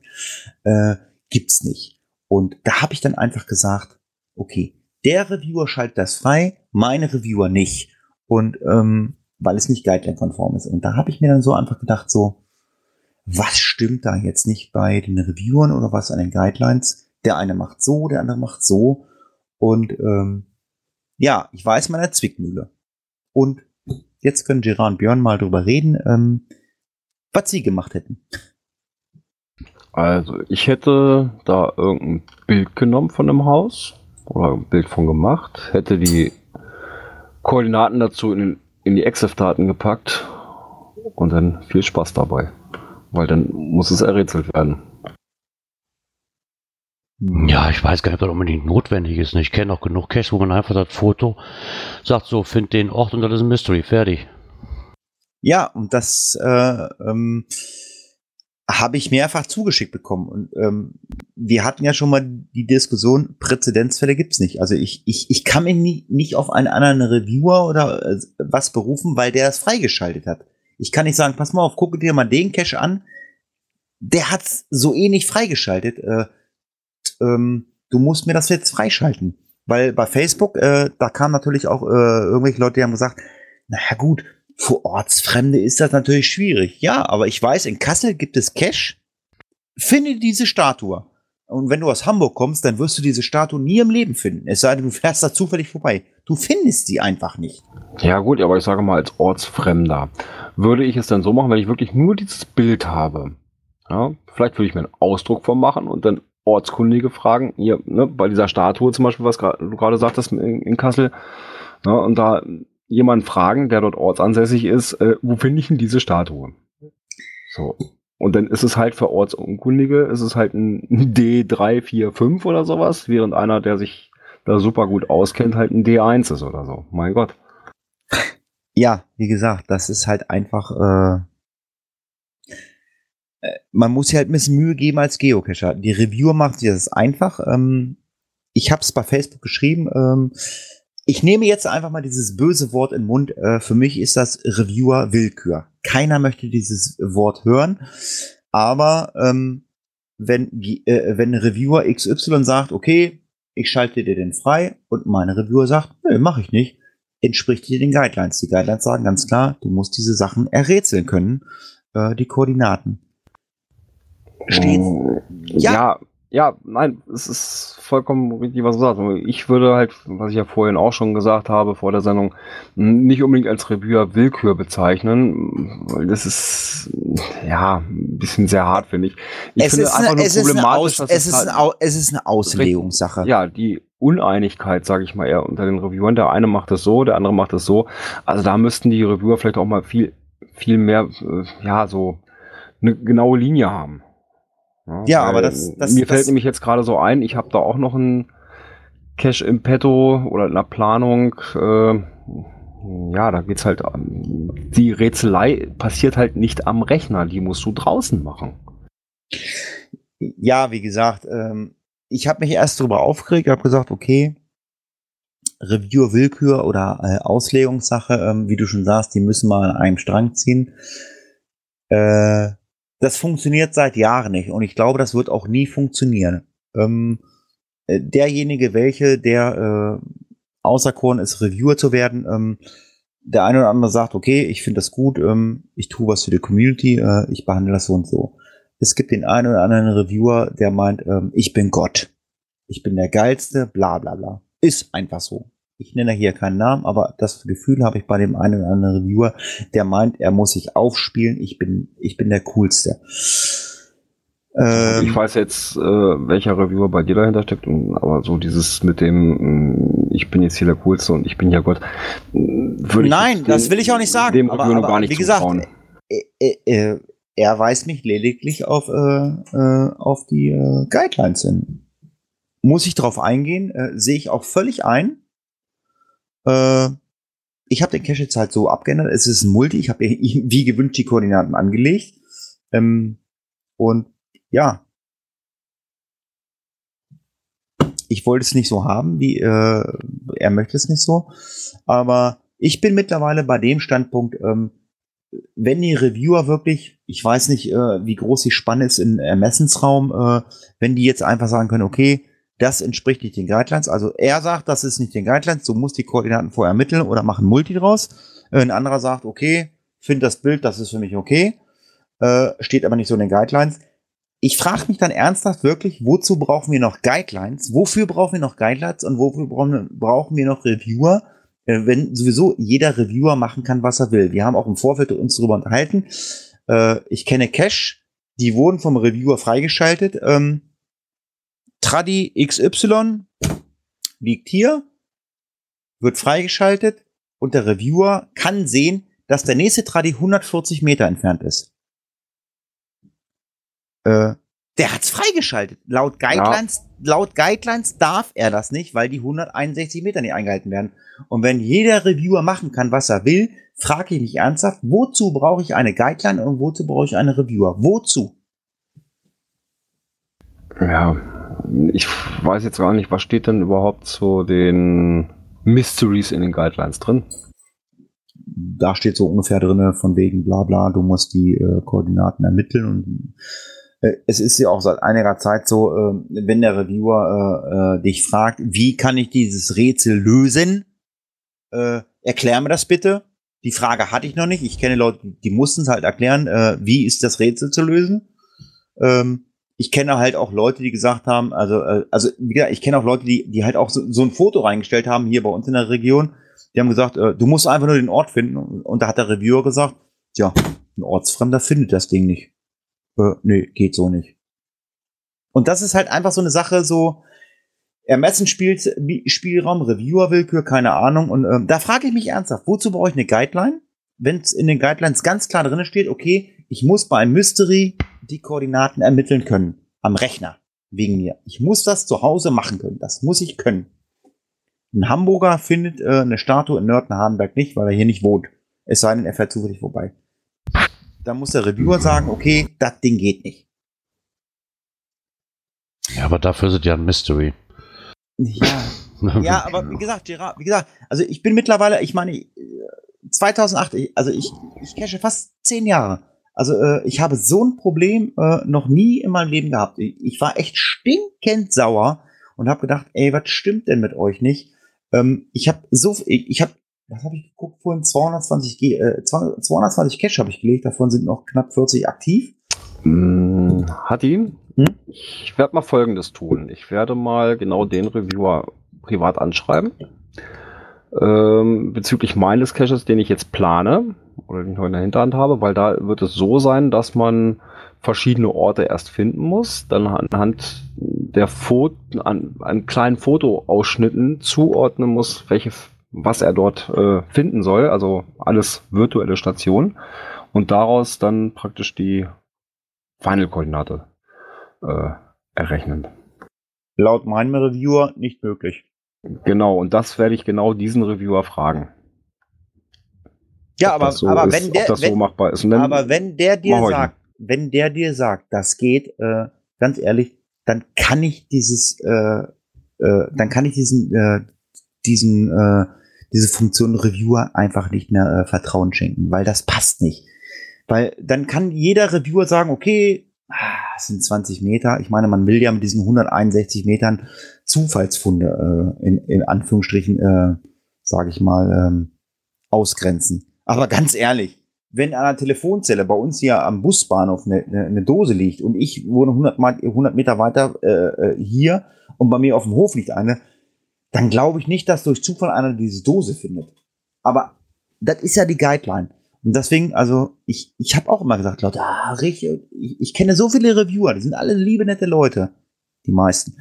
Äh, gibt's nicht. Und da habe ich dann einfach gesagt, okay, der Reviewer schaltet das frei, meine Reviewer nicht. Und ähm, weil es nicht guideline-konform ist. Und da habe ich mir dann so einfach gedacht, so, was stimmt da jetzt nicht bei den Reviewern oder was an den Guidelines? Der eine macht so, der andere macht so. Und ähm, ja, ich weiß meiner Zwickmühle. Und jetzt können Gerard und Björn mal drüber reden, ähm, was sie gemacht hätten.
Also, ich hätte da irgendein Bild genommen von dem Haus oder ein Bild von gemacht, hätte die Koordinaten dazu in den in die EXIF-Daten gepackt und dann viel Spaß dabei. Weil dann muss es errätselt werden.
Ja, ich weiß gar nicht, ob das unbedingt notwendig ist. Ich kenne auch genug Caches, wo man einfach das Foto sagt, so, find den Ort und das ist ein Mystery, fertig.
Ja, und das äh, ähm, habe ich mehrfach zugeschickt bekommen. Und ähm, wir hatten ja schon mal die Diskussion, Präzedenzfälle gibt's nicht. Also ich, ich, ich kann mich nie, nicht auf einen anderen Reviewer oder äh, was berufen, weil der es freigeschaltet hat. Ich kann nicht sagen, pass mal auf, gucke dir mal den Cache an. Der hat's so ähnlich freigeschaltet. Äh, ähm, du musst mir das jetzt freischalten. Weil bei Facebook, äh, da kamen natürlich auch äh, irgendwelche Leute, die haben gesagt, naja gut, für Ortsfremde ist das natürlich schwierig. Ja, aber ich weiß, in Kassel gibt es Cash. Finde diese Statue. Und wenn du aus Hamburg kommst, dann wirst du diese Statue nie im Leben finden. Es sei denn, du fährst da zufällig vorbei. Du findest sie einfach nicht.
Ja gut, aber ich sage mal, als Ortsfremder würde ich es dann so machen, wenn ich wirklich nur dieses Bild habe. Ja, vielleicht würde ich mir einen Ausdruck von machen und dann Ortskundige fragen, hier, ne, bei dieser Statue zum Beispiel, was du gerade sagtest in, in Kassel, ne, und da jemanden fragen, der dort ortsansässig ist, äh, wo finde ich denn diese Statue? So. Und dann ist es halt für Ortsunkundige, ist es halt ein D345 oder sowas, während einer, der sich da super gut auskennt, halt ein D1 ist oder so. Mein Gott.
Ja, wie gesagt, das ist halt einfach, äh, äh man muss sich halt ein bisschen Mühe geben als Geocacher. Die Reviewer macht sich das einfach. Ähm, ich habe es bei Facebook geschrieben. Ähm, ich nehme jetzt einfach mal dieses böse Wort in den Mund. Äh, für mich ist das Reviewer Willkür. Keiner möchte dieses Wort hören. Aber ähm, wenn, äh, wenn Reviewer XY sagt, okay, ich schalte dir den frei und meine Reviewer sagt, nö, mache ich nicht, entspricht dir den Guidelines. Die Guidelines sagen ganz klar, du musst diese Sachen errätseln können, äh, die Koordinaten.
Steht. Oh, ja, ja, ja, nein, es ist vollkommen richtig, was du sagst. Ich würde halt, was ich ja vorhin auch schon gesagt habe vor der Sendung, nicht unbedingt als Reviewer Willkür bezeichnen, weil das ist ja ein bisschen sehr hart, finde ich. Ich
es finde einfach eine, nur problematisch, dass es, ist halt, ein, es ist eine Auslegungssache.
Ja, die Uneinigkeit, sage ich mal, eher unter den Reviewern. Der eine macht es so, der andere macht es so. Also da müssten die Reviewer vielleicht auch mal viel, viel mehr, äh, ja, so eine genaue Linie haben.
Ja,
weil
aber das- das-
mir
das-
fällt nämlich jetzt gerade so ein, ich habe da auch noch einen Cache im Petto oder in der Planung. Äh, ja, da geht's halt, ähm, die Rätselei passiert halt nicht am Rechner, die musst du draußen machen.
Ja, wie gesagt, ähm, ich habe mich erst darüber aufgeregt, habe gesagt, okay, Reviewer-Willkür oder äh, Auslegungssache, ähm, wie du schon sagst, die müssen mal an einem Strang ziehen. Äh, das funktioniert seit Jahren nicht und ich glaube, das wird auch nie funktionieren. Ähm, äh, derjenige, welche, der äh, auserkoren ist, Reviewer zu werden, ähm, der eine oder andere sagt, okay, ich finde das gut, ähm, ich tue was für die Community, äh, ich behandle das so und so. Es gibt den einen oder anderen Reviewer, der meint, ähm, ich bin Gott. Ich bin der Geilste, bla bla bla. Ist einfach so. Ich nenne hier keinen Namen, aber das Gefühl habe ich bei dem einen oder anderen Reviewer, der meint, er muss sich aufspielen, ich bin, ich bin der Coolste. Ähm,
ich weiß jetzt, äh, welcher Reviewer bei dir dahinter steckt, aber so dieses mit dem, mh, ich bin jetzt hier der Coolste und ich bin ja Gott, mh, würde ich
Nein,
jetzt
das
dem-
will ich auch nicht sagen,
Dem
aber-
Reviewer
aber
gar nicht
wie gesagt, äh, äh, äh, er weist mich lediglich auf, äh, äh, auf die Guidelines hin. Muss ich darauf eingehen, sehe ich auch völlig ein. Äh, ich habe den Cache jetzt halt so abgeändert. Es ist ein Multi. Ich habe wie gewünscht die Koordinaten angelegt. Ähm, und ja, ich wollte es nicht so haben, wie äh, er möchte es nicht so. Aber ich bin mittlerweile bei dem Standpunkt, ähm, wenn die Reviewer wirklich, ich weiß nicht, äh, wie groß die Spanne ist im Ermessensraum, äh, wenn die jetzt einfach sagen können, okay, das entspricht nicht den Guidelines. Also er sagt, das ist nicht den Guidelines, du musst die Koordinaten vorher ermitteln oder machen Multi draus. Ein anderer sagt, okay, finde das Bild, das ist für mich okay, äh, steht aber nicht so in den Guidelines. Ich frage mich dann ernsthaft wirklich, wozu brauchen wir noch Guidelines? Wofür brauchen wir noch Guidelines und wofür brauchen wir, noch Reviewer? äh, wenn sowieso jeder Reviewer machen kann, was er will. Wir haben auch im Vorfeld uns darüber unterhalten. Äh, ich kenne Cache, die wurden vom Reviewer freigeschaltet. Ähm, Tradi XY liegt hier, wird freigeschaltet und der Reviewer kann sehen, dass der nächste Tradi 140 Meter entfernt ist. Äh, der hat's freigeschaltet. Laut Guidelines, laut Guidelines darf er das nicht, weil die 161 Meter nicht eingehalten werden. Und wenn jeder Reviewer machen kann, was er will, frage ich mich ernsthaft, wozu brauche ich eine Guideline und wozu brauche ich eine Reviewer? Wozu?
Ja, ich weiß jetzt gar nicht, was steht denn überhaupt zu den Mysteries in den Guidelines drin?
Da steht so ungefähr drinne von wegen bla bla, du musst die äh, Koordinaten ermitteln und äh, es ist ja auch seit einiger Zeit so, äh, wenn der Reviewer äh, äh, dich fragt, wie kann ich dieses Rätsel lösen, äh, erklär mir das bitte. Die Frage hatte ich noch nicht. Ich kenne Leute, die mussten es halt erklären, äh, wie ist das Rätsel zu lösen. Ähm, ich kenne halt auch Leute, die gesagt haben, also, äh, also wie gesagt, ich kenne auch Leute, die, die halt auch so, so ein Foto reingestellt haben hier bei uns in der Region. Die haben gesagt, äh, du musst einfach nur den Ort finden. Und, da hat der Reviewer gesagt, ja, ein Ortsfremder findet das Ding nicht. Äh, nee, geht so nicht. Und das ist halt einfach so eine Sache, so Ermessensspielraum, Reviewer-Willkür, keine Ahnung. Und ähm, da frage ich mich ernsthaft, wozu brauche ich eine Guideline? Wenn es in den Guidelines ganz klar drin steht, okay, ich muss bei einem Mystery die Koordinaten ermitteln können. Am Rechner. Wegen mir. Ich muss das zu Hause machen können. Das muss ich können. Ein Hamburger findet äh, eine Statue in Nörten-Hardenberg nicht, weil er hier nicht wohnt. Es sei denn, er fährt zufällig vorbei. Da muss der Reviewer sagen, okay, das Ding geht nicht.
Ja, aber dafür sind ja ein Mystery.
Ja, ja, aber wie gesagt, Gerard, wie gesagt, also ich bin mittlerweile, ich meine, äh, 2008, ich- also ich, ich cache fast zehn Jahre. Also äh, ich habe so ein Problem äh, noch nie in meinem Leben gehabt. Ich, war echt stinkend sauer und habe gedacht, ey, was stimmt denn mit euch nicht? Ähm, ich habe so, ich, ich habe, was habe ich geguckt vorhin? 220, G, äh, 220 Cache habe ich gelegt, davon sind noch knapp 40 aktiv.
Hm, Hatti,
Hm?
ich werde mal Folgendes tun. Ich werde mal genau den Reviewer privat anschreiben. Ähm, bezüglich meines Caches, den ich jetzt plane oder den ich noch in der Hinterhand habe, weil da wird es so sein, dass man verschiedene Orte erst finden muss, dann anhand der Foto, an, an kleinen Fotoausschnitten zuordnen muss, welche, was er dort äh, finden soll. Also alles virtuelle Stationen. Und daraus dann praktisch die Final-Koordinate äh, errechnen.
Laut meinem Reviewer nicht möglich.
Genau, und das werde ich genau diesen Reviewer fragen.
Ja, aber,
so
aber
ist,
wenn der,
das
wenn,
so machbar ist. Dann,
aber wenn der dir sagt, wenn der dir sagt, das geht, äh, ganz ehrlich, dann kann ich dieses, äh, äh, dann kann ich diesen, äh, diesen, äh, diese Funktion Reviewer einfach nicht mehr äh, Vertrauen schenken, weil das passt nicht. Weil dann kann jeder Reviewer sagen, okay, ah, es sind 20 Meter. Ich meine, man will ja mit diesen 161 Metern Zufallsfunde äh, in, in Anführungsstrichen, äh, sage ich mal, ähm, ausgrenzen. Aber ganz ehrlich, wenn an einer Telefonzelle bei uns hier am Busbahnhof eine, eine, eine Dose liegt und ich wohne 100, Mal- 100 Meter weiter äh, äh, hier und bei mir auf dem Hof liegt eine, dann glaube ich nicht, dass durch Zufall einer diese Dose findet. Aber das ist ja die Guideline. Und deswegen, also ich, ich habe auch immer gesagt, Leute, ah, richtig, ich, ich kenne so viele Reviewer, die sind alle liebe, nette Leute, die meisten.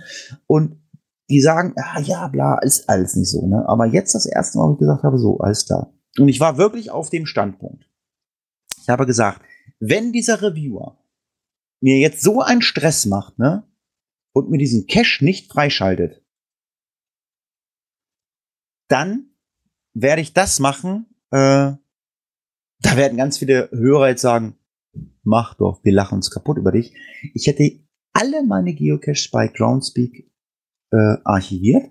Und die sagen, ah, ja, bla, ist alles nicht so. Ne? Aber jetzt das erste Mal, wo ich gesagt habe, so, alles klar. Und ich war wirklich auf dem Standpunkt. Ich habe gesagt, wenn dieser Reviewer mir jetzt so einen Stress macht, ne, und mir diesen Cache nicht freischaltet, dann werde ich das machen. Äh, da werden ganz viele Hörer jetzt sagen, mach doch, wir lachen uns kaputt über dich. Ich hätte alle meine Geocaches bei Groundspeak äh, archiviert.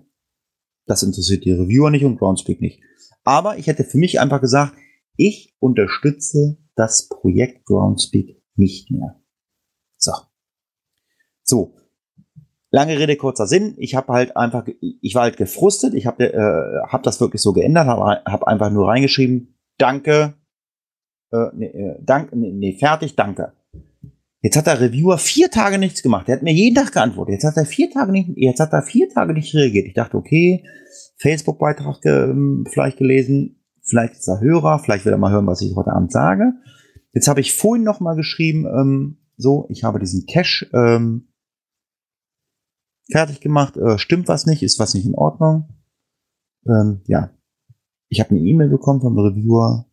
Das interessiert die Reviewer nicht und Groundspeak nicht. Aber ich hätte für mich einfach gesagt, ich unterstütze das Projekt Groundspeak nicht mehr. So. So. Lange Rede, kurzer Sinn. Ich habe halt einfach, ich war halt gefrustet. Ich habe äh, hab das wirklich so geändert, habe hab einfach nur reingeschrieben, danke, äh, nee, äh, danke, nee, nee, fertig, danke. Jetzt hat der Reviewer vier Tage nichts gemacht. Er hat mir jeden Tag geantwortet. Jetzt hat er vier Tage nicht, jetzt hat er vier Tage nicht reagiert. Ich dachte, okay, Facebook-Beitrag ge vielleicht gelesen, vielleicht ist er Hörer, vielleicht will er mal hören, was ich heute Abend sage. Jetzt habe ich vorhin noch mal geschrieben, ähm, so, ich habe diesen Cache ähm, fertig gemacht. Äh, stimmt was nicht? Ist was nicht in Ordnung? Ähm, ja, ich habe eine E-Mail bekommen vom Reviewer.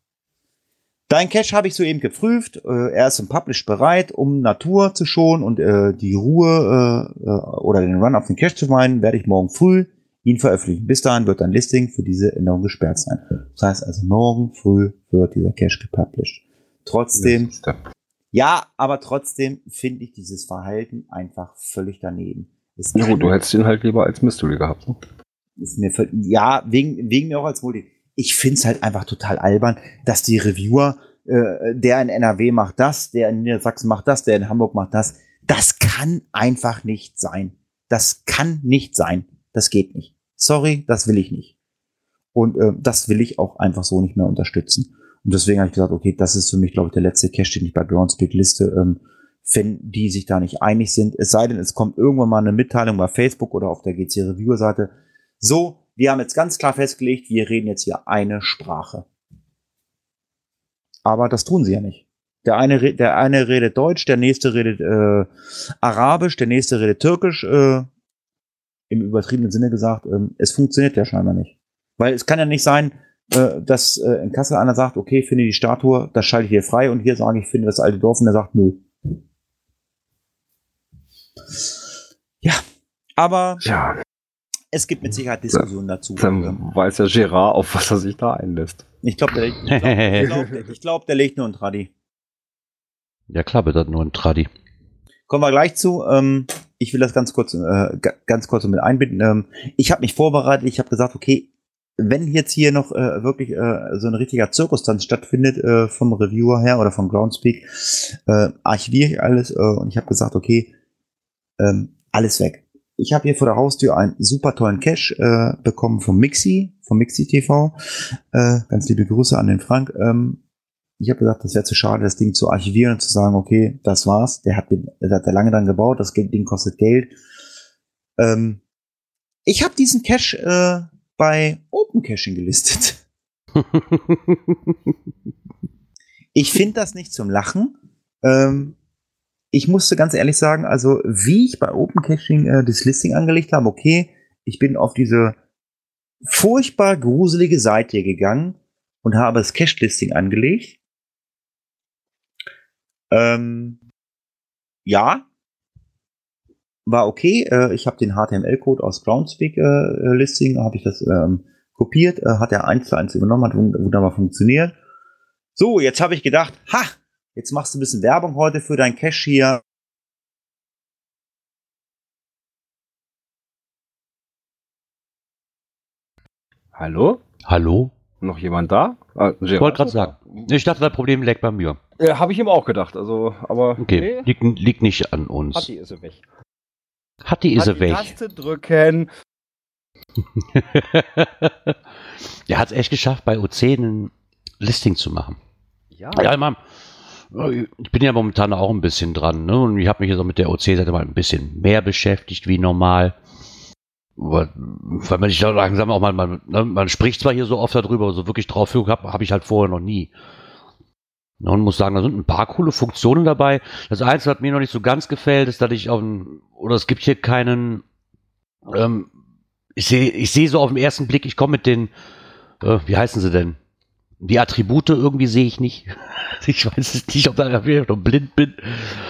Dein Cache habe ich soeben geprüft. Äh, er ist im Publish bereit, um Natur zu schonen und äh, die Ruhe äh, äh, oder den Run auf den Cache zu meinen, werde ich morgen früh ihn veröffentlichen. Bis dahin wird ein Listing für diese Änderung gesperrt sein. Das heißt also, morgen früh wird dieser Cache gepublished. Trotzdem, ja, aber trotzdem finde ich dieses Verhalten einfach völlig daneben. Es
Ja gut, du hättest ihn halt lieber als Mystery gehabt. Ne?
ist mir ja, wegen, wegen mir auch als Multi. Ich find's halt einfach total albern, dass die Reviewer, äh, der in NRW macht das, der in Niedersachsen macht das, der in Hamburg macht das. Das kann einfach nicht sein. Das kann nicht sein. Das geht nicht. Sorry, das will ich nicht. Und äh, das will ich auch einfach so nicht mehr unterstützen. Und deswegen habe ich gesagt, okay, das ist für mich, glaube ich, der letzte Cache, den ich bei Groundspeak liste. Ähm, wenn die sich da nicht einig sind, es sei denn, es kommt irgendwann mal eine Mitteilung bei Facebook oder auf der GC Reviewer Seite. So, wir haben jetzt ganz klar festgelegt, wir reden jetzt hier eine Sprache. Aber das tun sie ja nicht. Der eine, der eine redet Deutsch, der nächste redet äh, Arabisch, der nächste redet Türkisch. Äh, Im übertriebenen Sinne gesagt, ähm, es funktioniert ja scheinbar nicht. Weil es kann ja nicht sein, äh, dass äh, in Kassel einer sagt, okay, finde die Statue, das schalte ich hier frei und hier sage ich, finde das alte Dorf und der sagt, nö. Ja, aber
Ja,
es gibt mit Sicherheit Diskussionen dazu.
Dann weiß ja Gerard, auf was er sich da einlässt.
Ich glaube, der, ich glaub, ich glaub, der, ich glaub, der legt nur ein Tradi.
Ja klar, wird das nur ein Tradi.
Kommen wir gleich zu. Ähm, ich will das ganz kurz, äh, ga- ganz kurz mit einbinden. Ähm, ich habe mich vorbereitet. Ich habe gesagt, okay, wenn jetzt hier noch äh, wirklich äh, so ein richtiger Zirkustanz stattfindet äh, vom Reviewer her oder vom Groundspeak, äh, archiviere ich alles äh, und ich habe gesagt, okay, ähm, alles weg. Ich habe hier vor der Haustür einen super tollen Cache äh, bekommen vom Mixi, vom Mixi TV. Äh, ganz liebe Grüße an den Frank. Ähm, ich habe gesagt, das wäre zu schade, das Ding zu archivieren und zu sagen, okay, das war's. Der hat, den, der hat da lange dran gebaut, das Ding kostet Geld. Ähm, ich habe diesen Cache äh, bei Open Caching gelistet. Ich finde das nicht zum Lachen. Ähm, ich musste ganz ehrlich sagen, also wie ich bei Open Caching äh, das Listing angelegt habe, okay, ich bin auf diese furchtbar gruselige Seite gegangen und habe das Cache-Listing angelegt. Ähm, ja, war okay. Äh, ich habe den HTML-Code aus Groundspeak-Listing, äh, habe ich das ähm, kopiert, äh, hat er eins zu eins übernommen, hat wunderbar funktioniert. So, jetzt habe ich gedacht, ha, jetzt machst du ein bisschen Werbung heute für dein Cache hier.
Hallo?
Hallo?
Noch jemand da? Ah,
Ich wollte gerade sagen. Ich dachte, das Problem lag bei mir.
Ja, habe ich ihm auch gedacht. Also, aber
Okay, liegt, liegt nicht an uns.
Hatti ist er weg.
Hatti ist er weg.
Taste drücken.
Der hat es echt geschafft, bei OC ein Listing zu machen.
Ja.
Ja, mein, ich bin ja momentan auch ein bisschen dran, ne? Und ich habe mich jetzt auch mit der OC-Seite mal ein bisschen mehr beschäftigt wie normal. Weil weil man sich da langsam auch mal, man, ne, man spricht zwar hier so oft darüber, aber so wirklich drauf habe hab ich halt vorher noch nie. Ne, Und muss sagen, da sind ein paar coole Funktionen dabei. Das Einzige, was mir noch nicht so ganz gefällt, ist, dass ich auf dem, oder es gibt hier keinen, ähm, ich sehe ich sehe so auf den ersten Blick, ich komme mit den, äh, wie heißen sie denn? Die Attribute irgendwie sehe ich nicht. Ich weiß es nicht, ob da ich noch blind bin.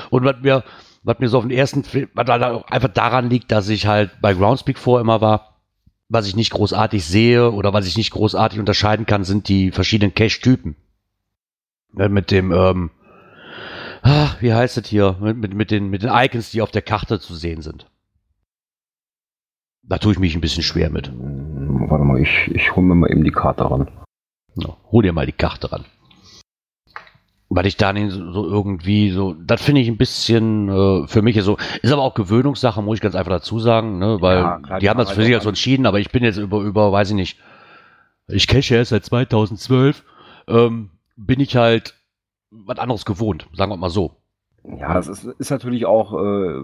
Und was mir, was mir so auf den ersten, was halt auch einfach daran liegt, dass ich halt bei Groundspeak vor immer war, was ich nicht großartig sehe oder was ich nicht großartig unterscheiden kann, sind die verschiedenen Cache-Typen. Ne, Mit dem, ähm, ah, wie heißt es hier? Mit, mit, mit, den, mit den Icons, die auf der Karte zu sehen sind. Da tue ich mich ein bisschen schwer mit.
Warte mal, ich, ich hole mir mal eben die Karte ran.
Ja, hol dir mal die Karte ran. Weil ich da nicht so, so irgendwie so, das finde ich ein bisschen äh, für mich so, ist aber auch Gewöhnungssache, muss ich ganz einfach dazu sagen, ne? Weil
Ja, klar,
die haben das für sich halt so entschieden, aber ich bin jetzt über, über, weiß ich nicht, ich cache erst seit 2012, ähm, bin ich halt was anderes gewohnt, sagen wir mal so.
Ja, es ist, ist natürlich auch äh,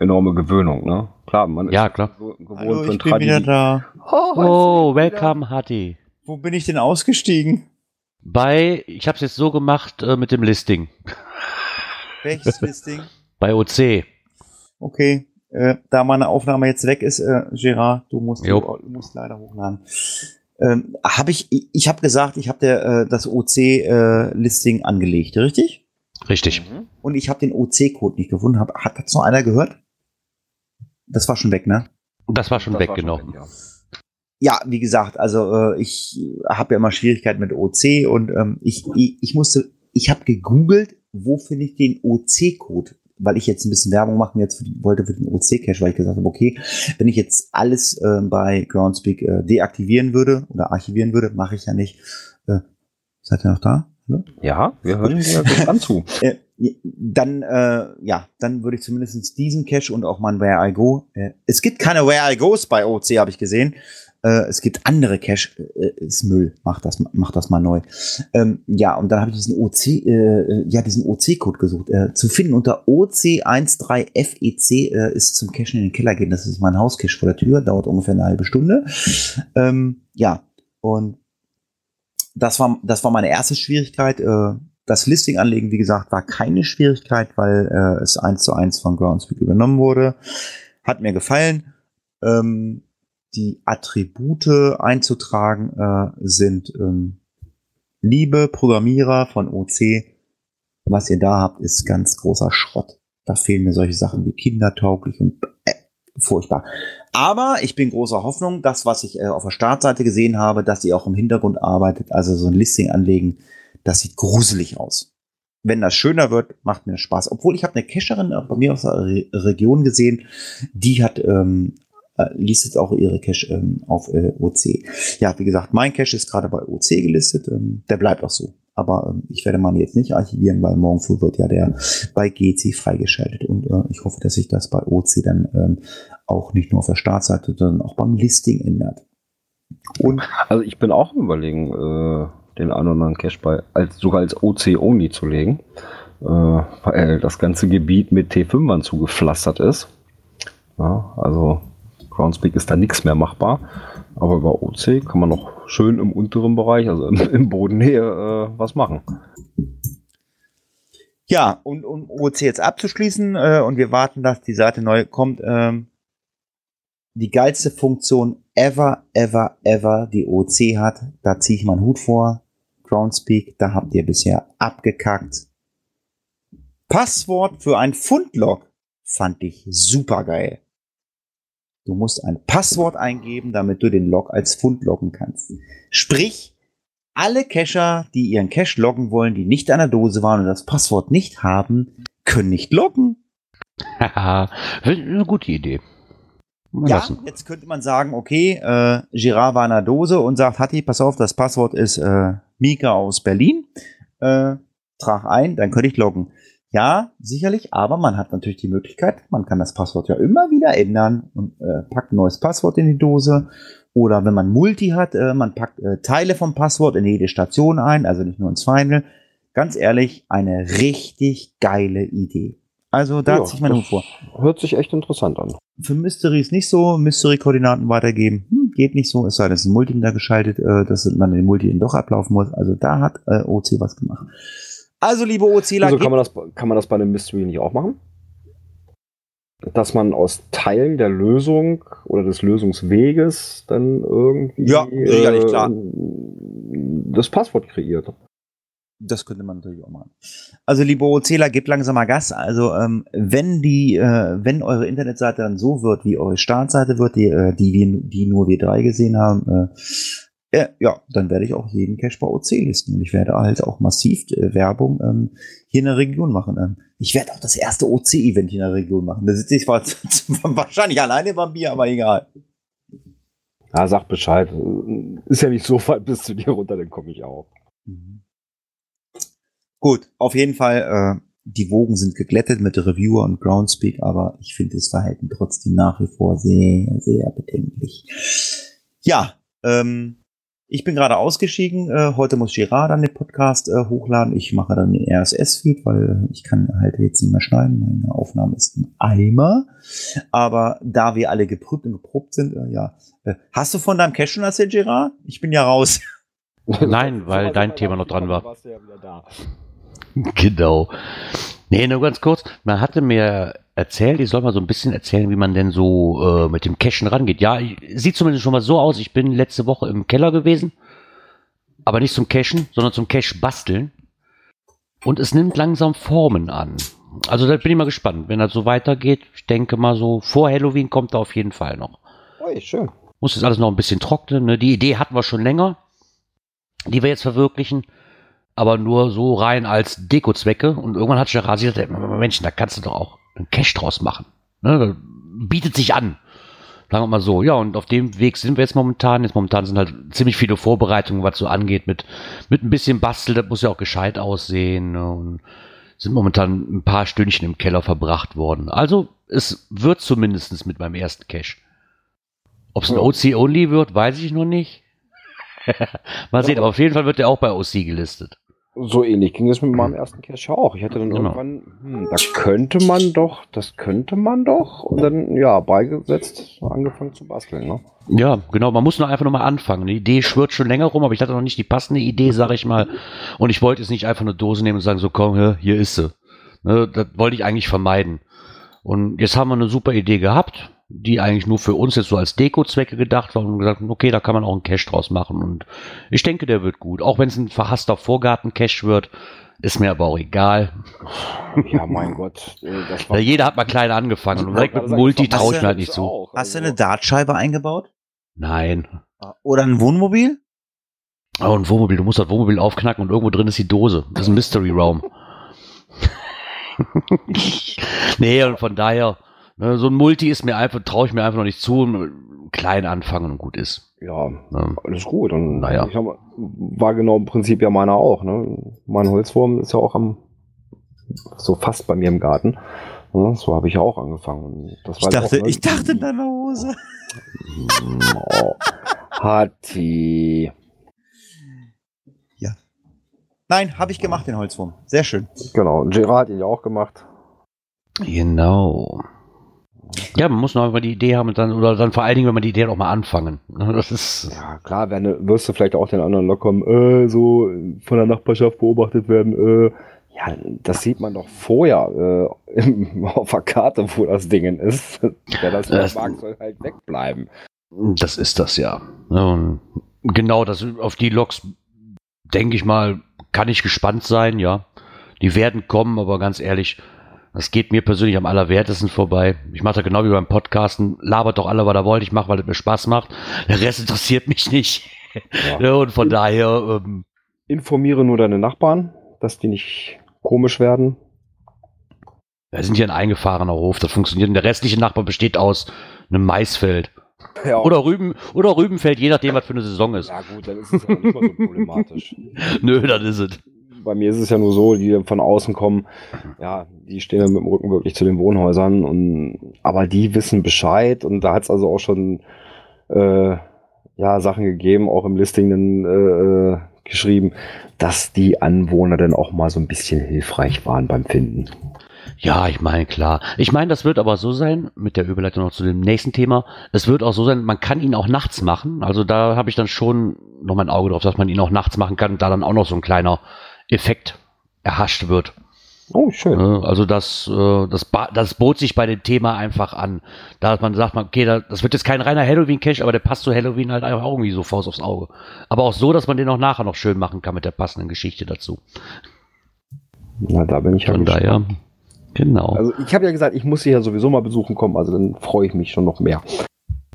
enorme Gewöhnung, ne? Klar, man
Ja,
ist
klar.
gewohnt
Hallo, ich bin wieder
Tradi.
da.
Oh, welcome, Hatti.
Wo bin ich denn ausgestiegen?
Bei, ich habe es jetzt so gemacht äh, mit dem Listing.
Welches Listing?
Bei OC.
Okay, äh, da meine Aufnahme jetzt weg ist, äh, Gerard, du musst, du, du musst leider hochladen. Ähm, habe ich, ich, ich habe gesagt, ich habe der äh, das OC-Listing angelegt, richtig?
Richtig.
Mhm.
Und ich habe den OC-Code nicht gefunden. Hab, hat das noch einer gehört? Das war schon weg, ne?
Das war schon
Das
weg,
war schon
genau.
weg, ja.
Ja, wie gesagt, also äh, ich habe ja immer Schwierigkeiten mit OC und ähm, ich, ich, ich musste, ich habe gegoogelt, wo finde ich den OC-Code, weil ich jetzt ein bisschen Werbung machen jetzt für, die- wollte für den OC-Cache, weil ich gesagt habe, okay, wenn ich jetzt alles äh, bei Groundspeak äh, deaktivieren würde oder archivieren würde, mache ich ja nicht. Äh, seid ihr noch da? Hallo?
Ja, wir hören dir gespannt zu.
Äh, dann, äh, ja, dann würde ich zumindest diesen Cache und auch mein Where I Go. Äh, es gibt keine Where I Goes bei OC, habe ich gesehen. Äh, es gibt andere Cache, äh, ist Müll. Mach das, mach das mal neu. Ähm, ja, und dann habe ich diesen OC, äh, äh, ja, diesen OC-Code gesucht. Äh, zu finden unter OC13FEC äh, ist zum Cachen in den Keller gehen. Das ist mein Hauscache vor der Tür, dauert ungefähr eine halbe Stunde. Ähm, ja, und das war, das war meine erste Schwierigkeit. Äh, das Listing anlegen, wie gesagt, war keine Schwierigkeit, weil äh, es eins zu eins von Groundspeak übernommen wurde. Hat mir gefallen. Ähm, die Attribute einzutragen äh, sind ähm, liebe Programmierer von OC. Was ihr da habt, ist ganz großer Schrott. Da fehlen mir solche Sachen wie kindertauglich und äh, furchtbar. Aber ich bin großer Hoffnung, das, was ich äh, auf der Startseite gesehen habe, dass ihr auch im Hintergrund arbeitet, also so ein Listing anlegen, das sieht gruselig aus. Wenn das schöner wird, macht mir Spaß. Obwohl ich habe eine Cacherin auch bei mir aus der Re Region gesehen, die hat ähm, äh, listet auch ihre Cache ähm, auf äh, OC. Ja, wie gesagt, mein Cache ist gerade bei OC gelistet. Ähm, der bleibt auch so. Aber ähm, ich werde meine jetzt nicht archivieren, weil morgen früh wird ja der bei GC freigeschaltet. Und äh, ich hoffe, dass sich das bei OC dann ähm, auch nicht nur auf der Startseite, sondern auch beim Listing ändert. Und
Also ich bin auch überlegen, äh, den einen oder anderen Cache bei, als, sogar als OC-Only zu legen, äh, weil das ganze Gebiet mit T5ern zugepflastert ist. Ja, also Groundspeak ist da nichts mehr machbar. Aber über OC kann man noch schön im unteren Bereich, also im, im Bodennähe, äh, was machen.
Ja, und um OC jetzt abzuschließen äh, und wir warten, dass die Seite neu kommt, ähm, die geilste Funktion ever, ever, ever, die OC hat, da ziehe ich meinen Hut vor. Groundspeak, da habt ihr bisher abgekackt. Passwort für ein Fundlog fand ich super geil. Du musst ein Passwort eingeben, damit du den Log als Fund loggen kannst. Sprich, alle Cacher, die ihren Cache loggen wollen, die nicht an der Dose waren und das Passwort nicht haben, können nicht loggen.
Haha, eine gute Idee. Mal
Ja,
lassen.
jetzt könnte man sagen, okay, äh, Girard war in der Dose und sagt, Hatti, pass auf, das Passwort ist äh, Mika aus Berlin. Äh, trag ein, dann könnte ich loggen. Ja, sicherlich, aber man hat natürlich die Möglichkeit, man kann das Passwort ja immer wieder ändern und äh, packt ein neues Passwort in die Dose. Oder wenn man Multi hat, äh, man packt äh, Teile vom Passwort in jede Station ein, also nicht nur ins Final. Ganz ehrlich, eine richtig geile Idee. Also da
Ja,
ziehe ich
das
Hut vor.
Hört sich echt interessant an.
Für Mystery ist nicht so. Mystery-Koordinaten weitergeben. Hm, geht nicht so. Es sei denn, es ist ein Multi da geschaltet, äh, dass man den Multi dann doch ablaufen muss. Also da hat äh, OC was gemacht. Also, liebe OCler,
Also kann man, das, kann man das bei einem Mystery nicht auch machen? Dass man aus Teilen der Lösung oder des Lösungsweges dann irgendwie äh,
Ja, sicherlich, klar.
das Passwort kreiert.
das könnte man natürlich auch machen. Also, liebe OCler, gebt langsam mal Gas. Also, ähm, wenn die, äh, wenn eure Internetseite dann so wird, wie eure Startseite wird, die, äh, die, wir, die nur wir drei gesehen haben, äh, äh, ja, dann werde ich auch jeden Cache bei OC listen. Und ich werde halt auch massiv äh, Werbung ähm, hier in der Region machen. Ähm, ich werde auch das erste OC-Event hier in der Region machen. Da sitze ich zwar wahrscheinlich alleine bei mir, aber egal.
Ja, sag Bescheid. Ist ja nicht so weit bis zu dir runter, dann komme ich auch.
Mhm. Gut, auf jeden Fall, äh, die Wogen sind geglättet mit Reviewer und Groundspeak, aber ich finde das Verhalten trotzdem nach wie vor sehr, sehr bedenklich. Ja, ähm, ich bin gerade ausgestiegen. Äh, heute muss Girard dann den Podcast äh, hochladen. Ich mache dann den RSS-Feed, weil ich kann halt jetzt nicht mehr schneiden. Meine Aufnahme ist ein Eimer. Aber da wir alle geprüft und geprobt sind, äh, ja. Äh, hast du von deinem Cash schon erzählt, Girard? Ich bin ja raus.
Nein, weil dein Thema noch dran war.
Ja.
Genau. Nee, nur ganz kurz. Man hatte mir erzählt, ich soll mal so ein bisschen erzählen, wie man denn so äh, mit dem Cashen rangeht. Ja, ich, sieht zumindest schon mal so aus. Ich bin letzte Woche im Keller gewesen, aber nicht zum Cashen, sondern zum Cache basteln. Und es nimmt langsam Formen an. Also da bin ich mal gespannt, wenn das so weitergeht. Ich denke mal so, vor Halloween kommt da auf jeden Fall noch.
Ui, schön.
Muss das alles noch ein bisschen trocknen. Ne? Die Idee hatten wir schon länger, die wir jetzt verwirklichen, aber nur so rein als Dekozwecke. Und irgendwann hat Gerard gesagt, ey, Mensch, da kannst du doch auch einen Cash draus machen. Ne? Bietet sich an. Sagen wir mal so. Ja, und auf dem Weg sind wir jetzt momentan. Jetzt momentan sind halt ziemlich viele Vorbereitungen, was so angeht, mit, mit ein bisschen Bastel. Das muss ja auch gescheit aussehen. Ne? Und sind momentan ein paar Stündchen im Keller verbracht worden. Also, es wird zumindest mit meinem ersten Cash. Ob es ein. OC-Only wird, weiß ich noch nicht. Mal sehen, aber auf jeden Fall wird der auch bei OC gelistet.
So ähnlich ging es mit meinem ersten Cache auch. Ich hatte dann
Genau.
irgendwann, hm, da könnte man doch, das könnte man doch. Und dann, ja, beigesetzt, angefangen zu basteln. Ne?
Ja, genau, man muss nur einfach nochmal anfangen. Eine Idee schwirrt schon länger rum, aber ich hatte noch nicht die passende Idee, sag ich mal. Und ich wollte jetzt nicht einfach eine Dose nehmen und sagen, so komm, hier, hier ist sie. Ne, das wollte ich eigentlich vermeiden. Und jetzt haben wir eine super Idee gehabt, die eigentlich nur für uns jetzt so als Deko-Zwecke gedacht war und gesagt, okay, da kann man auch einen Cache draus machen. Und ich denke, der wird gut. Auch wenn es ein verhasster Vorgarten-Cache wird, ist mir aber auch egal.
Ja, mein Gott. äh, Das
Weil jeder hat mal klein angefangen und direkt mit dem Multi mir halt nicht zu.
Hast du eine Dartscheibe eingebaut?
Nein.
Oder ein Wohnmobil?
Oh, ein Wohnmobil, du musst das Wohnmobil aufknacken und irgendwo drin ist die Dose. Das ist ein Mystery Raum. nee, und von daher, so ein Multi ist mir einfach, traue ich mir einfach noch nicht zu. Klein anfangen und gut ist.
Ja,
Ne?
alles gut. Und
Naja.
mal, war genau im Prinzip ja meiner auch. Ne? Mein Holzwurm ist ja auch am so fast bei mir im Garten. Ne? So habe ich ja auch angefangen.
Ich dachte,
auch, ne?
ich dachte in deiner Hose.
Oh, Hatti.
Nein, habe ich gemacht, den Holzwurm. Sehr schön.
Genau. Und Gerard hat ihn ja auch gemacht.
Genau. Ja, man muss noch mal die Idee haben und dann, oder dann vor allen Dingen, wenn man die Idee auch mal anfangen. Ne, Das ist,
Ja, klar, wenn, wirst du vielleicht auch den anderen locker äh, so von der Nachbarschaft beobachtet werden. Äh, Ja, das sieht man doch vorher äh, auf der Karte, wo das Ding ist. Wer das nicht
Das-
mag, soll halt wegbleiben.
Das ist das ja. Ja, und Genau, das, auf die Loks, denke ich mal, kann ich gespannt sein, ja. Die werden kommen, aber ganz ehrlich, das geht mir persönlich am allerwertesten vorbei. Ich mache da genau wie beim Podcasten, labert doch alle, was ihr wollt, ich mache, weil es mir Spaß macht. Der Rest interessiert mich nicht.
Ja.
Ja, und von daher, ähm,
Informiere nur deine Nachbarn, dass die nicht komisch werden.
wir sind hier ein eingefahrener Hof, das funktioniert. Und der restliche Nachbar besteht aus einem Maisfeld.
Ja,
Oder Rüben, oder Rübenfeld, je nachdem, was für eine Saison ist.
ja gut, dann ist es ja nicht mal so problematisch.
Nö, das ist es.
Bei mir ist es ja nur so, die von außen kommen, ja, die stehen dann mit dem Rücken wirklich zu den Wohnhäusern und aber die wissen Bescheid und da hat es also auch schon äh, ja Sachen gegeben, auch im Listing dann äh, äh, geschrieben, dass die Anwohner dann auch mal so ein bisschen hilfreich waren beim Finden.
Ja, ich meine, klar. Ich meine, das wird aber so sein, mit der Überleitung noch zu dem nächsten Thema, es wird auch so sein, man kann ihn auch nachts machen. Also da habe ich dann schon noch mein Auge drauf, dass man ihn auch nachts machen kann, da dann auch noch so ein kleiner Effekt erhascht wird.
Oh, schön.
Ne? Also das, äh, das, das bot sich bei dem Thema einfach an. Da man sagt, man, okay, da, das wird jetzt kein reiner Halloween-Cache, aber der passt zu Halloween halt einfach irgendwie so Faust aufs Auge. Aber auch so, dass man den auch nachher noch schön machen kann mit der passenden Geschichte dazu.
Na, da bin ich ja
Von daher, genau.
Also ich habe ja gesagt, ich muss sie ja sowieso mal besuchen kommen, also dann freue ich mich schon noch mehr.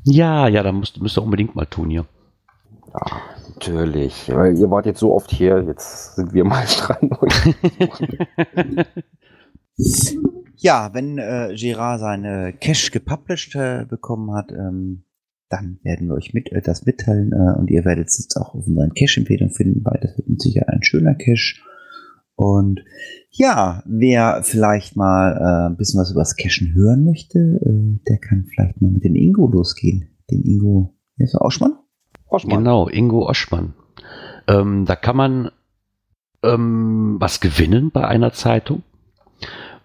ja, ja, da müsst, müsst ihr unbedingt mal tun hier.
Ja, natürlich. Weil ihr wart jetzt so oft hier, jetzt sind wir mal dran.
Ja, wenn äh, Gerard seine Cache gepublished äh, bekommen hat, ähm, dann werden wir euch mit, äh, das mitteilen äh, und ihr werdet es jetzt auch auf unseren Cache-Empfehlungen finden, weil das wird mit Sicherheit ein schöner Cache. Und ja, wer vielleicht mal äh, ein bisschen was über das Cachen hören möchte, äh, der kann vielleicht mal mit dem Ingo losgehen. Den Ingo, wer ist der Oschmann?
Oschmann.
Genau, Ingo Oschmann. Ähm, da kann man ähm, was gewinnen bei einer Zeitung.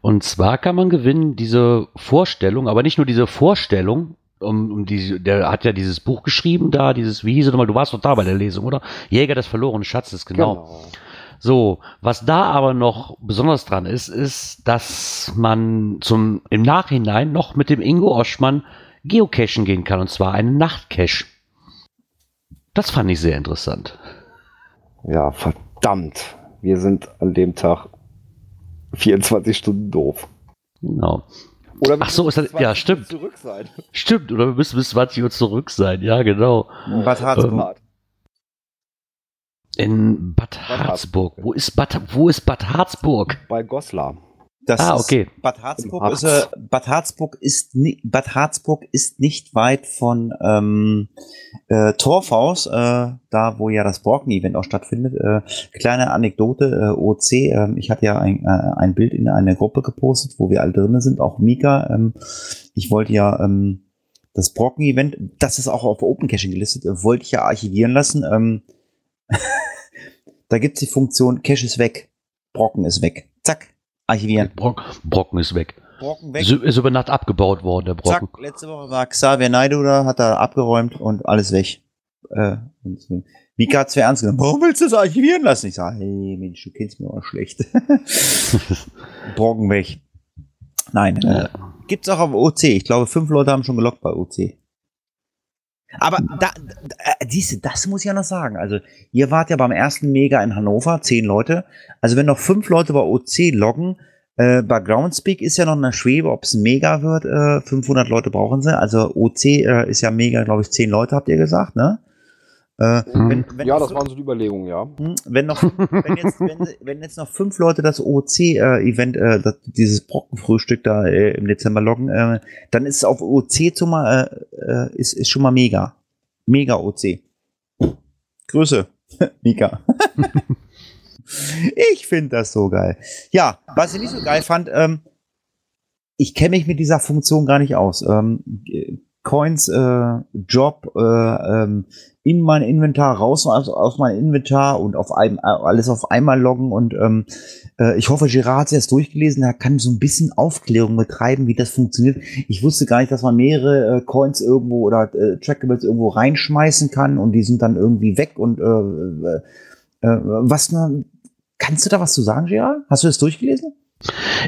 Und zwar kann man gewinnen diese Vorstellung, aber nicht nur diese Vorstellung, um, um die, der hat ja dieses Buch geschrieben da, dieses, wie hieß es nochmal, du warst doch da bei der Lesung, oder? Jäger des verlorenen Schatzes, genau. So, was da aber noch besonders dran ist, ist, dass man zum, im Nachhinein noch mit dem Ingo Oschmann geocachen gehen kann, und zwar einen Nachtcache. Das fand ich sehr interessant.
Ja, verdammt. Wir sind an dem Tag 24 Stunden doof.
Genau.
Oder
Ach so, ist das- ja,
20
stimmt.
Zurück sein.
Stimmt, oder wir müssen bis 20 Uhr zurück sein, ja, genau.
Bad Harzburg.
Hart.
In Bad Harzburg. Wo ist Bad, wo ist Bad Harzburg?
Bei Goslar.
Das
Ah,
ist-
okay.
Bad Harzburg ist, äh, Bad Harzburg ist Bad Harzburg ist nicht weit von ähm, äh, Torfhaus, äh, da wo ja das Borken-Event auch stattfindet. Äh, kleine Anekdote, äh, OC, äh, ich hatte ja ein, äh, ein Bild in eine Gruppe gepostet, wo wir alle drinnen sind, auch Mika. Ähm, ich wollte ja ähm, das Brocken-Event, das ist auch auf Open Caching gelistet, äh, wollte ich ja archivieren lassen. Ähm, da gibt's die Funktion Cache ist weg, Brocken ist weg. Zack, archivieren.
Brock, Brocken ist weg.
Brocken weg.
Ist, ist über Nacht abgebaut worden, der Brocken.
Zack, letzte Woche war Xavier Naidu da, hat er abgeräumt und alles weg. Äh. Mika hat's für ernst genommen. Warum willst du das archivieren lassen? Ich sage, hey Mensch, du kennst mir auch schlecht. Brocken weg. Nein, äh, gibt's auch auf OC. Ich glaube, fünf Leute haben schon gelockt bei OC. Aber da, da äh, siehst du, das muss ich ja noch sagen. Also, ihr wart ja beim ersten Mega in Hannover, zehn Leute. Also, wenn noch fünf Leute bei OC loggen, äh, bei Groundspeak ist ja noch eine Schwebe, ob es Mega wird. Äh, 500 Leute brauchen sie. Also, OC äh, ist ja Mega, glaube ich, zehn Leute, habt ihr gesagt, ne? Äh,
Hm.
wenn, wenn
ja, das waren so die Überlegungen, ja.
hm, Wenn noch, wenn jetzt, wenn, wenn jetzt noch fünf Leute das OC-Event, äh, das, dieses Brockenfrühstück da äh, im Dezember loggen, äh, dann ist es auf OC schon mal, äh, äh, ist, ist schon mal mega. Mega OC. Grüße, Mika. ich finde das so geil. Ja, was ich nicht so geil fand, ähm, ich kenne mich mit dieser Funktion gar nicht aus. Ähm, äh, Coins, äh, Job, äh, ähm, in mein Inventar, raus aus, aus mein Inventar und auf einem, äh, alles auf einmal loggen und ähm, äh, ich hoffe, Gerard hat es erst durchgelesen, er kann so ein bisschen Aufklärung betreiben, wie das funktioniert. Ich wusste gar nicht, dass man mehrere äh, Coins irgendwo oder äh, Trackables irgendwo reinschmeißen kann und die sind dann irgendwie weg und äh, äh, äh, was ne, Kannst du da was zu sagen, Gerard? Hast du das durchgelesen?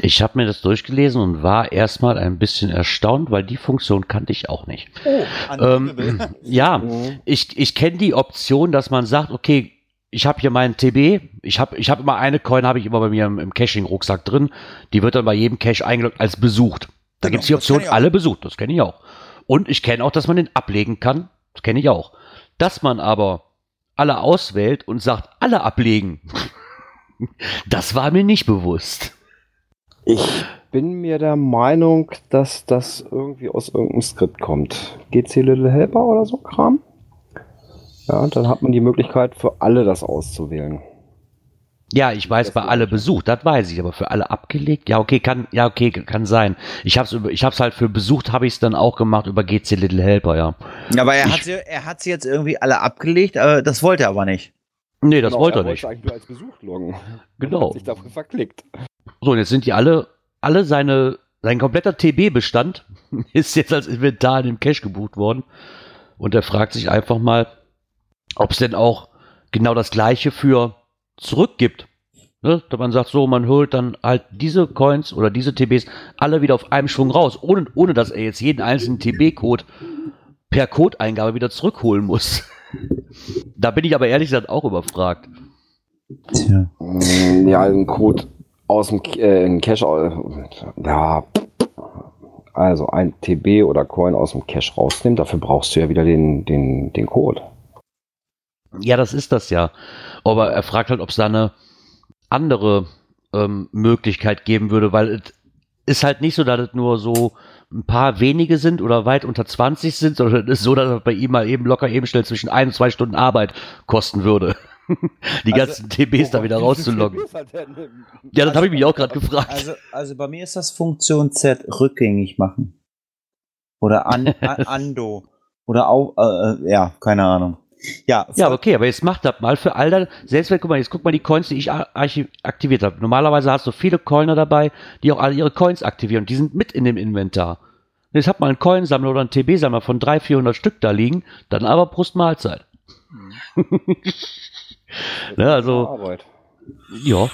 Ich habe mir das durchgelesen und war erstmal ein bisschen erstaunt, weil die Funktion kannte ich auch nicht.
Oh,
Ähm, ja,
Mhm.
ich, ich kenne die Option, dass man sagt, okay, ich habe hier meinen TB, ich habe ich hab immer eine Coin, habe ich immer bei mir im, im Caching-Rucksack drin, die wird dann bei jedem Cache eingeloggt als besucht. Da
Genau,
gibt's die
das
Option, alle besucht, das kenne ich auch. Und ich kenne auch, dass man den ablegen kann, das kenne ich auch. Dass man aber alle auswählt und sagt, alle ablegen, das war mir nicht bewusst.
Ich bin mir der Meinung, dass das irgendwie aus irgendeinem Skript kommt. GC Little Helper oder so Kram? Ja, und dann hat man die Möglichkeit für alle das auszuwählen.
Ja, ich weiß, bei alle besucht, das weiß ich, aber für alle abgelegt? Ja, okay, kann, ja, okay, kann sein. Ich hab's über, ich hab's halt für besucht, habe ich es dann auch gemacht über GC Little Helper, ja.
Aber er
Ich-
hat, sie, er hat sie jetzt irgendwie alle abgelegt, aber das wollte er aber nicht.
Nee, das
Genau,
wollte er nicht.
eigentlich nur als Besuch loggen.
Genau.
Hat sich dafür verklickt.
So, und jetzt sind die alle, alle seine, sein kompletter TB-Bestand ist jetzt als Inventar in dem Cache gebucht worden. Und er fragt sich einfach mal, ob es denn auch genau das gleiche für zurück gibt. Ne? Dass man sagt, so, man holt dann halt diese Coins oder diese TBs alle wieder auf einem Schwung raus, ohne, ohne dass er jetzt jeden einzelnen TB-Code per Codeingabe wieder zurückholen muss. da bin ich aber ehrlich gesagt auch überfragt.
Tja.
Ja, ein Code aus dem äh, Cache. Ja. Also ein TB oder Coin aus dem Cache rausnehmen, dafür brauchst du ja wieder den, den, den Code.
Ja, das ist das ja. Aber er fragt halt, ob es da eine andere ähm, Möglichkeit geben würde, weil es ist halt nicht so, dass es nur so ein paar wenige sind oder weit unter 20 sind, sondern es ist so, dass es bei ihm mal eben locker eben schnell zwischen ein und zwei Stunden Arbeit kosten würde. Die
Also,
ganzen TBs da wieder rauszuloggen. Ja, das habe ich mich auch gerade gefragt.
Also, also bei mir ist das Funktion Z rückgängig machen. Oder an, an, Ando. Oder auch, äh, äh, ja, keine Ahnung. Ja,
Ja, okay, aber jetzt macht das mal für all das. Selbst wenn, guck mal, jetzt guck mal die Coins, die ich aktiviert habe. Normalerweise hast du viele Coiner dabei, die auch alle ihre Coins aktivieren. Die sind mit in dem Inventar. Jetzt hat man einen Coinsammler oder einen TB-Sammler von 300, 400 Stück da liegen, dann aber Brust Mahlzeit. ne, also,
Arbeit.
ja.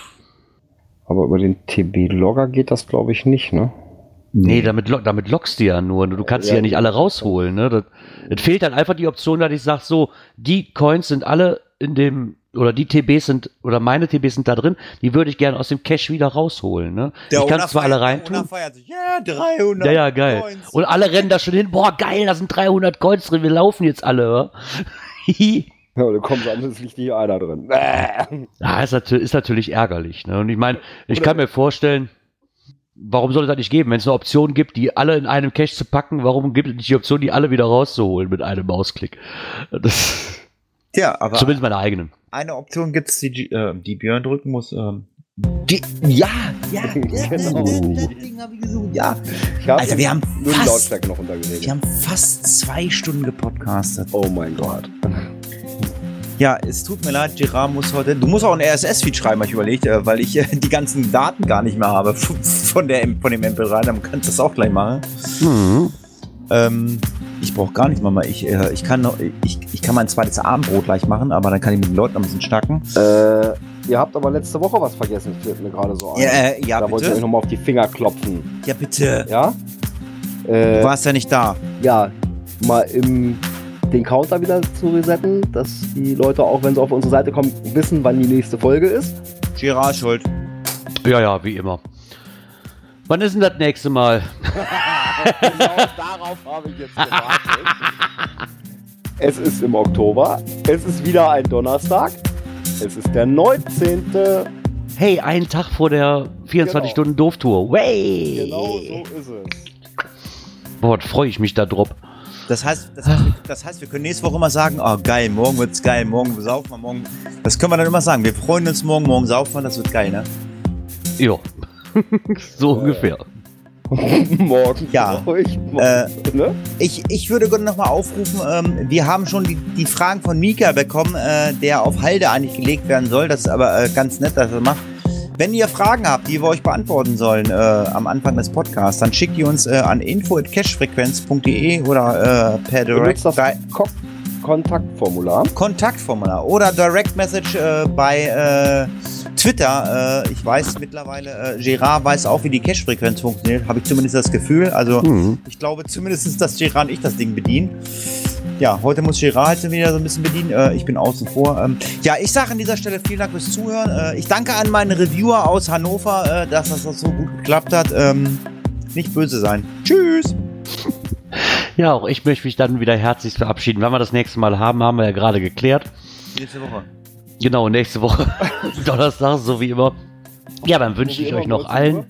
Aber über den TB-Logger geht das, glaube ich, nicht, ne?
Nee, damit, lo- damit lockst du ja nur. Du kannst sie ja nicht alle rausholen. Ne? Das, es fehlt dann einfach die Option, dass ich sage, so, die Coins sind alle in dem, oder die TBs sind, oder meine TBs sind da drin, die würde ich gerne aus dem Cache wieder rausholen. Ne? ich kann zwar alle reintun.
Ja, 300.
Ja, ja, geil.
Coins.
Und alle rennen da schon hin. Boah, geil, da sind 300 Coins drin. Wir laufen jetzt alle.
Ja, da kommt an, es liegt nicht einer drin.
Ja, ist, natürlich, ist natürlich ärgerlich. Ne? Und ich meine, ich kann mir vorstellen, warum soll es das nicht geben? Wenn es eine Option gibt, die alle in einem Cache zu packen, warum gibt es nicht die Option, die alle wieder rauszuholen mit einem Mausklick? Das,
Ja, aber
zumindest meine eigenen.
eine Option gibt es, die, äh, die Björn drücken muss. Ähm, die, ja, ja, ja,
Genau.
das Ding habe ich gesucht. Ja,
Ich hab
Alter, wir haben
nur die
fast-
Lautstärke noch untergeredet.
wir haben fast zwei Stunden gepodcastet.
Oh mein Gott.
Ja, es tut mir leid, Gerard muss heute. Du musst auch ein RSS-Feed schreiben, habe ich überlegt, äh, weil ich äh, die ganzen Daten gar nicht mehr habe von, der, von dem MP3. Dann kannst du das auch gleich machen.
Mhm.
Ähm, ich brauche gar nicht, Mama. Ich, äh, ich, kann noch, ich, ich kann mein zweites Abendbrot gleich machen, aber dann kann ich mit den Leuten noch ein bisschen schnacken.
Äh, ihr habt aber letzte Woche was vergessen, fällt mir gerade so ein.
Ja, äh, ja
da wollte ich euch
bitte.
nochmal auf die Finger klopfen.
Ja, bitte.
Ja?
Du
Äh,
warst ja nicht da.
ja, mal im, den Counter wieder zu resetten, dass die Leute, auch wenn sie auf unsere Seite kommen, wissen, wann die nächste Folge ist.
Gerard schuld.
Ja, ja, wie immer. Wann ist denn das nächste Mal?
genau darauf habe ich jetzt gewartet. Es ist im Oktober. Es ist wieder ein Donnerstag. Es ist der 19.
Hey, einen Tag vor der 24-Stunden-Doof-Tour. Way!
Genau so ist es.
Boah, freue ich mich da drauf.
Das heißt, das, heißt, das heißt, wir können nächste Woche immer sagen, oh geil, morgen wird's geil, morgen saufen wir, morgen. Das können wir dann immer sagen. Wir freuen uns morgen, morgen saufen wir, das wird geil, ne?
Ja. so ungefähr.
Morgen.
Ja.
für euch.
Äh,
ne?
Ich, ich würde gerne nochmal aufrufen, ähm, wir haben schon die, die Fragen von Mika bekommen, äh, der auf Halde eigentlich gelegt werden soll. Das ist aber äh, ganz nett, dass er macht. Wenn ihr Fragen habt, die wir euch beantworten sollen äh, am Anfang des Podcasts, dann schickt ihr uns äh, an info.cashfrequenz.de oder äh, per Direct
Benutzt das Kontaktformular.
Kontaktformular oder Direct Message äh, bei äh, Twitter. Äh, ich weiß mittlerweile, äh, Gerard weiß auch, wie die Cache-Frequenz funktioniert. Habe ich zumindest das Gefühl. Also
Mhm.
ich glaube zumindest, dass Gerard und ich das Ding bedienen. Ja, heute muss Gerard halt wieder so ein bisschen bedienen. Äh, ich bin außen vor. Ähm, ja, ich sage an dieser Stelle vielen Dank fürs Zuhören. Äh, ich danke an meine Reviewer aus Hannover, dass das so gut geklappt hat. Ähm, nicht böse sein. Tschüss.
Ja, auch ich möchte mich dann wieder herzlich verabschieden. Wenn wir das nächste Mal haben, haben wir ja gerade geklärt.
Nächste Woche.
Genau, nächste Woche Donnerstag, so wie immer. Ja, dann wünsche ich euch noch
19
allen.
Uhr?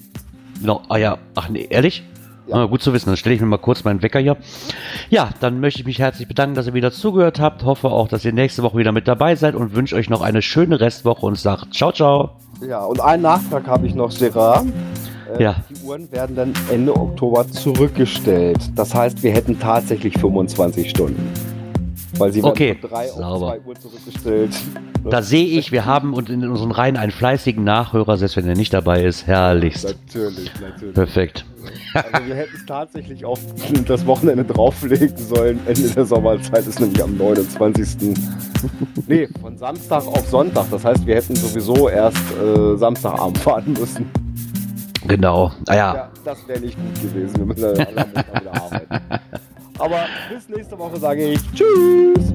Genau, ah ja, ach nee, ehrlich?
Ja.
Ah, gut zu wissen, dann stelle ich mir mal kurz meinen Wecker hier. Ja, dann möchte ich mich herzlich bedanken, dass ihr wieder zugehört habt. Hoffe auch, dass ihr nächste Woche wieder mit dabei seid und wünsche euch noch eine schöne Restwoche und sagt ciao, ciao.
Ja, und einen Nachtrag habe ich noch, Gerard. Äh,
Ja.
Die Uhren werden dann Ende Oktober zurückgestellt. Das heißt, wir hätten tatsächlich 25 Stunden. Weil sie
Okay,
werden von 3 auf
sauber.
2 Uhr zurückgestellt.
Da sehe ich, wir haben und in unseren Reihen einen fleißigen Nachhörer, selbst wenn er nicht dabei ist. Herrlichst.
Natürlich, natürlich.
Perfekt.
Also wir hätten es tatsächlich auf das Wochenende drauflegen sollen. Ende der Sommerzeit ist nämlich am 29. nee, von Samstag auf Sonntag. Das heißt, wir hätten sowieso erst äh, Samstagabend fahren müssen.
Genau. Ah, ja.
ja das wäre nicht gut gewesen. Wir müssen alle wieder arbeiten. Aber bis nächste Woche sage ich Tschüss.